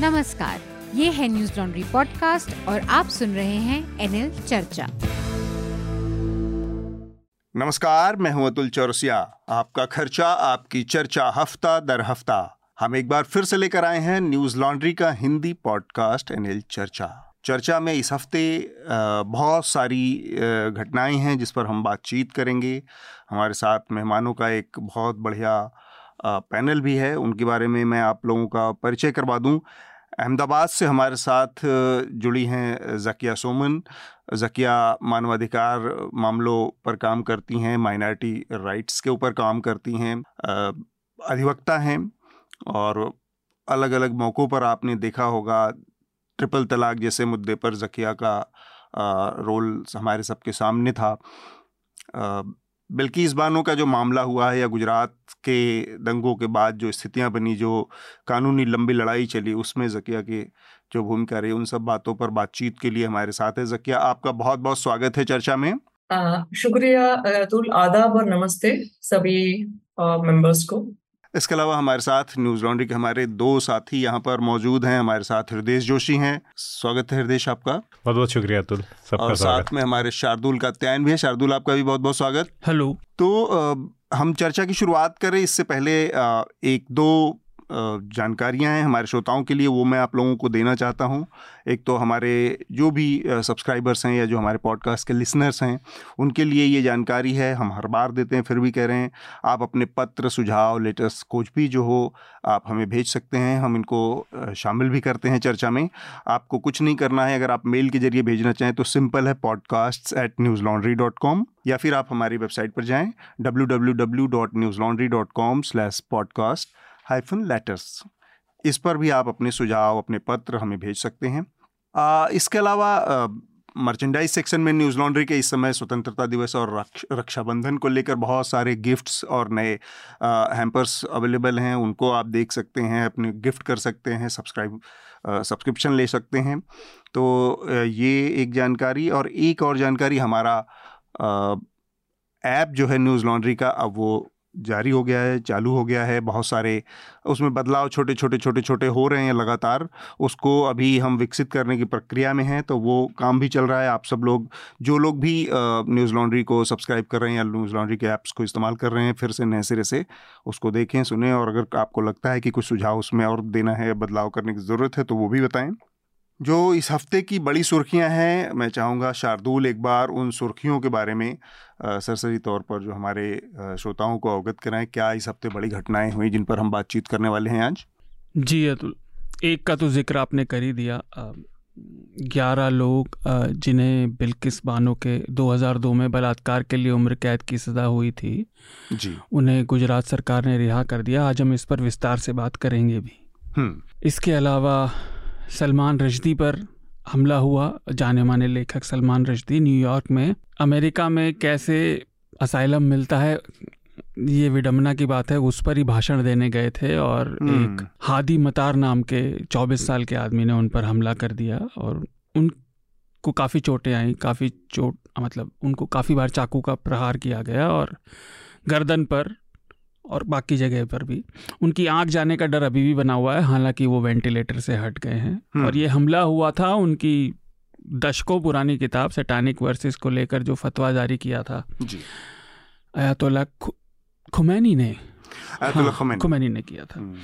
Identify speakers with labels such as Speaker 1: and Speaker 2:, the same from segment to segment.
Speaker 1: नमस्कार, ये है न्यूज़ लॉन्ड्री पॉडकास्ट और आप सुन रहे हैं एनएल चर्चा।
Speaker 2: नमस्कार, मैं हूँ अतुल चौरसिया। आपका खर्चा, आपकी चर्चा हफ़्ता दर हफ़्ता। हम एक बार फिर से लेकर आए हैं न्यूज़ लॉन्ड्री का हिंदी पॉडकास्ट एनएल चर्चा। चर्चा में इस हफ़्ते बहुत सारी घटनाएँ हैं जिस पर हम बातचीत करेंगे। हमारे साथ मेहमानों का एक बहुत बढ़िया पैनल भी है, उनके बारे में मैं आप लोगों का परिचय करवा दूँ। अहमदाबाद से हमारे साथ जुड़ी हैं जकिया सोमन। जकिया मानवाधिकार मामलों पर काम करती हैं, माइनॉरिटी राइट्स के ऊपर काम करती हैं अधिवक्ता हैं और अलग अलग मौक़ों पर आपने देखा होगा ट्रिपल तलाक जैसे मुद्दे पर जकिया का रोल हमारे सबके सामने था। इस बानों का जो मामला हुआ है या गुजरात के दंगों के बाद जो स्थितियाँ बनी, जो कानूनी लंबी लड़ाई चली, उसमें जकिया की जो भूमिका रही, उन सब बातों पर बातचीत के लिए हमारे साथ है। जकिया, आपका बहुत बहुत स्वागत है चर्चा में।
Speaker 3: शुक्रिया अतुल, आदाब और नमस्ते सभी मेंबर्स को।
Speaker 2: इसके अलावा हमारे साथ न्यूज़ लॉन्ड्री के हमारे दो साथी यहाँ पर मौजूद हैं। हमारे साथ हृदय जोशी हैं। स्वागत है हृदय आपका।
Speaker 4: बहुत बहुत शुक्रिया अतुल
Speaker 2: सबका और साथ में हमारे शार्दुल का त्यान भी है। शार्दुल आपका भी बहुत बहुत स्वागत।
Speaker 5: हेलो
Speaker 2: तो हम चर्चा की शुरुआत करें इससे पहले एक दो जानकारियाँ हैं हमारे श्रोताओं के लिए, वो मैं आप लोगों को देना चाहता हूँ। एक तो हमारे जो भी सब्सक्राइबर्स हैं या जो हमारे पॉडकास्ट के लिसनर्स हैं, उनके लिए ये जानकारी है, हम हर बार देते हैं, फिर भी कह रहे हैं, आप अपने पत्र, सुझाव लेटर्स कुछ भी जो हो, आप हमें भेज सकते हैं, हम इनको शामिल भी करते हैं चर्चा में। आपको कुछ नहीं करना है, अगर आप मेल के ज़रिए भेजना चाहें तो सिंपल है podcast at Newslaundry dot com या फिर आप हमारी वेबसाइट पर जाएँ W W W dot Newslaundry dot com slash podcast hyphen letters इस पर भी आप अपने सुझाव अपने पत्र हमें भेज सकते हैं। आ, इसके अलावा मर्चेंडाइज सेक्शन में न्यूज़ लॉन्ड्री के इस समय स्वतंत्रता दिवस और रक्ष, रक्षाबंधन को लेकर बहुत सारे गिफ्ट्स और नए हैम्पर्स अवेलेबल हैं। उनको आप देख सकते हैं अपने गिफ्ट कर सकते हैं सब्सक्राइब सब्सक्रिप्शन ले सकते हैं। तो ये एक जानकारी और एक और जानकारी हमारा ऐप जो है न्यूज़ लॉन्ड्री का अब वो जारी हो गया है, चालू हो गया है, बहुत सारे उसमें बदलाव छोटे छोटे छोटे छोटे हो रहे हैं लगातार। उसको अभी हम विकसित करने की प्रक्रिया में हैं तो वो काम भी चल रहा है। आप सब लोग, जो लोग भी न्यूज़ लॉन्ड्री को सब्सक्राइब कर रहे हैं या न्यूज़ लॉन्ड्री के ऐप्स को इस्तेमाल कर रहे हैं, फिर से नए सिरे से उसको देखें, सुने और अगर आपको लगता है कि कुछ सुझाव उसमें और देना है बदलाव करने की ज़रूरत है तो वो भी बताएँ। जो इस हफ़्ते की बड़ी सुर्खियाँ हैं मैं चाहूँगा शार्दुल एक बार उन सुर्खियों के बारे में सरसरी तौर पर जो हमारे श्रोताओं को अवगत कराएँ क्या इस हफ़्ते बड़ी घटनाएँ हुई जिन पर हम बातचीत करने वाले हैं आज?
Speaker 5: जी अतुल एक का तो ज़िक्र आपने कर ही दिया ग्यारह लोग जिन्हें बिल्किस बानो के 2002 में बलात्कार के लिए उम्र कैद की सज़ा हुई थी
Speaker 2: जी।
Speaker 5: उन्हें गुजरात सरकार ने रिहा कर दिया। आज हम इस पर विस्तार से बात करेंगे भी। इसके अलावा सलमान रश्दी पर हमला हुआ। जाने माने लेखक सलमान रश्दी न्यूयॉर्क में। अमेरिका में कैसे असाइलम मिलता है ये विडम्बना की बात है। उस पर ही भाषण देने गए थे और हम्म। एक हादी मतार नाम के 24 साल के आदमी ने उन पर हमला कर दिया और उनको काफ़ी चोटें आई काफ़ी चोट मतलब उनको काफ़ी बार चाकू का प्रहार किया गया और गर्दन पर और बाकी जगह पर भी। उनकी आँख जाने का डर अभी भी बना हुआ है हालाँकि वो वेंटिलेटर से हट गए हैं। हम्म। और ये हमला हुआ था उनकी दशकों पुरानी किताब सेटानिक वर्सेस को लेकर जो फतवा जारी किया था।
Speaker 2: जी।
Speaker 5: अयातुल्ला खुमैनी ने।
Speaker 2: हाँ,
Speaker 5: खुमैनी। ने किया था। हम्म।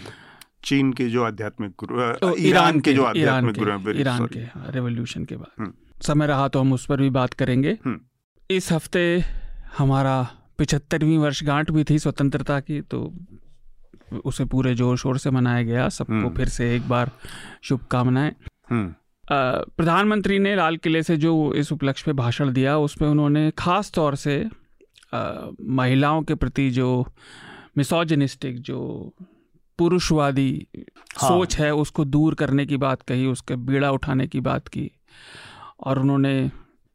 Speaker 2: चीन के जो आध्यात्मिक गुरु तो ईरान के जो आध्यात्मिक गुरु
Speaker 5: ईरान के रेवोल्यूशन हाँ, के बाद। हम्म। समय रहा तो हम उस पर भी बात करेंगे। इस हफ़्ते हमारा पिछहत्तरवीं वर्षगांठ भी थी स्वतंत्रता की तो उसे पूरे ज़ोर शोर से मनाया गया सबको हम्म। फिर से एक बार शुभकामनाएँ
Speaker 2: हम्म।
Speaker 5: प्रधानमंत्री ने लाल किले से जो इस उपलक्ष्य पे भाषण दिया उसमें उन्होंने खास तौर से आ, महिलाओं के प्रति जो मिसोजनिस्टिक जो पुरुषवादी हाँ। सोच है उसको दूर करने की बात कही उसके बीड़ा उठाने की बात की और उन्होंने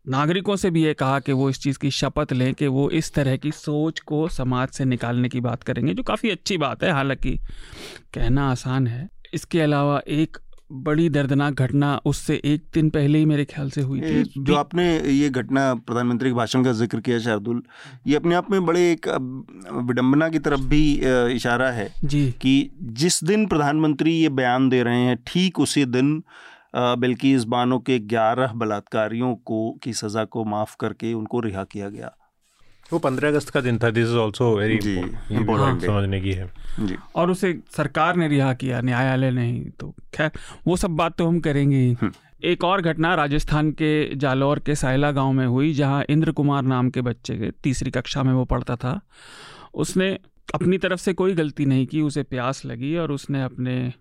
Speaker 5: नागरिकों से भी ये कहा कि वो इस चीज़ की शपथ लें कि वो इस तरह की सोच को समाज से निकालने की बात करेंगे जो काफ़ी अच्छी बात है हालाँकि कहना आसान है। इसके अलावा एक बड़ी दर्दनाक घटना उससे एक दिन पहले ही मेरे ख्याल से हुई थी।
Speaker 2: जो आपने ये घटना प्रधानमंत्री के भाषण का ज़िक्र किया शार्दुल ये अपने आप में बड़े एक विडंबना की तरफ़ भी इशारा है
Speaker 5: जी।
Speaker 2: कि जिस दिन प्रधानमंत्री ये बयान दे रहे हैं ठीक उसी दिन बल्कि इस बानों के ग्यारह बलात्कारियों को की सज़ा को माफ़ करके उनको रिहा किया गया।
Speaker 4: वो पंद्रह अगस्त का दिन था this is also very important समझने की है।
Speaker 5: जी। और उसे सरकार ने रिहा किया न्यायालय ने ही तो खैर वो सब बात तो हम करेंगे ही। हम्म। एक और घटना राजस्थान के जालौर के साइला गाँव में हुई जहाँ इंद्र कुमार नाम के बच्चे के तीसरी कक्षा में वो पढ़ता था। उसने अपनी तरफ़ से कोई गलती नहीं की उसे प्यास लगी और उसने अपने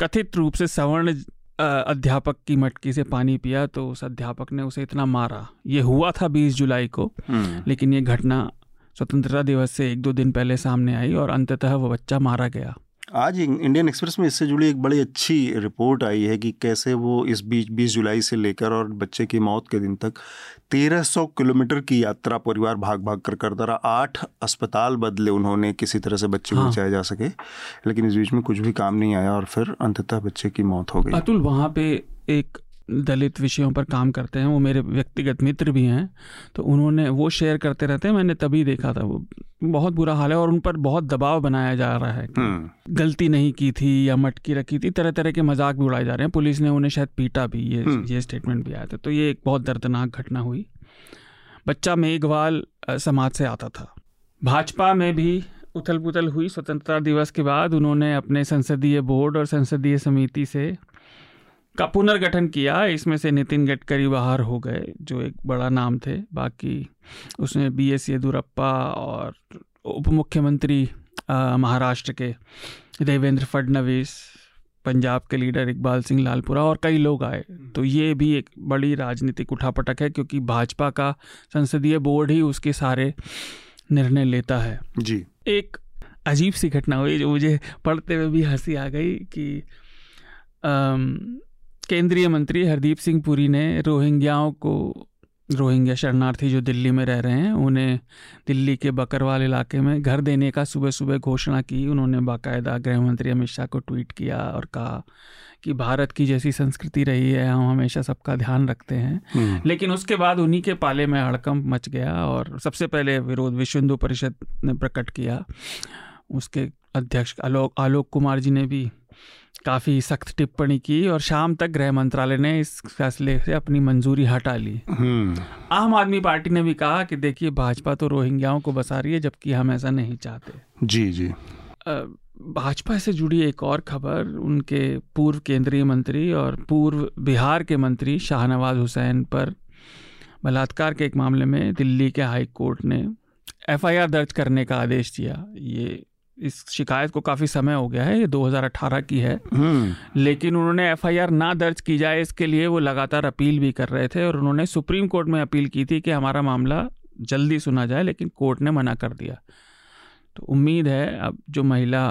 Speaker 5: कथित रूप से सवर्ण अध्यापक की मटकी से पानी पिया तो उस अध्यापक ने उसे इतना मारा ये हुआ था 20 जुलाई को हम्म। लेकिन ये घटना स्वतंत्रता दिवस से एक दो दिन पहले सामने आई और अंततः वो बच्चा मारा गया
Speaker 2: आज इंडियन एक्सप्रेस में इससे जुड़ी एक बड़ी अच्छी रिपोर्ट आई है कि कैसे वो इस बीच बीस जुलाई से लेकर और बच्चे की मौत के दिन तक 1300 किलोमीटर की यात्रा परिवार भाग भाग कर करता रहा आठ अस्पताल बदले उन्होंने किसी तरह से बच्चे को हाँ। बचाया जा सके लेकिन इस बीच में कुछ भी काम नहीं आया और फिर अंततः बच्चे की मौत हो गई
Speaker 5: अतुल वहाँ पे एक दलित विषयों पर काम करते हैं वो मेरे व्यक्तिगत मित्र भी हैं तो उन्होंने वो शेयर करते रहते हैं मैंने तभी देखा था वो बहुत बुरा हाल है और उन पर बहुत दबाव बनाया जा रहा है हम्म। गलती नहीं की थी या मटकी रखी थी तरह तरह के मज़ाक भी उड़ाए जा रहे हैं पुलिस ने उन्हें शायद पीटा भी ये हम्म। ये स्टेटमेंट भी आया था तो ये एक बहुत दर्दनाक घटना हुई बच्चा मेघवाल समाज से आता था भाजपा में भी उथल पुथल हुई स्वतंत्रता दिवस के बाद उन्होंने अपने संसदीय बोर्ड और संसदीय समिति से का पुनर्गठन किया। इसमें से नितिन गडकरी बाहर हो गए जो एक बड़ा नाम थे। बाकी उसमें बी एस येदुरप्पा और उप मुख्यमंत्री महाराष्ट्र के देवेंद्र फडणवीस पंजाब के लीडर इकबाल सिंह लालपुरा और कई लोग आए। तो ये भी एक बड़ी राजनीतिक उठापटक है क्योंकि भाजपा का संसदीय बोर्ड ही उसके सारे निर्णय लेता है।
Speaker 2: जी।
Speaker 5: एक अजीब सी घटना हुई जो मुझे पढ़ते हुए भी हँसी आ गई कि केंद्रीय मंत्री हरदीप सिंह पुरी ने रोहिंग्याओं को रोहिंग्या शरणार्थी जो दिल्ली में रह रहे हैं उन्हें दिल्ली के बकरवाल इलाके में घर देने का सुबह सुबह घोषणा की। उन्होंने बाकायदा गृह मंत्री अमित शाह को ट्वीट किया और कहा कि भारत की जैसी संस्कृति रही है हम हमेशा सबका ध्यान रखते हैं। हम्म। लेकिन उसके बाद उन्हीं के पाले में हड़कंप मच गया और सबसे पहले विरोध विश्व हिंदू परिषद ने प्रकट किया। उसके अध्यक्ष आलोक आलोक कुमार जी ने भी काफ़ी सख्त टिप्पणी की और शाम तक गृह मंत्रालय ने इस फैसले से अपनी मंजूरी हटा ली। हम्म। आम आदमी पार्टी ने भी कहा कि देखिए भाजपा तो रोहिंग्याओं को बसा रही है जबकि हम ऐसा नहीं चाहते।
Speaker 2: जी जी।
Speaker 5: भाजपा से जुड़ी एक और खबर उनके पूर्व केंद्रीय मंत्री और पूर्व बिहार के मंत्री शाहनवाज हुसैन पर बलात्कार के एक मामले में दिल्ली के हाई कोर्ट ने एफआईआर दर्ज करने का आदेश दिया। ये इस शिकायत को काफ़ी समय हो गया है ये 2018 की है हम्म। लेकिन उन्होंने एफआईआर ना दर्ज की जाए इसके लिए वो लगातार अपील भी कर रहे थे और उन्होंने सुप्रीम कोर्ट में अपील की थी कि हमारा मामला जल्दी सुना जाए लेकिन कोर्ट ने मना कर दिया तो उम्मीद है अब जो महिला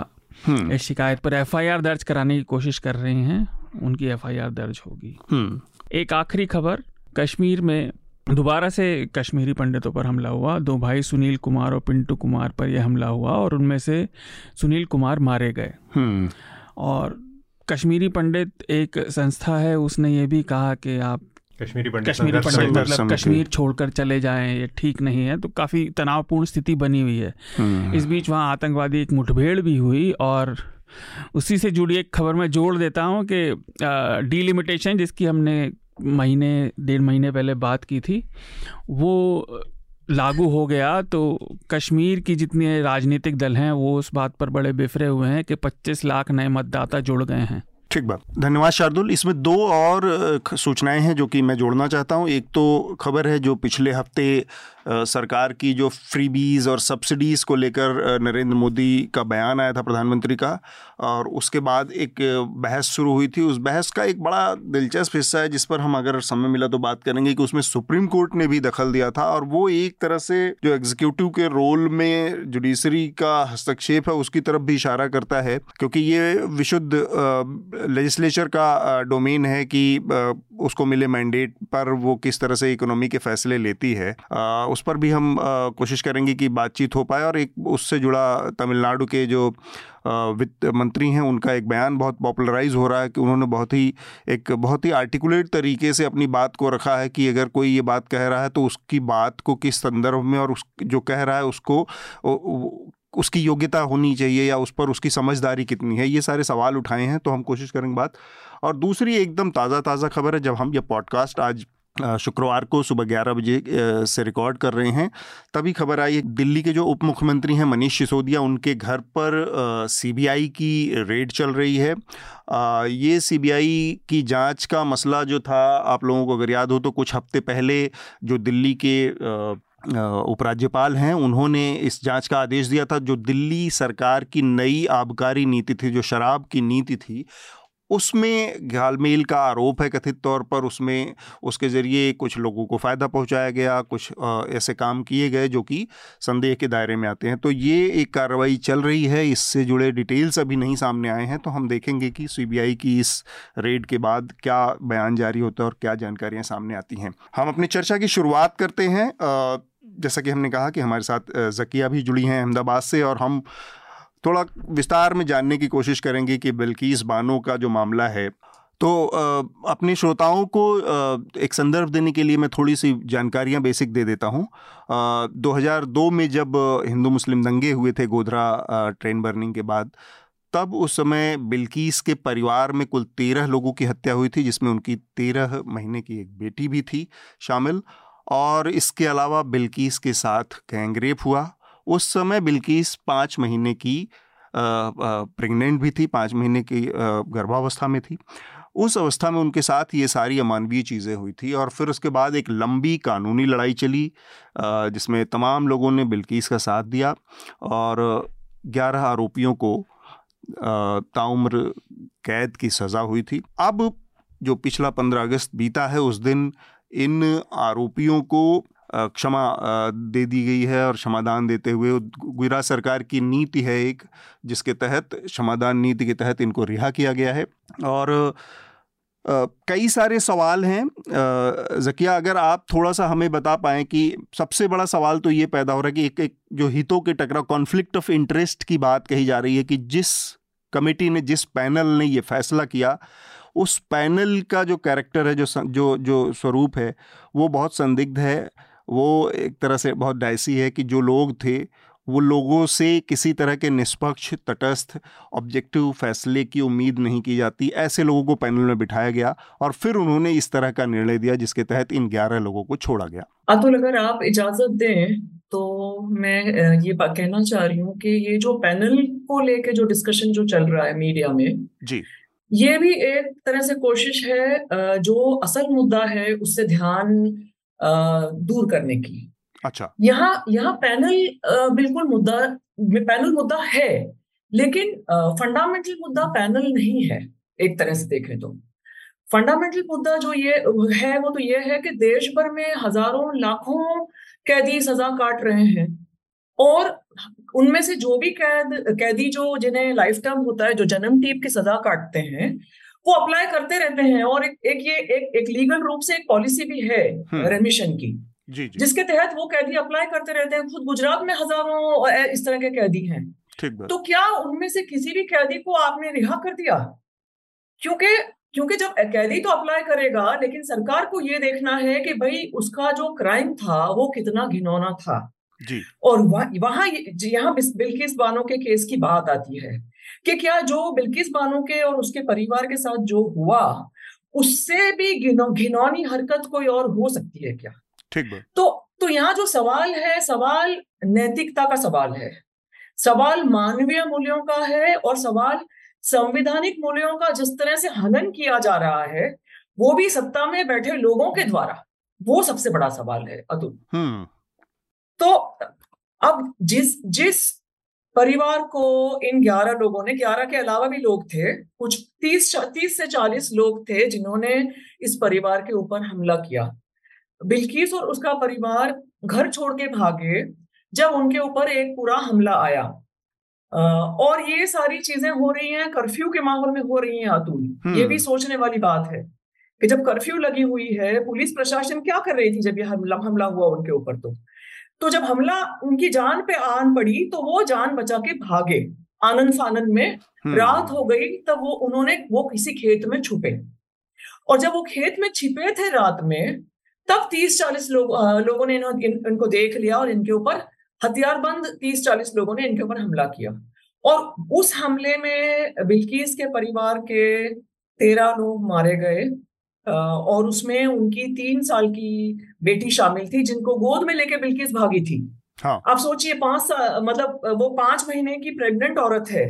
Speaker 5: हम्म। इस शिकायत पर एफआईआर दर्ज कराने की कोशिश कर रही हैं उनकी एफआईआर दर्ज होगी हम्म। एक आखिरी खबर कश्मीर में दोबारा से कश्मीरी पंडितों पर हमला हुआ। दो भाई सुनील कुमार और पिंटू कुमार पर यह हमला हुआ और उनमें से सुनील कुमार मारे गए। हम्म। और कश्मीरी पंडित एक संस्था है उसने ये भी कहा कि आप
Speaker 4: कश्मीरी पंडित
Speaker 5: कश्मीरी पंडित मतलब कश्मीर छोड़कर चले जाएँ ये ठीक नहीं है। तो काफ़ी तनावपूर्ण स्थिति बनी हुई है। हम्म। इस बीच वहाँ आतंकवादी एक मुठभेड़ भी हुई और उसी से जुड़ी एक खबर मैं जोड़ देता हूँ कि डीलिमिटेशन जिसकी हमने महीने, डेढ़ महीने पहले बात की थी। वो लागू हो गया तो कश्मीर की जितने राजनीतिक दल हैं, वो उस बात पर बड़े बिफरे हुए हैं कि 25 लाख नए मतदाता जुड़ गए हैं।
Speaker 2: ठीक बात। धन्यवाद शार्दुल। इसमें दो और सूचनाएँ हैं जो कि मैं जोड़ना चाहता हूँ। एक तो खबर है जो पिछले हफ़्ते सरकार की जो फ्रीबीज और सब्सिडीज़ को लेकर नरेंद्र मोदी का बयान आया था प्रधानमंत्री का, और उसके बाद एक बहस शुरू हुई थी। उस बहस का एक बड़ा दिलचस्प हिस्सा है, जिस पर हम अगर समय मिला तो बात करेंगे कि उसमें सुप्रीम कोर्ट ने भी दखल दिया था, और वो एक तरह से जो एग्जीक्यूटिव के रोल में जुडिशरी का हस्तक्षेप है, उसकी तरफ़ भी इशारा करता है, क्योंकि ये विशुद्ध लेजिस्लेचर का डोमेन है कि उसको मिले मैंडेट पर वो किस तरह से इकोनॉमी के फैसले लेती है। उस पर भी हम कोशिश करेंगे कि बातचीत हो पाए और एक उससे जुड़ा तमिलनाडु के जो वित्त मंत्री हैं, उनका एक बयान बहुत पॉपुलराइज हो रहा है कि उन्होंने बहुत ही, एक बहुत ही आर्टिकुलेट तरीके से अपनी बात को रखा है कि अगर कोई ये बात कह रहा है तो उसकी बात को किस संदर्भ में और उस, जो कह रहा है उसको उसकी योग्यता होनी चाहिए या उस पर उसकी समझदारी कितनी है, ये सारे सवाल उठाए हैं तो हम कोशिश करेंगे बात। और दूसरी एकदम ताज़ा ताज़ा खबर है, जब हम ये पॉडकास्ट आज शुक्रवार को सुबह ग्यारह बजे से रिकॉर्ड कर रहे हैं। तभी खबर आई है दिल्ली के जो उप मुख्यमंत्री हैं मनीष सिसोदिया, उनके घर पर सीबीआई की रेड चल रही है। ये सीबीआई की जाँच का मसला जो था, आप लोगों को अगर याद हो तो कुछ हफ़्ते पहले जो दिल्ली के उपराज्यपाल हैं, उन्होंने इस जाँच का आदेश दिया था। जो दिल्ली सरकार की नई आबकारी नीति थी, जो शराब की नीति थी उसमें घालमेल का आरोप है कथित तौर पर, उसमें उसके ज़रिए कुछ लोगों को फ़ायदा पहुँचाया गया, कुछ ऐसे काम किए गए जो कि संदेह के दायरे में आते हैं। तो ये एक कार्रवाई चल रही है, इससे जुड़े डिटेल्स अभी नहीं सामने आए हैं तो हम देखेंगे कि सीबीआई की इस रेड के बाद क्या बयान जारी होता है और क्या जानकारियाँ सामने आती हैं। हम अपनी चर्चा की शुरुआत करते हैं। जैसा कि हमने कहा कि हमारे साथ जकिया भी जुड़ी हैं अहमदाबाद से और हम थोड़ा विस्तार में जानने की कोशिश करेंगे कि बिल्किस बानो का जो मामला है तो अपने श्रोताओं को एक संदर्भ देने के लिए मैं थोड़ी सी जानकारियाँ बेसिक दे देता हूँ। 2002 में जब हिंदू मुस्लिम दंगे हुए थे गोधरा ट्रेन बर्निंग के बाद, तब उस समय बिल्किस के परिवार में कुल तेरह लोगों की हत्या हुई थी, जिसमें उनकी तेरह महीने की एक बेटी भी थी शामिल, और इसके अलावा बिल्किस के साथ गैंगरेप हुआ उस समय बिल्किस पाँच महीने की प्रेग्नेंट भी थी, पाँच महीने की गर्भावस्था में थी। उस अवस्था में उनके साथ ये सारी अमानवीय चीज़ें हुई थी और फिर उसके बाद एक लंबी कानूनी लड़ाई चली जिसमें तमाम लोगों ने बिल्किस का साथ दिया और ग्यारह आरोपियों को ताउम्र कैद की सज़ा हुई थी। अब जो पिछला पंद्रह अगस्त बीता है, उस दिन इन आरोपियों को क्षमा दे दी गई है और क्षमादान देते हुए गुजरात सरकार की नीति है एक, जिसके तहत क्षमादान नीति के तहत इनको रिहा किया गया है। और कई सारे सवाल हैं। जकिया, अगर आप थोड़ा सा हमें बता पाएँ कि सबसे बड़ा सवाल तो ये पैदा हो रहा है कि एक एक जो हितों के टकराव कॉन्फ्लिक्ट ऑफ़ इंटरेस्ट की बात कही जा रही है कि जिस कमेटी ने, जिस पैनल ने ये फैसला किया, उस पैनल का जो कैरेक्टर है, जो जो जो स्वरूप है, वो बहुत संदिग्ध है। वो एक तरह से बहुत डायसी है कि जो लोग थे वो लोगों से किसी तरह के निष्पक्ष तटस्थ ऑब्जेक्टिव फैसले की उम्मीद नहीं की जाती। ऐसे लोगों को पैनल में बिठाया गया और फिर उन्होंने इस तरह का निर्णय दिया जिसके तहत इन ग्यारह लोगों को छोड़ा गया।
Speaker 3: अतुल अगर आप इजाज़त दें तो मैं ये कहना चाह रही हूँ कि ये जो पैनल को लेके जो डिस्कशन जो चल रहा है मीडिया में
Speaker 2: जी।
Speaker 3: ये भी एक तरह से कोशिश है जो असल मुद्दा है उससे ध्यान दूर करने की।
Speaker 2: अच्छा।
Speaker 3: यहाँ यहाँ पैनल बिल्कुल मुद्दा पैनल मुद्दा है लेकिन फंडामेंटल मुद्दा पैनल नहीं है एक तरह से देखें तो। फंडामेंटल मुद्दा जो ये है वो तो ये है कि देश भर में हज़ारों लाखों कैदी सजा काट रहे हैं और उनमें से जो भी कैद कैदी जो जिन्हें लाइफ टर्म होता है जो जन्म टीप की सजा काटते हैं वो अप्लाई करते रहते हैं और एक, एक ये एक एक लीगल रूप से एक पॉलिसी भी है रेमिशन हम्म। की।
Speaker 2: जी, जी.
Speaker 3: जिसके तहत वो कैदी अप्लाई करते रहते हैं। खुद गुजरात में हज़ारों इस तरह के कैदी हैं। तो क्या उनमें से किसी भी कैदी को आपने रिहा कर दिया? क्योंकि क्योंकि जब कैदी तो अप्लाई करेगा लेकिन सरकार को ये देखना है कि भाई उसका जो क्राइम था वो कितना घिनौना था।
Speaker 2: जी।
Speaker 3: और वहाँ यहाँ बिल्किस बानो के केस की बात आती है। कि क्या जो बिल्किस बानो के और उसके परिवार के साथ जो हुआ उससे भी घिनौनी हरकत कोई और हो सकती है क्या?
Speaker 2: ठीक
Speaker 3: तो तो यहाँ जो सवाल है सवाल नैतिकता का सवाल है सवाल मानवीय मूल्यों का है और सवाल संवैधानिक मूल्यों का जिस तरह से हनन किया जा रहा है वो भी सत्ता में बैठे लोगों के द्वारा वो सबसे बड़ा सवाल है अतुल।
Speaker 2: हम्म।
Speaker 3: तो अब जिस जिस परिवार को इन ग्यारह लोगों ने ग्यारह के अलावा भी लोग थे कुछ तीस तीस से चालीस लोग थे जिन्होंने इस परिवार के ऊपर हमला किया। बिल्किस और उसका परिवार घर छोड़ के भागे जब उनके ऊपर एक पूरा हमला आया। और ये सारी चीज़ें हो रही हैं कर्फ्यू के माहौल में हो रही हैं अतुल। ये भी हम्म। सोचने वाली बात है कि जब कर्फ्यू लगी हुई है पुलिस प्रशासन क्या कर रही थी जब ये हमला हमला हुआ उनके ऊपर तो? तो जब हमला उनकी जान पे आन पड़ी तो वो जान बचा के भागे। आनंद फानंद में हम्म। रात हो गई तब वो उन्होंने वो किसी खेत में छुपे। और जब वो खेत में छिपे थे रात में तब तीस चालीस लोग लोगों ने इन, इनको देख लिया और इनके ऊपर हथियारबंद तीस चालीस लोगों ने इनके ऊपर हमला किया। और उस हमले में बिल्किस के परिवार के तेरह लोग मारे गए। और उसमें उनकी तीन साल की बेटी शामिल थी जिनको गोद में लेके बिल्किस भागी थी। हाँ. आप सोचिए पाँच मतलब वो पाँच महीने की प्रेग्नेंट औरत है।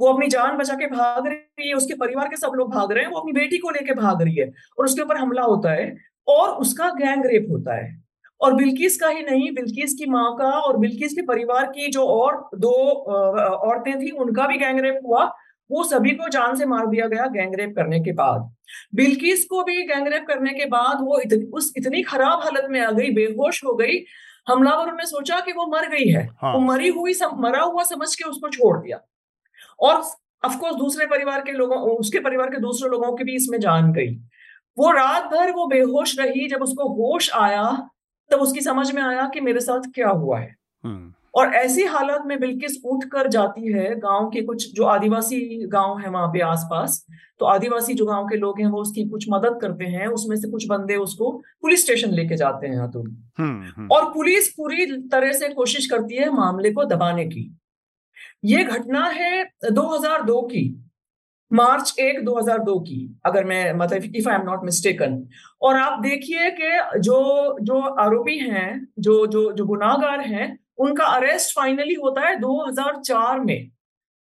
Speaker 3: वो अपनी जान बचा के भाग रही है उसके परिवार के सब लोग भाग रहे हैं वो अपनी बेटी को लेके भाग रही है और उसके ऊपर हमला होता है और उसका गैंग रेप होता है। और बिल्किस का ही नहीं बिल्किस की माँ का और बिल्किस के परिवार की जो और दो औरतें थी उनका भी गैंग रेप हुआ वो सभी को जान से मार दिया गया गैंगरेप करने के बाद। बिल्किस को भी गैंगरेप करने के बाद वो इतनी उस इतनी खराब हालत में आ गई बेहोश हो गई। हमलावरों ने सोचा कि वो मर गई है। हाँ। वो मरी हुई सम, मरा हुआ समझ के उसको छोड़ दिया। और अफकोर्स दूसरे परिवार के लोगों उसके परिवार के दूसरे लोगों की भी इसमें जान गई। वो रात भर वो बेहोश रही जब उसको होश आया तब उसकी समझ में आया कि मेरे साथ क्या हुआ है। हम्म। और ऐसी हालत में बिल्किस उठ कर जाती है गाँव के कुछ जो आदिवासी गाँव है वहाँ पे आसपास तो आदिवासी जो गाँव के लोग हैं वो उसकी कुछ मदद करते हैं उसमें से कुछ बंदे उसको पुलिस स्टेशन लेके जाते हैं अतुल हम्म, हम्म। और पुलिस पूरी तरह से कोशिश करती है मामले को दबाने की। ये घटना है 2002 की मार्च एक 2002 की अगर मैं मतलब if I am not mistaken और आप देखिए कि जो जो आरोपी हैं जो जो जो गुनाहगार हैं उनका अरेस्ट फाइनली होता है 2004 में।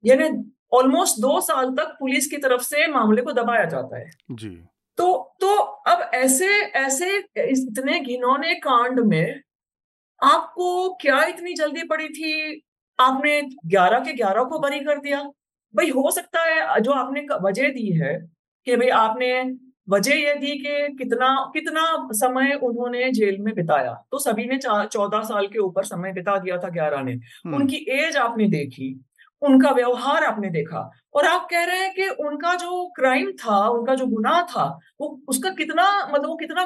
Speaker 3: यानी ऑलमोस्ट दो साल तक पुलिस की तरफ़ से मामले को दबाया जाता है।
Speaker 2: जी।
Speaker 3: तो तो अब ऐसे ऐसे इतने घिनौने कांड में आपको क्या इतनी जल्दी पड़ी थी? आपने 11 के 11 को बरी कर दिया। भाई हो सकता है जो आपने वजह दी है कि भाई आपने वजह यह थी कि कितना कितना समय उन्होंने जेल में बिताया। तो सभी ने चौदह साल के ऊपर समय बिता दिया था ग्यारह ने। हम्म। उनकी एज आपने देखी उनका व्यवहार आपने देखा और आप कह रहे हैं कि उनका जो क्राइम था उनका जो गुनाह था वो उसका कितना मतलब वो कितना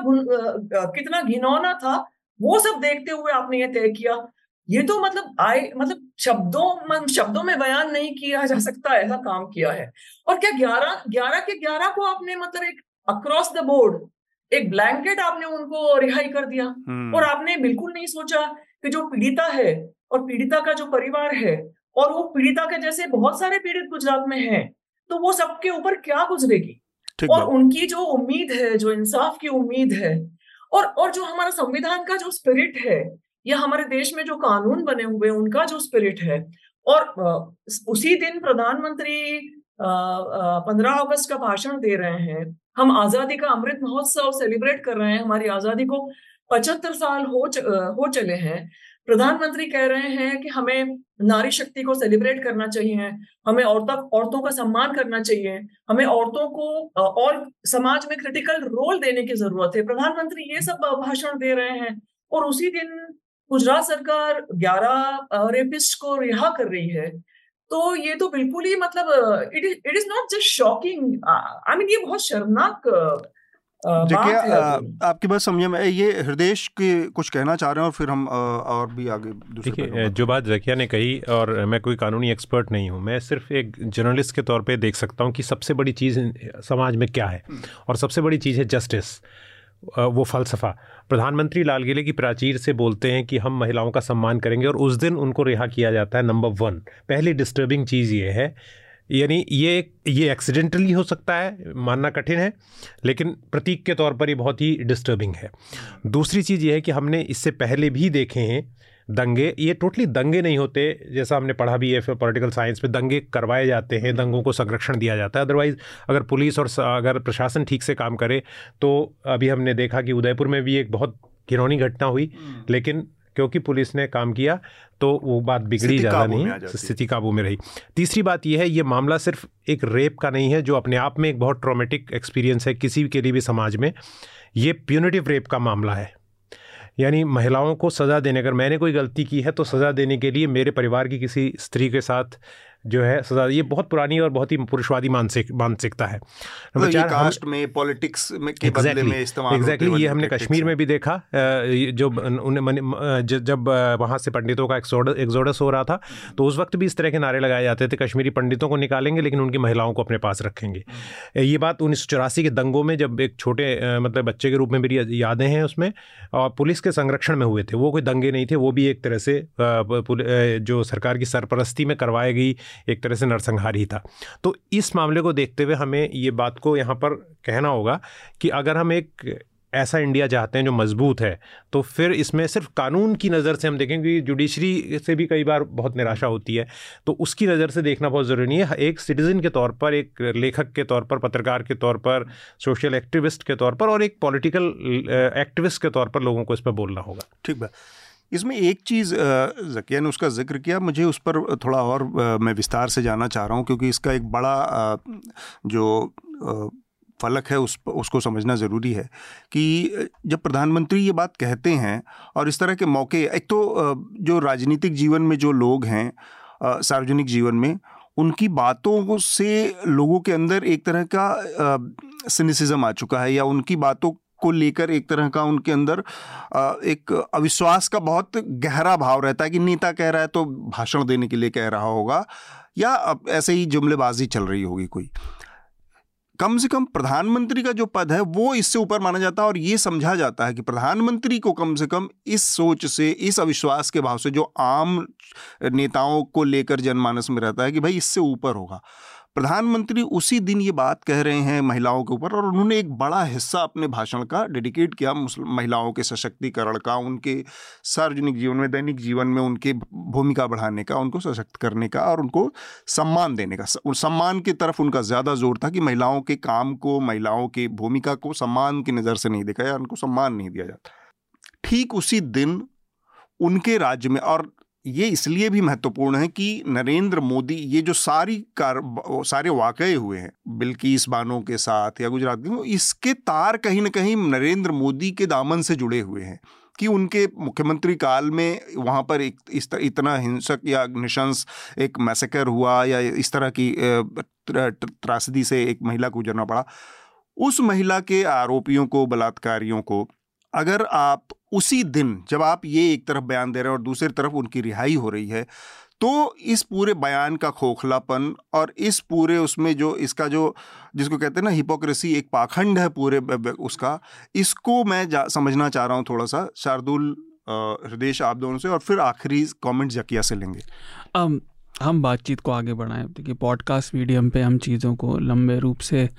Speaker 3: कितना घिनौना था वो सब देखते हुए आपने ये तय किया। ये तो मतलब आए मतलब शब्दों शब्दों में बयान नहीं किया जा सकता ऐसा काम किया है। और क्या ग्यारह ग्यारह के ग्यारह को आपने मतलब एक अक्रॉस द बोर्ड एक ब्लैंकेट आपने उनको रिहाई कर दिया। हम्म। और आपने बिल्कुल नहीं सोचा कि जो पीड़िता है और पीड़िता का जो परिवार है और वो पीड़िता के जैसे बहुत सारे पीड़ित गुजरात में हैं तो वो सबके ऊपर क्या गुजरेगी? और उनकी जो उम्मीद है जो इंसाफ की उम्मीद है और और जो हमारा संविधान का जो स्पिरिट है या हमारे देश में जो कानून बने हुए उनका जो स्पिरिट है और उसी दिन प्रधानमंत्री पंद्रह अगस्त का भाषण दे रहे हैं हम आज़ादी का अमृत महोत्सव सेलिब्रेट कर रहे हैं। हमारी आज़ादी को पचहत्तर साल हो च, हो चले हैं। प्रधानमंत्री कह रहे हैं कि हमें नारी शक्ति को सेलिब्रेट करना चाहिए। हमें औरतों औरतों का सम्मान करना चाहिए। हमें औरतों को और समाज में क्रिटिकल रोल देने की ज़रूरत है। प्रधानमंत्री ये सब भाषण दे रहे हैं और उसी दिन गुजरात सरकार 11 रेपिस्ट को रिहा कर रही है। तो ये तो बिल्कुल ही मतलब it is it is not just shocking I mean ये बहुत शर्मनाक
Speaker 2: देखिए आपकी बात समझे मैं ये हृदय के कुछ कहना चाह रहे हैं और फिर हम आ, और भी आगे
Speaker 4: देखिए जो बात जकिया ने कही और मैं कोई कानूनी एक्सपर्ट नहीं हूँ मैं सिर्फ़ एक जर्नलिस्ट के तौर पे देख सकता हूँ कि सबसे बड़ी चीज़ समाज में क्या है। हम्म। और सबसे बड़ी चीज़ है जस्टिस वो फ़लसफ़ा। प्रधानमंत्री लाल किले की प्राचीर से बोलते हैं कि हम महिलाओं का सम्मान करेंगे और उस दिन उनको रिहा किया जाता है नंबर वन। पहली डिस्टर्बिंग चीज़ ये है, यानी ये ये एक्सीडेंटली हो सकता है, मानना कठिन है, लेकिन प्रतीक के तौर पर ये बहुत ही डिस्टर्बिंग है। दूसरी चीज़ ये है कि हमने इससे पहले भी देखे हैं दंगे ये टोटली दंगे नहीं होते जैसा हमने पढ़ा भी है फिर पॉलिटिकल साइंस में दंगे करवाए जाते हैं दंगों को संरक्षण दिया जाता है। अदरवाइज़ अगर पुलिस और अगर प्रशासन ठीक से काम करे तो अभी हमने देखा कि उदयपुर में भी एक बहुत घिनौनी घटना हुई हम्म। लेकिन क्योंकि पुलिस ने काम किया तो वो बात बिगड़ी ज़्यादा नहीं स्थिति काबू में रही। तीसरी बात यह है ये मामला सिर्फ़ एक रेप का नहीं है जो अपने आप में एक बहुत ट्रोमेटिक एक्सपीरियंस है किसी के लिए भी समाज में। ये प्यूनिटिव रेप का मामला है। यानी महिलाओं को सज़ा देने, अगर मैंने कोई गलती की है तो सज़ा देने के लिए मेरे परिवार की किसी स्त्री के साथ जो है सजा ये बहुत पुरानी और बहुत ही पुरुषवादी मानसिक मानसिकता है।
Speaker 2: नंबर तो चार कास्ट में पॉलिटिक्स में के exactly, बदले में इस्तेमाल
Speaker 4: एग्जैक्टली ये हमने कश्मीर में। भी देखा। जो उन्हें जब वहाँ से पंडितों का एक्सोडस हो रहा था तो उस वक्त भी इस तरह के नारे लगाए जाते थे। कश्मीरी पंडितों को निकालेंगे लेकिन उनकी महिलाओं को अपने पास रखेंगे। ये बात उन्नीस सौ चौरासी के दंगों में जब एक छोटे मतलब बच्चे के रूप में मेरी यादें हैं उसमें और पुलिस के संरक्षण में हुए थे। वो कोई दंगे नहीं थे वो भी एक तरह से जो सरकार की सरपरस्ती में करवाई गई एक तरह से नरसंहार ही था। तो इस मामले को देखते हुए हमें ये बात को यहाँ पर कहना होगा कि अगर हम एक ऐसा इंडिया चाहते हैं जो मज़बूत है तो फिर इसमें सिर्फ़ कानून की नज़र से हम देखें कि जुडिशरी से भी कई बार बहुत निराशा होती है। तो उसकी नज़र से देखना बहुत ज़रूरी है। एक सिटीज़न के तौर पर, एक लेखक के तौर पर, पत्रकार के तौर पर, सोशल एक्टिविस्ट के तौर पर और एक पॉलिटिकल एक्टिविस्ट के तौर पर लोगों को इस पर बोलना होगा।
Speaker 2: ठीक है इसमें एक चीज़ जकिया ने उसका ज़िक्र किया, मुझे उस पर थोड़ा और मैं विस्तार से जानना चाह रहा हूँ, क्योंकि इसका एक बड़ा जो फलक है उस, उसको समझना ज़रूरी है कि जब प्रधानमंत्री ये बात कहते हैं और इस तरह के मौके, एक तो जो राजनीतिक जीवन में जो लोग हैं सार्वजनिक जीवन में, उनकी बातों से लोगों के अंदर एक तरह का सिनिसिज्म आ चुका है या उनकी बातों को लेकर एक तरह का उनके अंदर एक अविश्वास का बहुत गहरा भाव रहता है कि नेता कह रहा है तो भाषण देने के लिए कह रहा होगा, या ऐसे ही जुमलेबाजी चल रही होगी कोई। कम से कम प्रधानमंत्री का जो पद है, वो इससे ऊपर माना जाता है और ये समझा जाता है कि प्रधानमंत्री को कम से कम इस सोच से, इस अविश्वास के भाव से जो आम नेताओं को लेकर जनमानस में रहता है कि भाई इससे ऊपर होगा। प्रधानमंत्री उसी दिन ये बात कह रहे हैं महिलाओं के ऊपर और उन्होंने एक बड़ा हिस्सा अपने भाषण का डेडिकेट किया महिलाओं के सशक्तिकरण का, उनके सार्वजनिक जीवन में, दैनिक जीवन में उनके भूमिका बढ़ाने का, उनको सशक्त करने का और उनको सम्मान देने का। सम्मान की तरफ़ उनका ज़्यादा ज़ोर था कि महिलाओं के काम को, महिलाओं की भूमिका को सम्मान की नज़र से नहीं देखा या उनको सम्मान नहीं दिया जाता। ठीक उसी दिन उनके राज्य में और ये इसलिए भी महत्वपूर्ण है कि नरेंद्र मोदी ये जो सारी कार, सारे वाकये हुए हैं बिल्किस बानो के साथ या गुजरात के, इसके तार कहीं ना कहीं नरेंद्र मोदी के दामन से जुड़े हुए हैं कि उनके मुख्यमंत्री काल में वहाँ पर एक, इस तरह इतना हिंसक या निशंस एक मैसेकर हुआ या इस तरह की त्रासदी से एक महिला को गुजरना पड़ा। उस महिला के आरोपियों को, बलात्कारियों को अगर आप उसी दिन जब आप ये एक तरफ़ बयान दे रहे हैं और दूसरी तरफ़ उनकी रिहाई हो रही है तो इस पूरे बयान का खोखलापन और इस पूरे उसमें जो इसका जो जिसको कहते हैं ना हिपोक्रेसी एक पाखंड है पूरे उसका इसको मैं समझना चाह रहा हूँ थोड़ा सा शार्दुल हृदय आप दोनों से और फिर आखिरी कमेंट जकिया से लेंगे।
Speaker 5: um, हम बातचीत को आगे बढ़ाएँ। देखिए पॉडकास्ट मीडियम पे हम चीज़ों को लंबे रूप से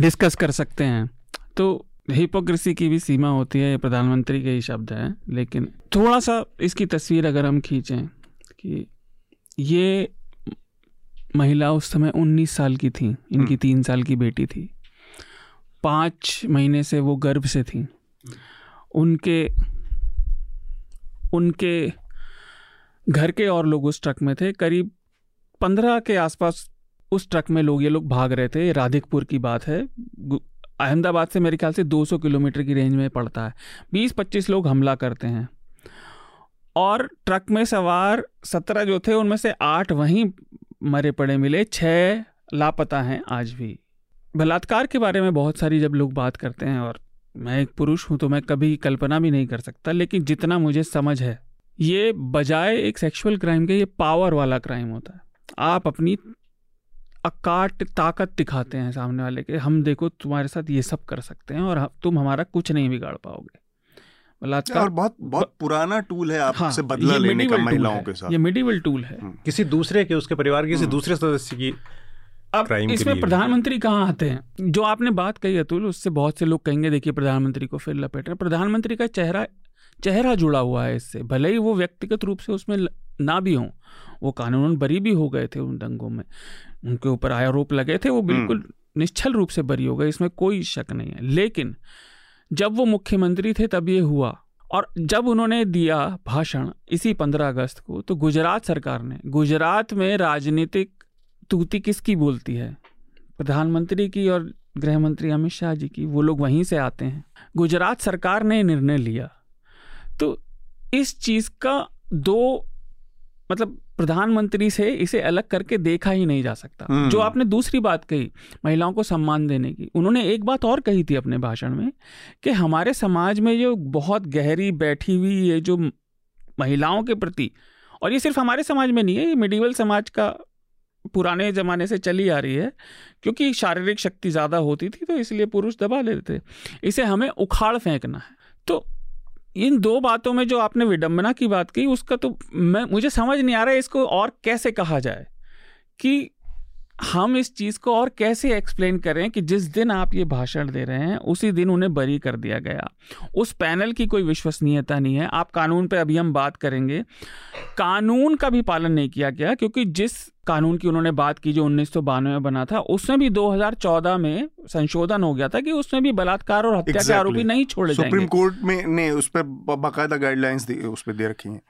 Speaker 5: डिस्कस कर सकते हैं। तो हिपोक्रेसी की भी सीमा होती है ये प्रधानमंत्री के ही शब्द हैं लेकिन थोड़ा सा इसकी तस्वीर अगर हम खींचें कि ये महिला उस समय उन्नीस साल की थी इनकी हम्म। तीन साल की बेटी थी। पाँच महीने से वो गर्भ से थी। उनके उनके घर के और लोग उस ट्रक में थे करीब पंद्रह के आसपास उस ट्रक में लोग ये लोग भाग रहे थे। राधिकपुर की बात है अहमदाबाद से मेरे ख्याल से 200 किलोमीटर की रेंज में पड़ता है। 20-25 लोग हमला करते हैं। और ट्रक में सवार सत्रह जो थे, उनमें से आठ वहीं मरे पड़े मिले। छः लापता हैं आज भी। बलात्कार के बारे में बहुत सारी जब लोग बात करते हैं और मैं एक पुरुष हूँ तो मैं कभी कल्पना भी नहीं कर सकता, लेकिन जितना मुझे समझ है, ये बजाय एक सेक्सुअल क्राइम के, ये पावर वाला क्राइम होता है। आप अपनी अकाट ताकत दिखाते हैं सामने वाले के हम देखो तुम्हारे साथ ये सब कर सकते हैं और तुम हमारा कुछ नहीं बिगाड़ पाओगे।
Speaker 2: बलात्कार बहुत बहुत पुराना टूल है आपसे हाँ, बदला लेने का महिलाओं के साथ।
Speaker 5: ये मिडिवल टूल है।
Speaker 4: हम्म। किसी दूसरे के उसके परिवार के किसी हम्म। दूसरे सदस्य की
Speaker 5: अब इसमें प्रधानमंत्री कहाँ आते हैं? जो आपने बात कही अतुल उससे बहुत से लोग कहेंगे देखिए प्रधानमंत्री को फिर लपेट रहे प्रधानमंत्री का चेहरा चेहरा जुड़ा हुआ है इससे। भले ही वो व्यक्तिगत रूप से उसमें ना भी हों वो कानून बरी भी हो गए थे उन दंगों में। उनके ऊपर आरोप लगे थे वो हम्म। बिल्कुल निश्चल रूप से बरी हो गए इसमें कोई शक नहीं है। लेकिन जब वो मुख्यमंत्री थे तब ये हुआ। और जब उन्होंने दिया भाषण इसी पंद्रह अगस्त को तो गुजरात सरकार ने गुजरात में राजनीतिक तूती किसकी बोलती है? प्रधानमंत्री की और गृह मंत्री अमित शाह जी की वो लोग वहीं से आते हैं। गुजरात सरकार ने निर्णय लिया। तो इस चीज़ का दो मतलब प्रधानमंत्री से इसे अलग करके देखा ही नहीं जा सकता।
Speaker 2: हम्म।
Speaker 5: जो आपने दूसरी बात कही महिलाओं को सम्मान देने की उन्होंने एक बात और कही थी अपने भाषण में कि हमारे समाज में जो बहुत गहरी बैठी हुई ये जो महिलाओं के प्रति और ये सिर्फ़ हमारे समाज में नहीं है ये मिडिवल समाज का पुराने ज़माने से चली आ रही है क्योंकि शारीरिक शक्ति ज़्यादा होती थी तो इसलिए पुरुष दबा लेते थे। इसे हमें उखाड़ फेंकना है। तो इन दो बातों में जो आपने विडंबना की बात की उसका तो मैं, मुझे समझ नहीं आ रहा है इसको और कैसे कहा जाए कि हम इस चीज़ को और कैसे एक्सप्लेन करें कि जिस दिन आप ये भाषण दे रहे हैं, उसी दिन उन्हें बरी कर दिया गया। उस पैनल की कोई विश्वसनीयता नहीं है। आप कानून पे अभी हम बात करेंगे। कानून का भी पालन नहीं किया गया, क्योंकि जिस कानून की उन्होंने बात की जो उन्नीस में बना था उसमें भी 2014 में संशोधन हो गया था कि उसमें भी बलात्कार और हत्या के आरोपी नहीं छोड़े
Speaker 2: सुप्रीम कोर्ट में ने उस पर बाकायदा गाइडलाइंस उस पर दे रखी हैं।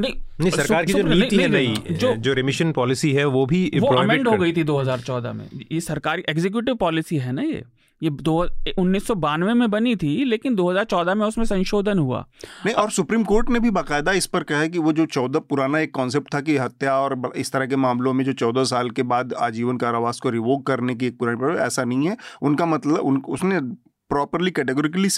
Speaker 5: नहीं
Speaker 4: नहीं सरकार की जो नीति है
Speaker 5: नहीं, नहीं, जो
Speaker 4: जो रिमिशन पॉलिसी है वो भी
Speaker 5: वो अमेंड हो गई थी 2014 में। ये सरकारी एग्जीक्यूटिव पॉलिसी है ना ये? ये दो उन्नीस में बनी थी लेकिन 2014 में उसमें संशोधन हुआ।
Speaker 2: नहीं और सुप्रीम कोर्ट ने भी बाकायदा इस पर कहा है कि वो जो चौदह पुराना एक कॉन्सेप्ट था कि हत्या और इस तरह के मामलों में जो चौदह साल के बाद आजीवन कारावास को रिवोक करने की एक पुरानी ऐसा नहीं है। उनका मतलब उन उसने प्रॉपरली कैटेगोरिकली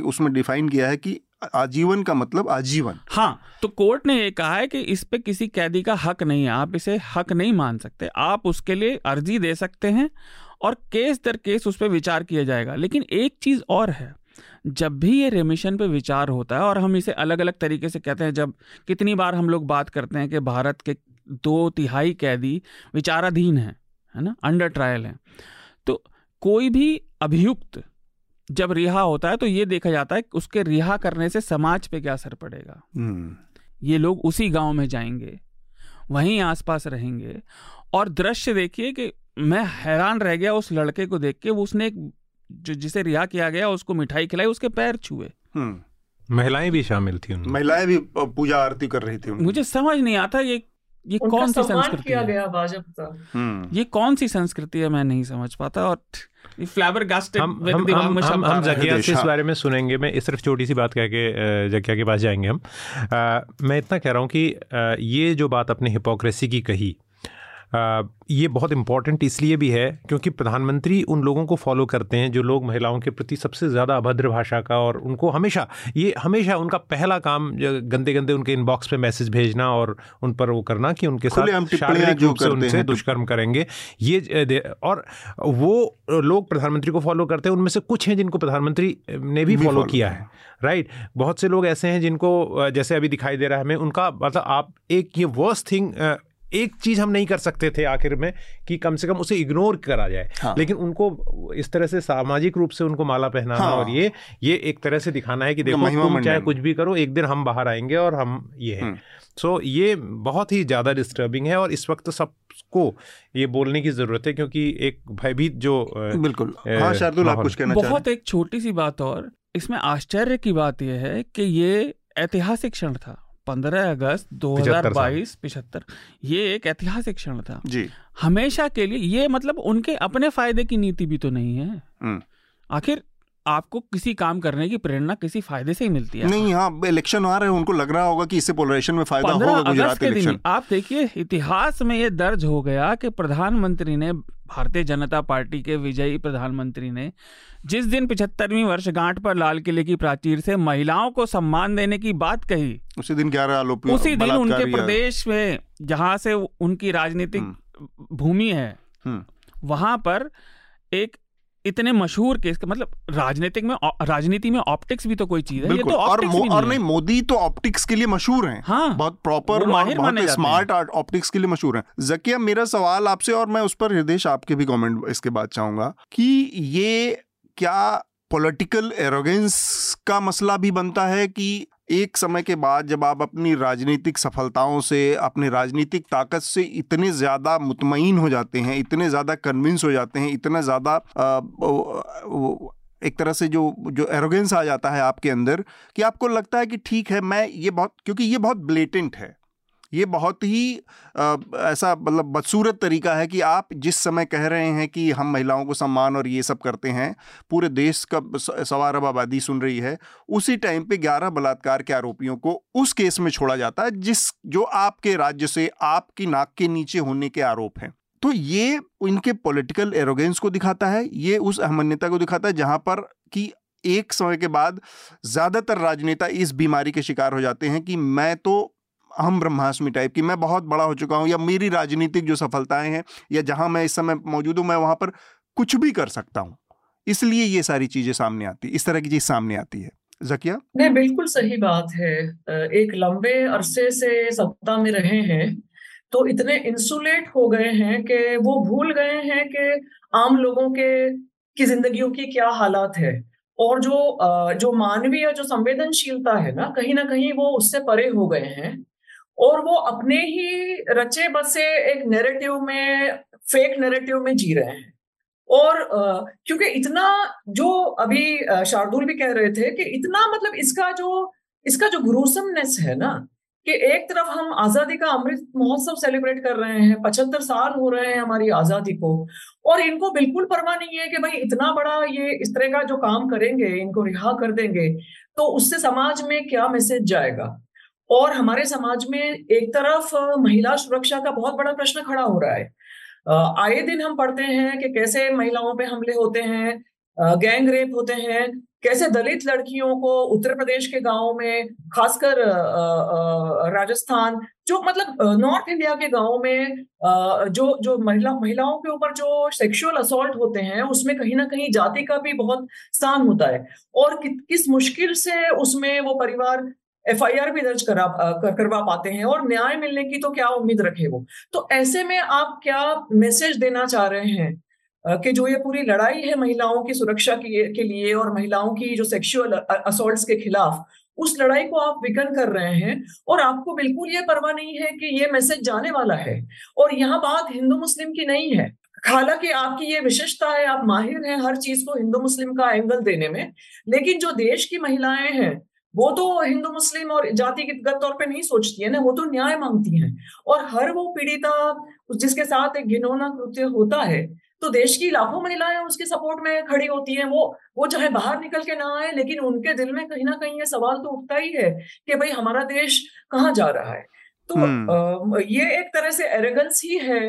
Speaker 2: उसमें डिफाइन किया है कि आजीवन का मतलब आजीवन।
Speaker 5: हाँ तो कोर्ट ने ये कहा है कि इस पे किसी कैदी का हक नहीं है। आप इसे हक नहीं मान सकते। आप उसके लिए अर्जी दे सकते हैं और केस दर केस उस पर विचार किया जाएगा। लेकिन एक चीज़ और है जब भी ये रेमिशन पे विचार होता है और हम इसे अलग अलग तरीके से कहते हैं जब कितनी बार हम लोग बात करते हैं कि भारत के दो तिहाई कैदी विचाराधीन हैं है ना अंडर ट्रायल हैं तो कोई भी अभियुक्त जब रिहा होता है तो ये देखा जाता है कि उसके रिहा करने से समाज पे क्या असर पड़ेगा।
Speaker 2: हम्म,
Speaker 5: ये लोग उसी गाँव में जाएँगे वहीं आसपास रहेंगे और दृश्य देखिए कि मैं हैरान रह गया उस लड़के को देख के। वो उसने एक जो जिसे रिहा किया गया उसको मिठाई खिलाई उसके पैर छुए।
Speaker 2: हम्म।
Speaker 4: महिलाएँ भी शामिल थी उनमें।
Speaker 2: महिलाएँ भी पूजा आरती कर रही थी
Speaker 5: मुझे समझ नहीं आता ये ये कौन सी संस्कृति
Speaker 3: किया
Speaker 5: है?
Speaker 3: गया बाजबता
Speaker 2: हम्म,
Speaker 5: ये कौन सी संस्कृति है मैं नहीं समझ पाता और गास्टेड
Speaker 4: हम हम हम हम, हम जकिया से इस बारे में सुनेंगे। मैं इस सिर्फ़ छोटी सी बात कह के जकिया के पास जाएँगे हम। अ, मैं इतना कह रहा हूँ कि अ, ये जो बात अपने हिपोक्रेसी की कही ये बहुत इंपॉर्टेंट इसलिए भी है क्योंकि प्रधानमंत्री उन लोगों को फॉलो करते हैं जो लोग महिलाओं के प्रति सबसे ज़्यादा अभद्र भाषा का और उनको हमेशा ये हमेशा उनका पहला काम गंदे गंदे उनके इनबॉक्स पे मैसेज भेजना और उन पर वो करना कि उनके साथ शारीरिक रूप से उनसे दुष्कर्म करेंगे। ये और वो लोग प्रधानमंत्री को फॉलो करते हैं उनमें से कुछ हैं जिनको प्रधानमंत्री ने भी
Speaker 2: भी
Speaker 4: फॉलो किया है राइट बहुत से लोग ऐसे हैं जिनको जैसे अभी दिखाई दे रहा है हमें उनका मतलब आप एक ये वर्स्ट थिंग एक चीज़ हम नहीं कर सकते थे आखिर में कि कम से कम उसे इग्नोर करा जाए
Speaker 2: हाँ।
Speaker 4: लेकिन उनको इस तरह से सामाजिक रूप से उनको माला पहनाना
Speaker 2: हाँ।
Speaker 4: और ये ये एक तरह से दिखाना है कि देखो तुम चाहे कुछ भी करो एक दिन हम बाहर आएँगे और हम ये है
Speaker 2: हम्म।
Speaker 4: सो ये बहुत ही ज़्यादा डिस्टर्बिंग है और इस वक्त सबको ये बोलने की ज़रूरत है क्योंकि एक भयभीत जो
Speaker 2: बिल्कुल हाँ शार्दुल आप कुछ कहना
Speaker 5: बहुत एक छोटी सी बात और इसमें आश्चर्य की बात यह है कि ये ऐतिहासिक क्षण था पंद्रह अगस्त 2022 पिछहत्तर ये एक ऐतिहासिक क्षण था।
Speaker 2: जी।
Speaker 5: हमेशा के लिए ये मतलब उनके अपने फ़ायदे की नीति भी तो नहीं है।
Speaker 2: हम्म।
Speaker 5: आखिर आपको किसी काम करने की प्रेरणा किसी फ़ायदे से ही मिलती है।
Speaker 2: नहीं हाँ इलेक्शन आ रहे हैं उनको लग रहा होगा कि इससे पोलराइजेशन में फ़ायदा होगा गुजरात
Speaker 5: के दिन
Speaker 2: इलेक्शन
Speaker 5: आप देखिए इतिहास में ये दर्ज हो गया कि प्रधानमंत्री ने भारतीय जनता पार्टी के विजयी प्रधानमंत्री ने जिस दिन पिछहत्तरवीं वर्षगांठ पर लाल किले की प्राचीर से महिलाओं को सम्मान देने की बात कही
Speaker 2: उसी दिन ग्यारह आरोपी
Speaker 5: उसी दिन उनके प्रदेश में जहाँ से उनकी राजनीतिक भूमि है
Speaker 2: हम्म।
Speaker 5: वहाँ पर एक इतने मशहूर केस के मतलब राजनीतिक में राजनीति में ऑप्टिक्स भी तो कोई चीज़ है ये तो
Speaker 2: और मो,
Speaker 5: भी
Speaker 2: और
Speaker 5: नहीं
Speaker 2: नहीं मोदी तो ऑप्टिक्स के लिए मशहूर हैं।
Speaker 5: हाँ
Speaker 2: बहुत प्रॉपर
Speaker 5: माहिर
Speaker 2: बहुत
Speaker 5: जाते
Speaker 2: स्मार्ट ऑप्टिक्स के लिए मशहूर हैं। जकिया मेरा सवाल आपसे और मैं उस पर हृदय आपके भी कमेंट इसके बाद चाहूँगा कि ये क्या पॉलिटिकल एरोगेंस का मसला भी बनता है कि एक समय के बाद जब आप अपनी राजनीतिक सफलताओं से, अपनी राजनीतिक ताकत से इतने ज़्यादा मुतमिन हो जाते हैं, इतने ज़्यादा कन्विंस हो जाते हैं, इतना ज़्यादा एक तरह से जो जो एरोगेंस आ जाता है आपके अंदर कि आपको लगता है कि ठीक है, मैं ये बहुत, क्योंकि ये बहुत ब्लेटेंट है। ये बहुत ही आ, ऐसा मतलब बदसूरत तरीका है कि आप जिस समय कह रहे हैं कि हम महिलाओं को सम्मान और ये सब करते हैं पूरे देश का सवार अब आबादी सुन रही है उसी टाइम पे 11 बलात्कार के आरोपियों को उस केस में छोड़ा जाता है जिस जो आपके राज्य से आपकी नाक के नीचे होने के आरोप हैं। तो ये इनके पॉलिटिकल एरोगेंस को दिखाता है ये उस अहमन्यता को दिखाता है जहाँ पर कि एक समय के बाद ज़्यादातर राजनेता इस बीमारी के शिकार हो जाते हैं कि मैं तो हम ब्रह्मास्मि टाइप की मैं बहुत बड़ा हो चुका हूँ या मेरी राजनीतिक जो सफलताएँ हैं या जहाँ मैं इस समय मौजूद हूँ, मैं वहाँ पर कुछ भी कर सकता हूँ। इसलिए ये सारी चीज़ें सामने आती, इस तरह की चीज़ सामने आती है। जकिया?
Speaker 3: नहीं, बिल्कुल सही बात है। एक लंबे अरसे से सत्ता में रहे हैं तो इतने इंसुलेट हो गए हैं कि वो भूल गए हैं कि आम लोगों के, की जिंदगियों की क्या हालात है। और जो जो मानवीय, जो संवेदनशीलता है ना, कहीं ना कहीं वो उससे परे हो गए हैं। और वो अपने ही रचे बसे एक नेरेटिव में फेक नेरेटिव में जी रहे हैं। और क्योंकि इतना जो अभी शार्दुल भी कह रहे थे कि इतना मतलब इसका जो इसका जो ग्रूसमनेस है ना, कि एक तरफ़ हम आज़ादी का अमृत महोत्सव सेलिब्रेट कर रहे हैं, पचहत्तर साल हो रहे हैं हमारी आज़ादी को, और इनको बिल्कुल परवाह नहीं है कि भाई इतना बड़ा ये इस तरह का जो काम करेंगे, इनको रिहा कर देंगे तो उससे समाज में क्या मैसेज जाएगा? और हमारे समाज में एक तरफ़ महिला सुरक्षा का बहुत बड़ा प्रश्न खड़ा हो रहा है। आए दिन हम पढ़ते हैं कि कैसे महिलाओं पे हमले होते हैं गैंग रेप होते हैं कैसे दलित लड़कियों को उत्तर प्रदेश के गाँवों में खासकर राजस्थान जो मतलब नॉर्थ इंडिया के गाँवों में जो जो महिला महिलाओं के ऊपर जो सेक्सुअल असोल्ट होते हैं उसमें कहीं ना कहीं जाति का भी बहुत स्थान होता है। और कि, किस मुश्किल से उसमें वो परिवार एफआईआर भी दर्ज करा कर, करवा पाते हैं और न्याय मिलने की तो क्या उम्मीद रखे वो? तो ऐसे में आप क्या मैसेज देना चाह रहे हैं कि जो ये पूरी लड़ाई है महिलाओं की सुरक्षा के, के लिए और महिलाओं की जो सेक्सुअल असोल्ट के खिलाफ उस लड़ाई को आप विकन कर रहे हैं और आपको बिल्कुल ये परवाह नहीं है कि ये मैसेज जाने वाला है और यहाँ बात हिंदू मुस्लिम की नहीं है। हालाँकि आपकी ये विशेषता है आप माहिर हैं हर चीज़ को हिंदू मुस्लिम का एंगल देने में लेकिन जो देश की महिलाएँ हैं वो तो हिंदू मुस्लिम और जातिगत तौर पे नहीं सोचती है ना वो तो न्याय मांगती हैं। और हर वो पीड़िता जिसके साथ एक घिनौना कृत्य होता है तो देश की लाखों महिलाएँ उसके सपोर्ट में खड़ी होती हैं। वो वो चाहे बाहर निकल के ना आए लेकिन उनके दिल में कहीं ना कहीं ये सवाल तो उठता ही है कि भाई हमारा देश कहाँ जा रहा है। तो आ, ये एक तरह से एरेगेंस ही है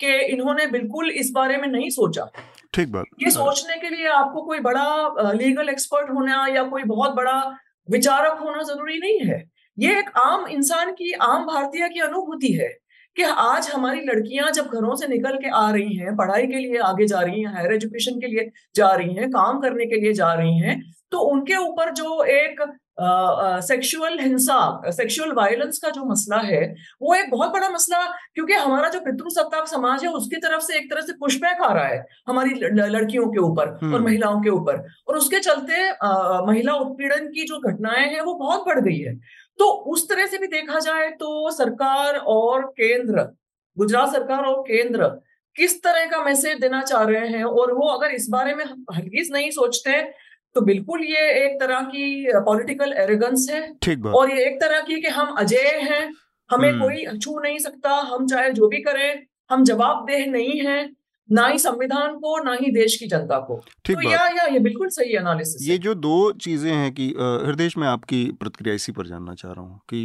Speaker 3: कि इन्होंने बिल्कुल इस बारे में नहीं सोचा।
Speaker 2: ठीक बात।
Speaker 3: ये सोचने के लिए आपको कोई बड़ा लीगल एक्सपर्ट होना या कोई बहुत बड़ा विचारक होना ज़रूरी नहीं है। ये एक आम इंसान की, आम भारतीय की अनुभूति है कि आज हमारी लड़कियाँ जब घरों से निकल के आ रही हैं, पढ़ाई के लिए आगे जा रही हैं, हायर एजुकेशन के लिए जा रही हैं, काम करने के लिए जा रही हैं तो उनके ऊपर जो एक सेक्सुअल हिंसा सेक्सुअल वायलेंस का जो मसला है वो एक बहुत बड़ा मसला क्योंकि हमारा जो पितृसत्ताक समाज है उसकी तरफ़ से एक तरह से पुशबैक आ रहा है हमारी लड़कियों के ऊपर और हम्म। महिलाओं के ऊपर। और उसके चलते आ, महिला उत्पीड़न की जो घटनाएँ हैं वो बहुत बढ़ गई है। तो उस तरह से भी देखा जाए तो सरकार और केंद्र गुजरात सरकार और केंद्र किस तरह का मैसेज देना चाह रहे हैं? और वो अगर इस बारे में हरगिज नहीं सोचते तो बिल्कुल ये एक तरह की पॉलिटिकल एरोगेंस है। ठीक और ये एक तरह की कि हम अजय हैं हमें हम्म। कोई छू नहीं सकता हम चाहे जो भी करें हम जवाबदेह नहीं हैं ना ही संविधान को ना ही देश की जनता को। ठीक तो या या ये बिल्कुल सही एनालिसिस
Speaker 2: ये जो दो चीज़ें हैं कि हृदय में आपकी प्रतिक्रिया इसी पर जानना चाह रहा हूँ कि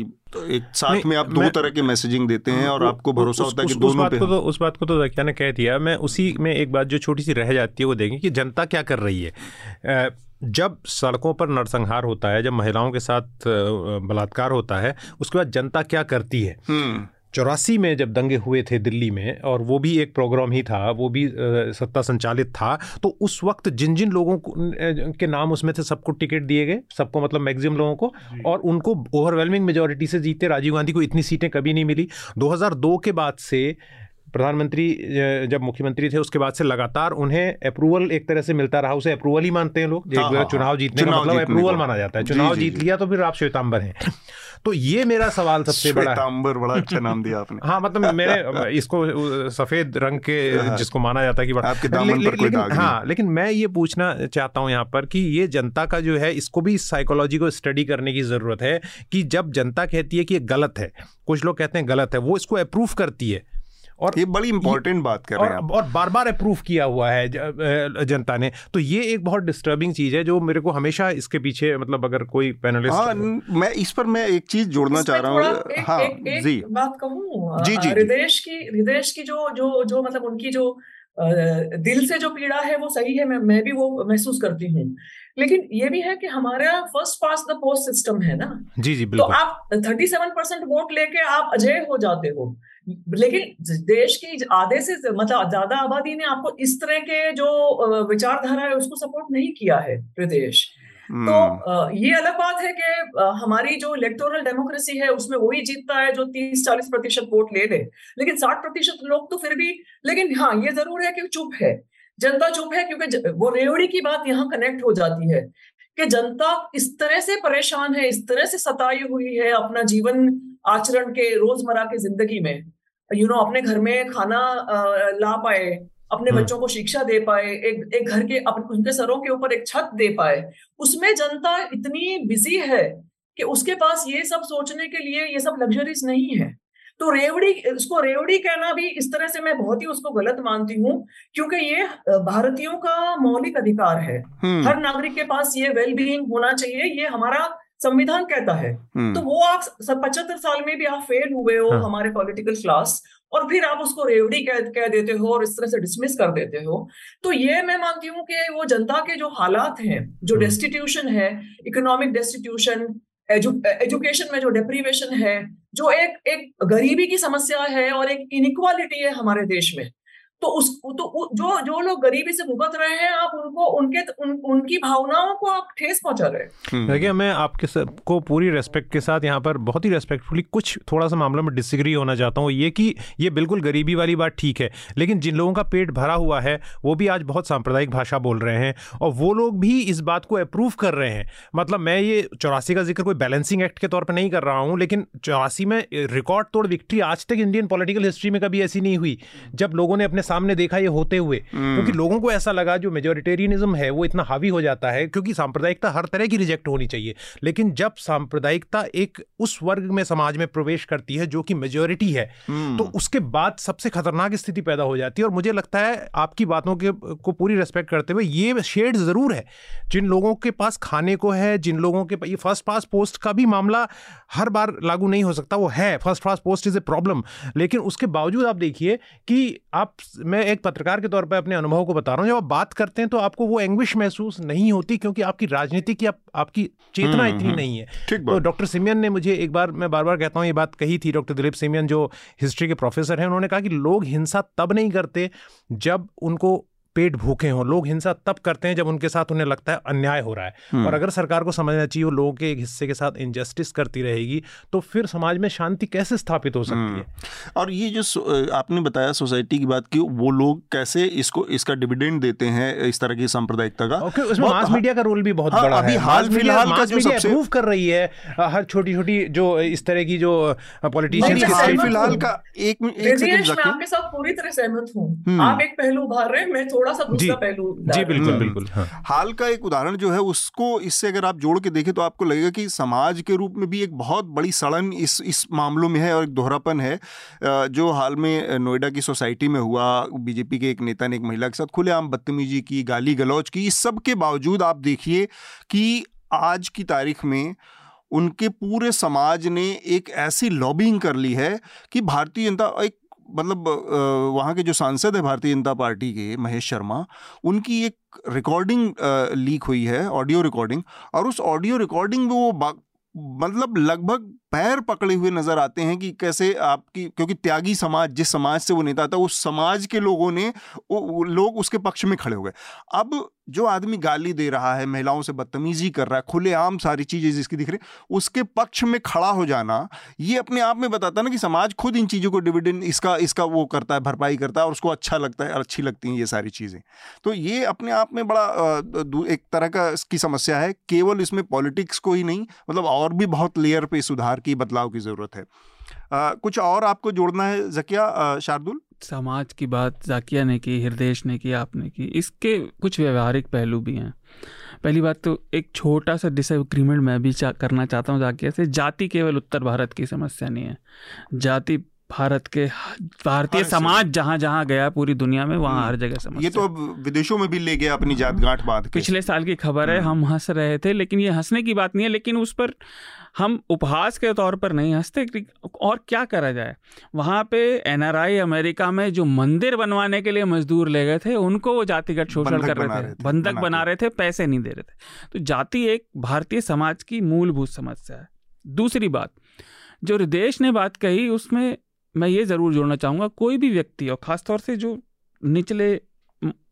Speaker 2: एक साथ में आप दो तरह के मैसेजिंग देते हैं और आपको भरोसा होता है कि दोनों
Speaker 4: उस बात को तो उस बात को तो जकिया ने कह दिया। मैं उसी में एक बात जो छोटी सी रह जाती है वो देखें कि जनता क्या कर रही है। जब सड़कों पर नरसंहार होता है जब महिलाओं के साथ बलात्कार होता है उसके बाद जनता क्या करती है? हम्म। चौरासी में जब दंगे हुए थे दिल्ली में और वो भी एक प्रोग्राम ही था वो भी सत्ता संचालित था तो उस वक्त जिन जिन लोगों को के नाम उसमें थे सबको टिकट दिए गए सबको मतलब मैक्सिमम लोगों को और उनको ओवरवेलमिंग मेजोरिटी से जीते राजीव गांधी को इतनी सीटें कभी नहीं मिली। 2002 के बाद से प्रधानमंत्री जब मुख्यमंत्री थे उसके बाद से लगातार उन्हें अप्रूवल एक तरह से मिलता रहा उसे अप्रूवल ही मानते हैं लोग। हाँ, हाँ, चुनाव जीतने का मतलब अप्रूवल माना जाता है। चुनाव जीत लिया तो फिर आप श्वेतांबर हैं। तो ये मेरा सवाल सबसे बड़ा
Speaker 2: श्वेतांबर बड़ा अच्छा नाम दिया आपने।
Speaker 4: हाँ मतलब मैंने इसको सफ़ेद रंग के हाँ। जिसको माना जाता है कि
Speaker 2: आपके दामन पर कोई दाग
Speaker 4: हाँ लेकिन मैं ये पूछना चाहता हूँ यहाँ पर कि ये जनता का जो है इसको भी साइकोलॉजी को स्टडी करने की ज़रूरत है कि जब जनता कहती है कि ये गलत है कुछ लोग कहते हैं गलत है वो इसको अप्रूव करती है।
Speaker 2: और ये बड़ी इंपॉर्टेंट बात कर रहे हैं
Speaker 4: और, और बार बार अप्रूव किया हुआ है जनता ने। तो ये एक बहुत डिस्टर्बिंग चीज़ है जो मेरे को हमेशा इसके पीछे मतलब अगर कोई पैनलिस्ट
Speaker 2: हाँ मैं इस पर मैं एक चीज़ जोड़ना चाह रहा हूँ। हाँ
Speaker 3: जी। बात कहूँ जी जी हृदय की हृदय की जो जो जो मतलब उनकी जो दिल से जो पीड़ा है वो सही है मैं मैं भी वो महसूस करती हूँ। लेकिन ये भी है कि हमारा first past the post system है ना?
Speaker 4: जी जी बिल्कुल।
Speaker 3: तो आप थर्टी सेवन परसेंट वोट लेके आप अजय हो जाते हो। लेकिन देश की आधे से मतलब ज़्यादा आबादी ने आपको इस तरह के जो विचारधारा है उसको सपोर्ट नहीं किया है प्रदेश। तो हम्म। ये अलग बात है कि हमारी जो इलेक्टोरल डेमोक्रेसी है उसमें वही जीतता है जो तीस चालीस प्रतिशत वोट ले ले। लेकिन साठ प्रतिशत लोग तो फिर भी लेकिन हाँ ये ज़रूर है कि चुप है। जनता चुप है क्योंकि वो रेवड़ी की बात यहाँ कनेक्ट हो जाती है कि जनता इस तरह से परेशान है इस तरह से सताई हुई है अपना जीवन आचरण के रोज़मर्रा की ज़िंदगी में। यू नो अपने घर में खाना ला पाए अपने हम्म। बच्चों को शिक्षा दे पाए एक एक घर के अपने उनके सरों के ऊपर एक छत दे पाए उसमें जनता इतनी बिज़ी है कि उसके पास ये सब सोचने के लिए ये सब लग्जरीज नहीं है तो रेवड़ी उसको रेवड़ी कहना भी इस तरह से मैं बहुत ही उसको गलत मानती हूँ क्योंकि ये भारतीयों का मौलिक अधिकार है। हर नागरिक के पास ये वेल बीइंग होना चाहिए ये हमारा संविधान कहता है हम्म। तो वो आप पचहत्तर साल में भी आप फेल हुए हो हाँ। हमारे पॉलिटिकल क्लास और फिर आप उसको रेवड़ी कह कह देते हो और इस तरह से डिसमिस कर देते हो तो ये मैं मानती हूँ कि वो जनता के जो हालात हैं जो डेस्टिट्यूशन हम्म। है इकोनॉमिक डेस्टिट्यूशन एजुकेशन में जो डिप्रीवेशन है जो एक एक गरीबी की समस्या है और एक इनक्वालिटी है हमारे देश में तो उस तो जो जो लोग गरीबी से भुगत रहे हैं आप उनको उनके उन, उनकी भावनाओं को आप ठेस पहुँचा रहे हैं।
Speaker 4: हम्म। देखिए मैं आपके को पूरी रेस्पेक्ट के साथ यहाँ पर बहुत ही रेस्पेक्टफुली कुछ थोड़ा सा मामला में डिसग्री होना चाहता हूँ। ये कि ये बिल्कुल गरीबी वाली बात ठीक है लेकिन जिन लोगों का पेट भरा हुआ है वो भी आज बहुत सांप्रदायिक भाषा बोल रहे हैं और वो लोग भी इस बात को अप्रूव कर रहे हैं। मतलब मैं ये चौरासी का ज़िक्र कोई बैलेंसिंग एक्ट के तौर पर नहीं कर रहा हूँ लेकिन चौरासी में रिकॉर्ड तोड़ विक्ट्री आज तक इंडियन पॉलिटिकल हिस्ट्री में कभी ऐसी नहीं हुई। जब लोगों ने अपने सामने देखा ये होते हुए। हम्म। क्योंकि लोगों को ऐसा लगा जो मेजोरिटेरियनिज्म है वो इतना हावी हो जाता है क्योंकि सांप्रदायिकता हर तरह की रिजेक्ट होनी चाहिए। लेकिन जब सांप्रदायिकता एक उस वर्ग में समाज में प्रवेश करती है जो कि मेजोरिटी है हम्म। तो उसके बाद सबसे खतरनाक स्थिति पैदा हो जाती है। और मुझे लगता है आपकी बातों के को पूरी रेस्पेक्ट करते हुए ये शेड ज़रूर है। जिन लोगों के पास खाने को है जिन लोगों के ये फ़र्स्ट पास पोस्ट का भी मामला हर बार लागू नहीं हो सकता वो है। First past post is a problem लेकिन उसके बावजूद आप देखिए कि आप मैं एक पत्रकार के तौर पर अपने अनुभव को बता रहा हूँ। जब आप बात करते हैं तो आपको वो एंग्विश महसूस नहीं होती क्योंकि आपकी राजनीति की आप, आपकी चेतना हम्म, इतनी हम्म। नहीं है। तो डॉक्टर सिमियन ने मुझे एक बार मैं बार बार कहता हूँ ये बात कही थी डॉक्टर दिलीप सिमियन जो हिस्ट्री के प्रोफेसर हैं उन्होंने कहा कि लोग हिंसा तब नहीं करते जब उनको पेट भूखे हों लोग हिंसा तब करते हैं जब उनके साथ उन्हें लगता है अन्याय हो रहा है हम्म। और अगर सरकार को समझना चाहिए वो लोगों के एक हिस्से के साथ इनजस्टिस करती रहेगी तो फिर समाज में शांति कैसे स्थापित हो सकती है
Speaker 2: हम्म। और ये जो आपने बताया सोसाइटी की बात की वो लोग कैसे इसको इसका डिविडेंड देते हैं इस तरह की सांप्रदायिकता का
Speaker 4: उसमें मास मीडिया का रोल भी बहुत हाँ, बड़ा अभी हाल फ़िलहाल का जो सबसे प्रूव कर रही है हर छोटी छोटी जो इस तरह की जो पॉलिटिशियन
Speaker 3: फ़िलहाल का एक एक आपके साथ पूरी तरह सहमत हूँ हम्म। आप एक पहलू उभार रहे हैं मैं थोड़ा सा दूसरा पहलू
Speaker 4: जी बिल्कुल बिल्कुल हाँ।
Speaker 2: हाल का एक उदाहरण जो है उसको इससे अगर आप जोड़ के देखें तो आपको लगेगा कि समाज के रूप में भी एक बहुत बड़ी सड़न इस इस मामलों में है और एक दोहरापन है। जो हाल में नोएडा की सोसाइटी में हुआ बीजेपी के एक नेता ने एक महिला के साथ खुलेआम बदतमीजी की गाली गलौज की इस सब के बावजूद आप देखिए कि आज की तारीख में उनके पूरे समाज ने एक ऐसी लॉबिंग कर ली है कि भारतीय जनता एक मतलब वहाँ के जो सांसद है भारतीय जनता पार्टी के महेश शर्मा उनकी एक रिकॉर्डिंग लीक हुई है ऑडियो रिकॉर्डिंग और उस ऑडियो रिकॉर्डिंग में वो मतलब लगभग पैर पकड़े हुए नज़र आते हैं कि कैसे आपकी क्योंकि त्यागी समाज जिस समाज से वो नेता था उस समाज के लोगों ने वो, लोग उसके पक्ष में खड़े हो गए। अब जो आदमी गाली दे रहा है, महिलाओं से बदतमीजी कर रहा है, खुलेआम सारी चीज़ें जिसकी दिख रही उसके पक्ष में खड़ा हो जाना, ये अपने आप में बताता है ना कि समाज खुद इन चीज़ों को डिविडेंड इसका इसका वो करता है, भरपाई करता है और उसको अच्छा लगता है, अच्छी लगती हैं ये सारी चीज़ें। तो ये अपने आप में बड़ा एक तरह का इसकी समस्या है, केवल इसमें पॉलिटिक्स को ही नहीं मतलब और भी बहुत लेयर पर सुधार की, बदलाव की ज़रूरत है। आ, कुछ और आपको जोड़ना है जकिया शार्दुल?
Speaker 5: समाज की बात जाकिया ने की हृदय ने की आपने की इसके कुछ व्यवहारिक पहलू भी हैं। पहली बात तो एक छोटा सा डिसएग्रीमेंट मैं भी चा, करना चाहता हूँ जाकिया से जाति केवल उत्तर भारत की समस्या नहीं है। जाति भारत के भारतीय समाज जहाँ जहाँ गया पूरी दुनिया में वहाँ हर जगह समस्या।
Speaker 2: ये तो अब विदेशों में भी ले गया अपनी जात गांठ के।
Speaker 5: पिछले साल की खबर है हम्म। हम हंस रहे थे लेकिन ये हंसने की बात नहीं है लेकिन उस पर हम उपहास के तौर पर नहीं हँसते और क्या करा जाए। वहाँ पे एनआरआई अमेरिका में जो मंदिर बनवाने के लिए मजदूर ले गए थे उनको वो जातिगत शोषण कर रहे थे। बंधक बना रहे थे पैसे नहीं दे रहे थे। तो जाति एक भारतीय समाज की मूलभूत समस्या है। दूसरी बात जो हृदेश ने बात कही उसमें मैं ये ज़रूर जोड़ना चाहूँगा कोई भी व्यक्ति और ख़ासतौर से जो निचले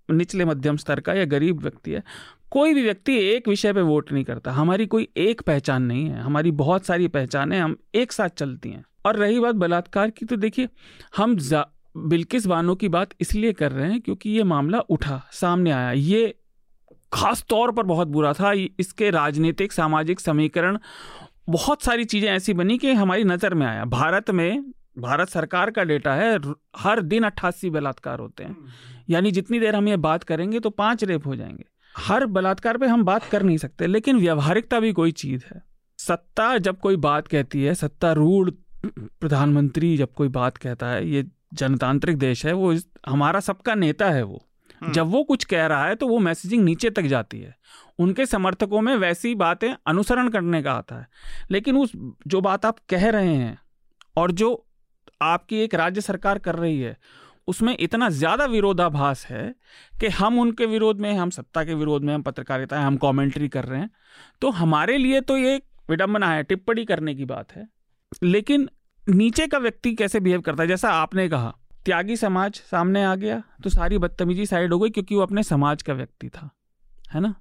Speaker 5: निचले मध्यम स्तर का या गरीब व्यक्ति है कोई भी व्यक्ति एक विषय पे वोट नहीं करता। हमारी कोई एक पहचान नहीं है। हमारी बहुत सारी पहचानें हम एक साथ चलती हैं। और रही बात बलात्कार की तो देखिए हम बिल्किस बानो की बात इसलिए कर रहे हैं क्योंकि ये मामला उठा सामने आया। ये खास तौर पर बहुत बुरा था। इसके राजनीतिक सामाजिक समीकरण बहुत सारी चीज़ें ऐसी बनी कि हमारी नज़र में आया। भारत में भारत सरकार का डेटा है हर दिन अट्ठासी बलात्कार होते हैं। यानी जितनी देर हम ये बात करेंगे तो पाँच रेप हो जाएँगे। हर बलात्कार पे हम बात कर नहीं सकते लेकिन व्यवहारिकता भी कोई चीज़ है। सत्ता जब कोई बात कहती है सत्तारूढ़ प्रधानमंत्री जब कोई बात कहता है ये जनतांत्रिक देश है वो हमारा सबका नेता है वो। हम्म। जब वो कुछ कह रहा है तो वो मैसेजिंग नीचे तक जाती है। उनके समर्थकों में वैसी बातें अनुसरण करने का आता है। लेकिन उस जो बात आप कह रहे हैं और जो आपकी एक राज्य सरकार कर रही है उसमें इतना ज़्यादा विरोधाभास है कि हम उनके विरोध में, हम सत्ता के विरोध में, हम पत्रकारिता, हम कमेंट्री कर रहे हैं। तो हमारे लिए तो ये विडम्बना है, टिप्पणी करने की बात है। लेकिन नीचे का व्यक्ति कैसे बिहेव करता है? जैसा आपने कहा, त्यागी समाज सामने आ गया तो सारी बदतमीजी साइड हो गई क्योंकि वो अपने समाज का व्यक्ति था, है ना?